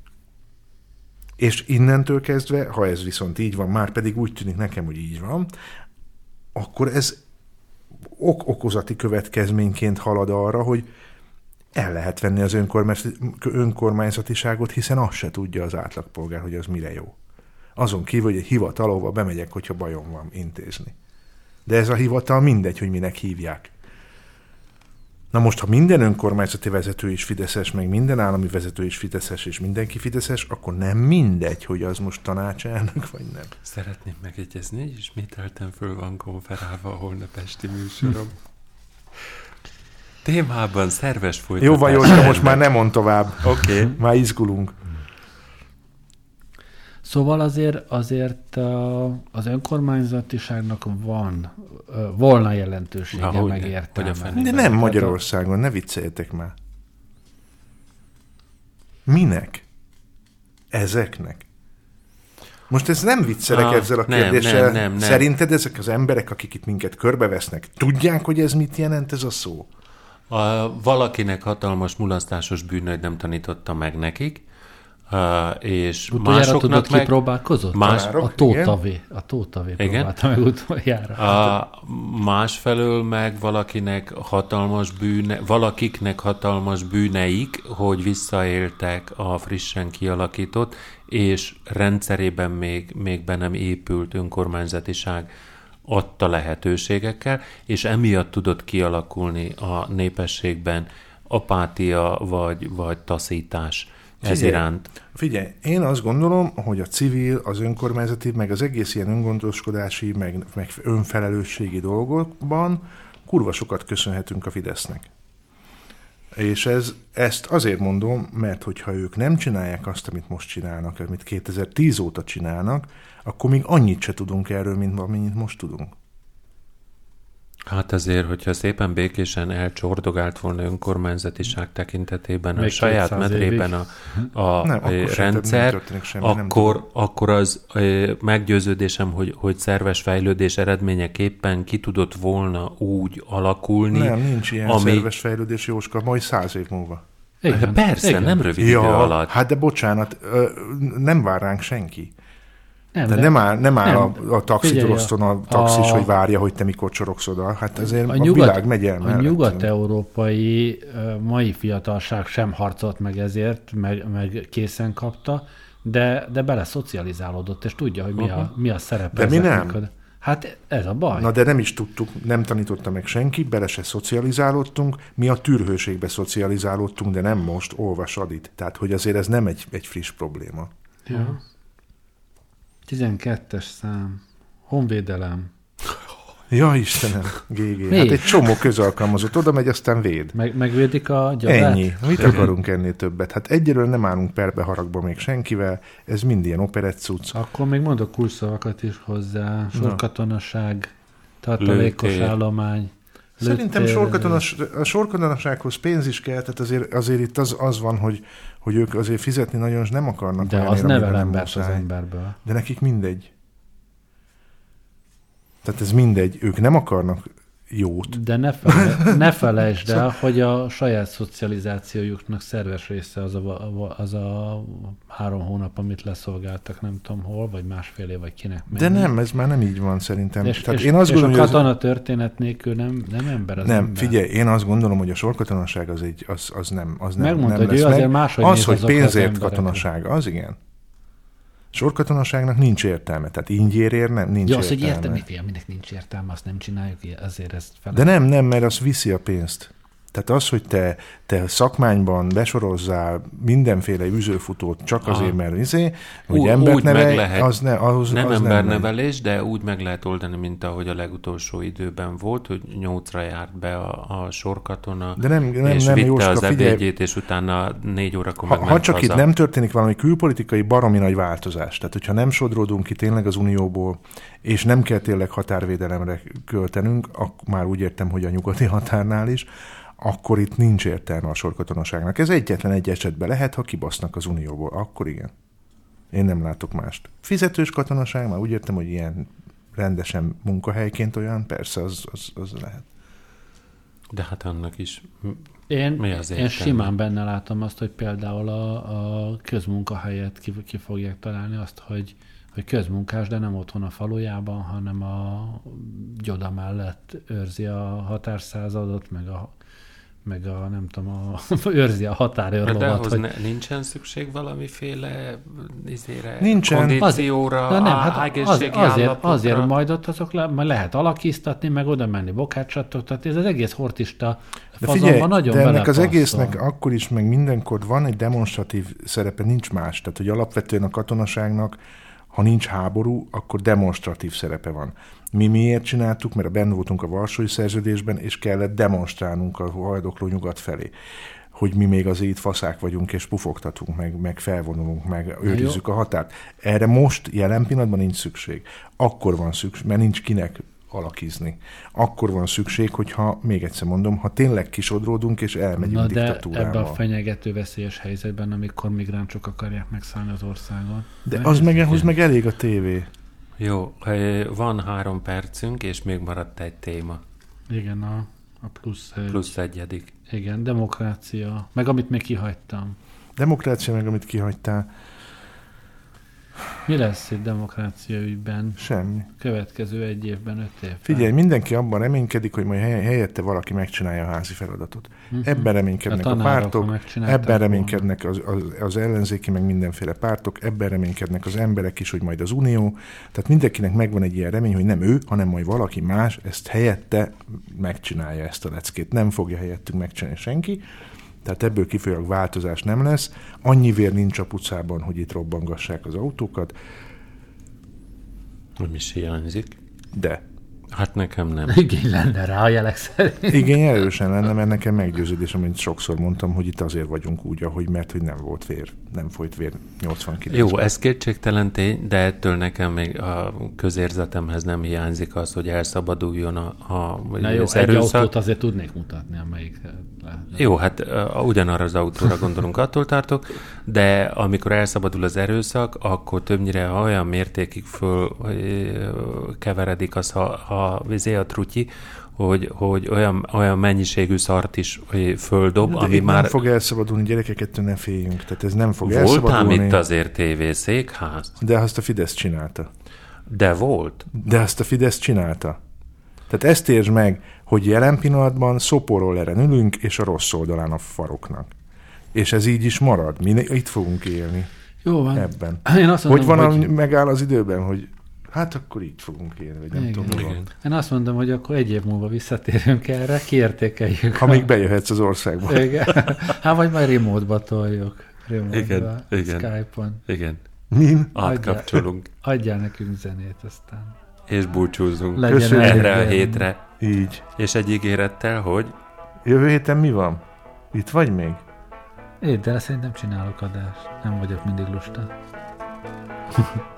Speaker 2: És innentől kezdve, ha ez viszont így van, már pedig úgy tűnik nekem, hogy így van, akkor ez ok-okozati következményként halad arra, hogy el lehet venni az önkormányzatiságot, hiszen azt se tudja az átlagpolgár, hogy az mire jó. Azon kívül, hogy egy hivatal, ahova bemegyek, hogyha bajom van intézni. De ez a hivatal mindegy, hogy minek hívják. Na most, ha minden önkormányzati vezető is Fideszes, meg minden állami vezető is Fideszes, és mindenki Fideszes, akkor nem mindegy, hogy az most tanácselnök, vagy nem.
Speaker 4: Szeretném megegyezni, hogy ismételten föl van konferálva a holnap esti műsorom. Témában szerves folytatás.
Speaker 2: Jó, Vajóska, most már nem mond tovább.
Speaker 4: Oké. Okay.
Speaker 2: Már izgulunk.
Speaker 3: Szóval azért, azért az önkormányzatiságnak van, volna jelentősége, Na, meg értelme.
Speaker 2: De nem Magyarországon, ne vicceljetek már. Minek? Ezeknek? Most ez nem viccelek ah, ezzel a kérdéssel. Nem, nem, nem, nem. Szerinted ezek az emberek, akik itt minket körbevesznek, tudják, hogy ez mit jelent ez a szó?
Speaker 4: A, valakinek hatalmas mulasztásos bűnöd nem tanította meg nekik, Uh, és
Speaker 3: utoljára másoknak tudod, meg... kipróbálkozott? Más... A Tótavé. A Tótavé próbálta meg utoljára.
Speaker 4: A másfelől meg valakinek hatalmas bűne, valakiknek hatalmas bűneik, hogy visszaéltek a frissen kialakított, és rendszerében még, még be nem épült önkormányzatiság adta lehetőségekkel, és emiatt tudott kialakulni a népességben apátia vagy, vagy taszítás ez figyelj, iránt.
Speaker 2: Figyelj, én azt gondolom, hogy a civil, az önkormányzati, meg az egész ilyen öngondoskodási, meg, meg önfelelősségi dolgokban kurva sokat köszönhetünk a Fidesznek. És ez, ezt azért mondom, mert hogyha ők nem csinálják azt, amit most csinálnak, amit 2010 óta csinálnak, akkor még annyit se tudunk erről, mint amennyit most tudunk.
Speaker 4: Hát azért, hogyha szépen békésen elcsordogált volna önkormányzatiság tekintetében Még a saját medrében a, a nem, akkor rendszer, semmi, akkor, akkor az meggyőződésem, hogy, hogy szerves fejlődés eredményeképpen ki tudott volna úgy alakulni.
Speaker 2: Nem, nincs ilyen ami... szerves fejlődés, Jóska, majd száz év múlva.
Speaker 4: Igen, persze, Igen. nem rövid ja, idő alatt.
Speaker 2: Hát de bocsánat, nem vár ránk senki. Nem, de nem áll, nem áll nem. a, a taxitoroszton a taxis, a, hogy várja, hogy te mikor csorogsz oda. Hát ezért a, a, nyugat, világ megy el
Speaker 3: A nyugat-európai mai fiatalság sem harcolt meg ezért, meg, meg készen kapta, de, de bele szocializálódott, és tudja, hogy mi a, mi a szerepe.
Speaker 2: De mi nem?
Speaker 3: Hát ez a baj.
Speaker 2: Na de nem is tudtuk, nem tanította meg senki, bele se szocializálódtunk, mi a tűrhőségbe szocializálódtunk, de nem most, olvas Adit. Tehát, hogy azért ez nem egy, egy friss probléma. Ja.
Speaker 3: 12-es szám. Honvédelem.
Speaker 2: Ja, Istenem, GG. Mi? Hát egy csomó közalkalmazott oda megy, aztán véd.
Speaker 3: Meg, megvédik a
Speaker 2: gyarát? Ennyi. Mit akarunk ennél többet? Hát egyről nem állunk perbe haragba még senkivel, ez mind ilyen operetcuc.
Speaker 3: Akkor még mondok kulszavakat is hozzá. Sorkatonaság, tartalékos Lőtél. állomány.
Speaker 2: Szerintem sorkatonas, a sorkatonasághoz pénz is kell, tehát azért, azért itt az, az van, hogy, hogy ők azért fizetni nagyon nem akarnak.
Speaker 3: De az nevel embert az emberből.
Speaker 2: De nekik mindegy. Tehát ez mindegy, ők nem akarnak jót.
Speaker 3: De ne, fele, ne felejtsd el, hogy a saját szocializációjuknak szerves része az a, az a három hónap, amit leszolgáltak, nem tudom hol, vagy másfél év, vagy kinek.
Speaker 2: Mennyi. De nem, ez már nem így van szerintem.
Speaker 3: És, Tehát és, én azt és gondolom, a katona az... történet nélkül nem, nem ember az
Speaker 2: Nem,
Speaker 3: ember.
Speaker 2: figyelj, én azt gondolom, hogy a sorkatonaság az, egy, az, az nem, az nem,
Speaker 3: Megmondta,
Speaker 2: nem
Speaker 3: hogy lesz ő azért máshogy
Speaker 2: Az, hogy pénzért katonaság, az igen. Sorkatonaságnak nincs értelme, tehát ingyérért nem, nincs
Speaker 3: ja,
Speaker 2: az,
Speaker 3: értelme. hogy fiam, minek nincs értelme, azt nem csináljuk, azért ezt fel.
Speaker 2: De nem, nem, mert az viszi a pénzt. Tehát az, hogy te, te szakmányban besorozzál mindenféle üzőfutót csak azért,
Speaker 4: Aha.
Speaker 2: mert izé, hogy
Speaker 4: Ú-
Speaker 2: embert
Speaker 4: úgy meg
Speaker 2: nevelj,
Speaker 4: lehet.
Speaker 2: az, ne, az,
Speaker 4: Nem
Speaker 2: az
Speaker 4: embernevelés, de úgy meg lehet oldani, mint ahogy a legutolsó időben volt, hogy nyolcra járt be a, a sorkatona,
Speaker 2: De nem, nem,
Speaker 4: és
Speaker 2: nem
Speaker 4: vitte
Speaker 2: Jóska,
Speaker 4: az
Speaker 2: figyelj,
Speaker 4: ebédjét, és utána négy órakor
Speaker 2: ha,
Speaker 4: meg
Speaker 2: ha csak
Speaker 4: haza.
Speaker 2: itt nem történik valami külpolitikai baromi nagy változás, tehát hogyha nem sodródunk ki tényleg az Unióból, és nem kell tényleg határvédelemre költenünk, ak- már úgy értem, hogy a nyugati határnál is, akkor itt nincs értelme a sorkatonaságnak. Ez egyetlen egy esetben lehet, ha kibasznak az Unióból. Akkor igen. Én nem látok mást. Fizetős katonaság, már úgy értem, hogy ilyen rendesen munkahelyként olyan, persze, az, az, az lehet.
Speaker 4: De hát annak is.
Speaker 3: Én,
Speaker 4: Mi az
Speaker 3: én simán benne látom azt, hogy például a, a közmunkahelyet ki, ki fogják találni azt, hogy, hogy közmunkás, de nem otthon a falujában, hanem a gyoda mellett őrzi a határszázadot, meg a meg a, nem tudom, a, őrzi a
Speaker 4: De
Speaker 3: határőrlovat,
Speaker 4: ahhoz
Speaker 3: hogy
Speaker 4: ne, nincsen szükség valamiféle izére,
Speaker 2: Nincsen.
Speaker 4: kondícióra,
Speaker 3: Na nem, hát az, azért, azért majd ott azok le, majd lehet alakiztatni, meg oda menni bokát csattogtatni, ez az egész hortista
Speaker 2: De figyelj,
Speaker 3: nagyon
Speaker 2: de ennek az egésznek akkor is, meg mindenkor van egy demonstratív szerepe, nincs más. Tehát, hogy alapvetően a katonaságnak, ha nincs háború, akkor demonstratív szerepe van. Mi miért csináltuk? Mert benne voltunk a Varsói Szerződésben, és kellett demonstrálnunk a haldokló nyugat felé hogy mi még azért itt faszák vagyunk, és pufogtatunk, meg, meg felvonulunk, meg őrizzük a határt. Erre most, jelen pillanatban nincs szükség. Akkor van szükség, mert nincs kinek alakizni. Akkor van szükség, hogyha, még egyszer mondom, ha tényleg kisodródunk, és elmegyünk
Speaker 3: Na de ebben a fenyegető veszélyes helyzetben, amikor migránsok akarják megszállni az országon.
Speaker 2: De az meg, ahhoz meg elég a tévé.
Speaker 4: Jó, van három percünk, és még maradt egy téma.
Speaker 3: Igen, a, a plusz, plusz.
Speaker 4: Plusz egyedik.
Speaker 3: Igen, demokrácia. Meg amit még kihagytam.
Speaker 2: Demokrácia meg, amit kihagytál,
Speaker 3: Mi lesz itt demokrácia ügyben
Speaker 2: semmi.
Speaker 3: következő egy évben, öt évben?
Speaker 2: Figyelj, mindenki abban reménykedik, hogy majd hely- helyette valaki megcsinálja a házi feladatot.
Speaker 3: Mhm.
Speaker 2: Ebben reménykednek
Speaker 3: A
Speaker 2: a, pártok, ebben reménykednek az, az, az ellenzéki, meg mindenféle pártok, ebben reménykednek az emberek is, hogy majd az unió. Tehát mindenkinek megvan egy ilyen remény, hogy nem ő, hanem majd valaki más ezt helyette megcsinálja ezt a leckét. Nem fogja helyettünk megcsinálni senki. Tehát ebből kifolyólag változás nem lesz. Annyi vér nincs a pucában, hogy itt robbangassák az autókat,
Speaker 4: Nem is hiányzik.
Speaker 2: de
Speaker 4: Hát nekem nem.
Speaker 3: Igény lenne rá a jelek szerint.
Speaker 2: igény erősen lenne, mert nekem meggyőződés, amit sokszor mondtam, hogy itt azért vagyunk úgy, ahogy mert hogy nem volt vér, nem folyt vér 89
Speaker 4: Jó, ez kétségtelen tény, de ettől nekem még a közérzetemhez nem hiányzik az, hogy elszabaduljon a, a,
Speaker 3: Na jó,
Speaker 4: az
Speaker 3: egy
Speaker 4: erőszak.
Speaker 3: autót azért tudnék mutatni, amelyik lehet.
Speaker 4: Jó, hát uh, ugyanarra az autóra gondolunk, attól tartok, de amikor elszabadul az erőszak, akkor többnyire olyan mértékig föl ö, keveredik az, ha, ha vizé a trutyi, hogy, hogy olyan, olyan mennyiségű szart is földob,
Speaker 2: De
Speaker 4: ami
Speaker 2: itt
Speaker 4: már
Speaker 2: nem fog elszabadulni, gyerekek, ettől ne féljünk. Tehát ez nem fog
Speaker 4: voltám
Speaker 2: elszabadulni.
Speaker 4: itt azért tévészékház,
Speaker 2: De azt a Fidesz csinálta.
Speaker 4: de volt.
Speaker 2: De azt a Fidesz csinálta. Tehát ezt értsd meg, hogy jelen pillanatban szoporrolleren ülünk, és a rossz oldalán a faroknak. És ez így is marad. Mi itt fogunk élni
Speaker 3: Jó van.
Speaker 2: ebben.
Speaker 3: Én azt
Speaker 2: Hogy
Speaker 3: mondom,
Speaker 2: van,
Speaker 3: hogy,
Speaker 2: hogy... megáll az időben, hogy hát akkor így fogunk élni, vagy nem
Speaker 3: Igen.
Speaker 2: tudom. mi van.
Speaker 3: Én azt mondom, hogy akkor egy év múlva visszatérünk erre, kiértékeljük.
Speaker 2: Ha még bejöhetsz az országba.
Speaker 3: Igen. Hát vagy majd remote-ba toljuk. Remote-ba,
Speaker 4: Igen, igen.
Speaker 3: Skype-on.
Speaker 4: Igen,
Speaker 2: Min?
Speaker 4: átkapcsolunk,
Speaker 3: Adjál nekünk zenét aztán.
Speaker 4: és búcsúzunk
Speaker 3: Legyen
Speaker 2: Köszönjük.
Speaker 4: erre a hétre.
Speaker 2: Így.
Speaker 4: És egy ígérettel, hogy
Speaker 2: Jövő héten mi van? Itt vagy még?
Speaker 3: É, de szerintem csinálok adást. Nem vagyok mindig lusta.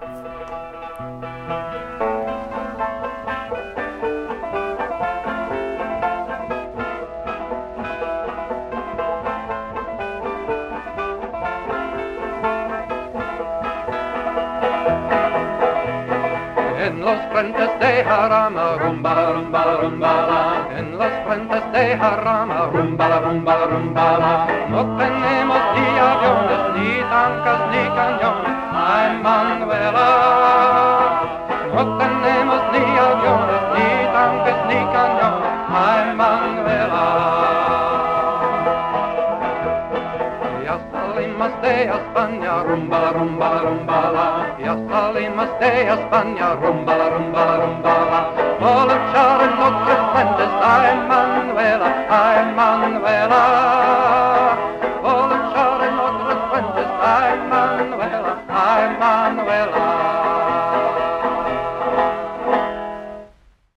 Speaker 1: Jarama, rumba rumba rumba la. En los puentes de Jarama, rumba la rumba la rumba la. No tenemos ni aviones, ni tanques, ni cañones, ay Manuela. ja Spanja, rumba, rumba, rumbala. Ja salimaste ja Spanja, rumba rumba rumbala. Olen Charles, notre Fuentes, a Emanuela, a manuela.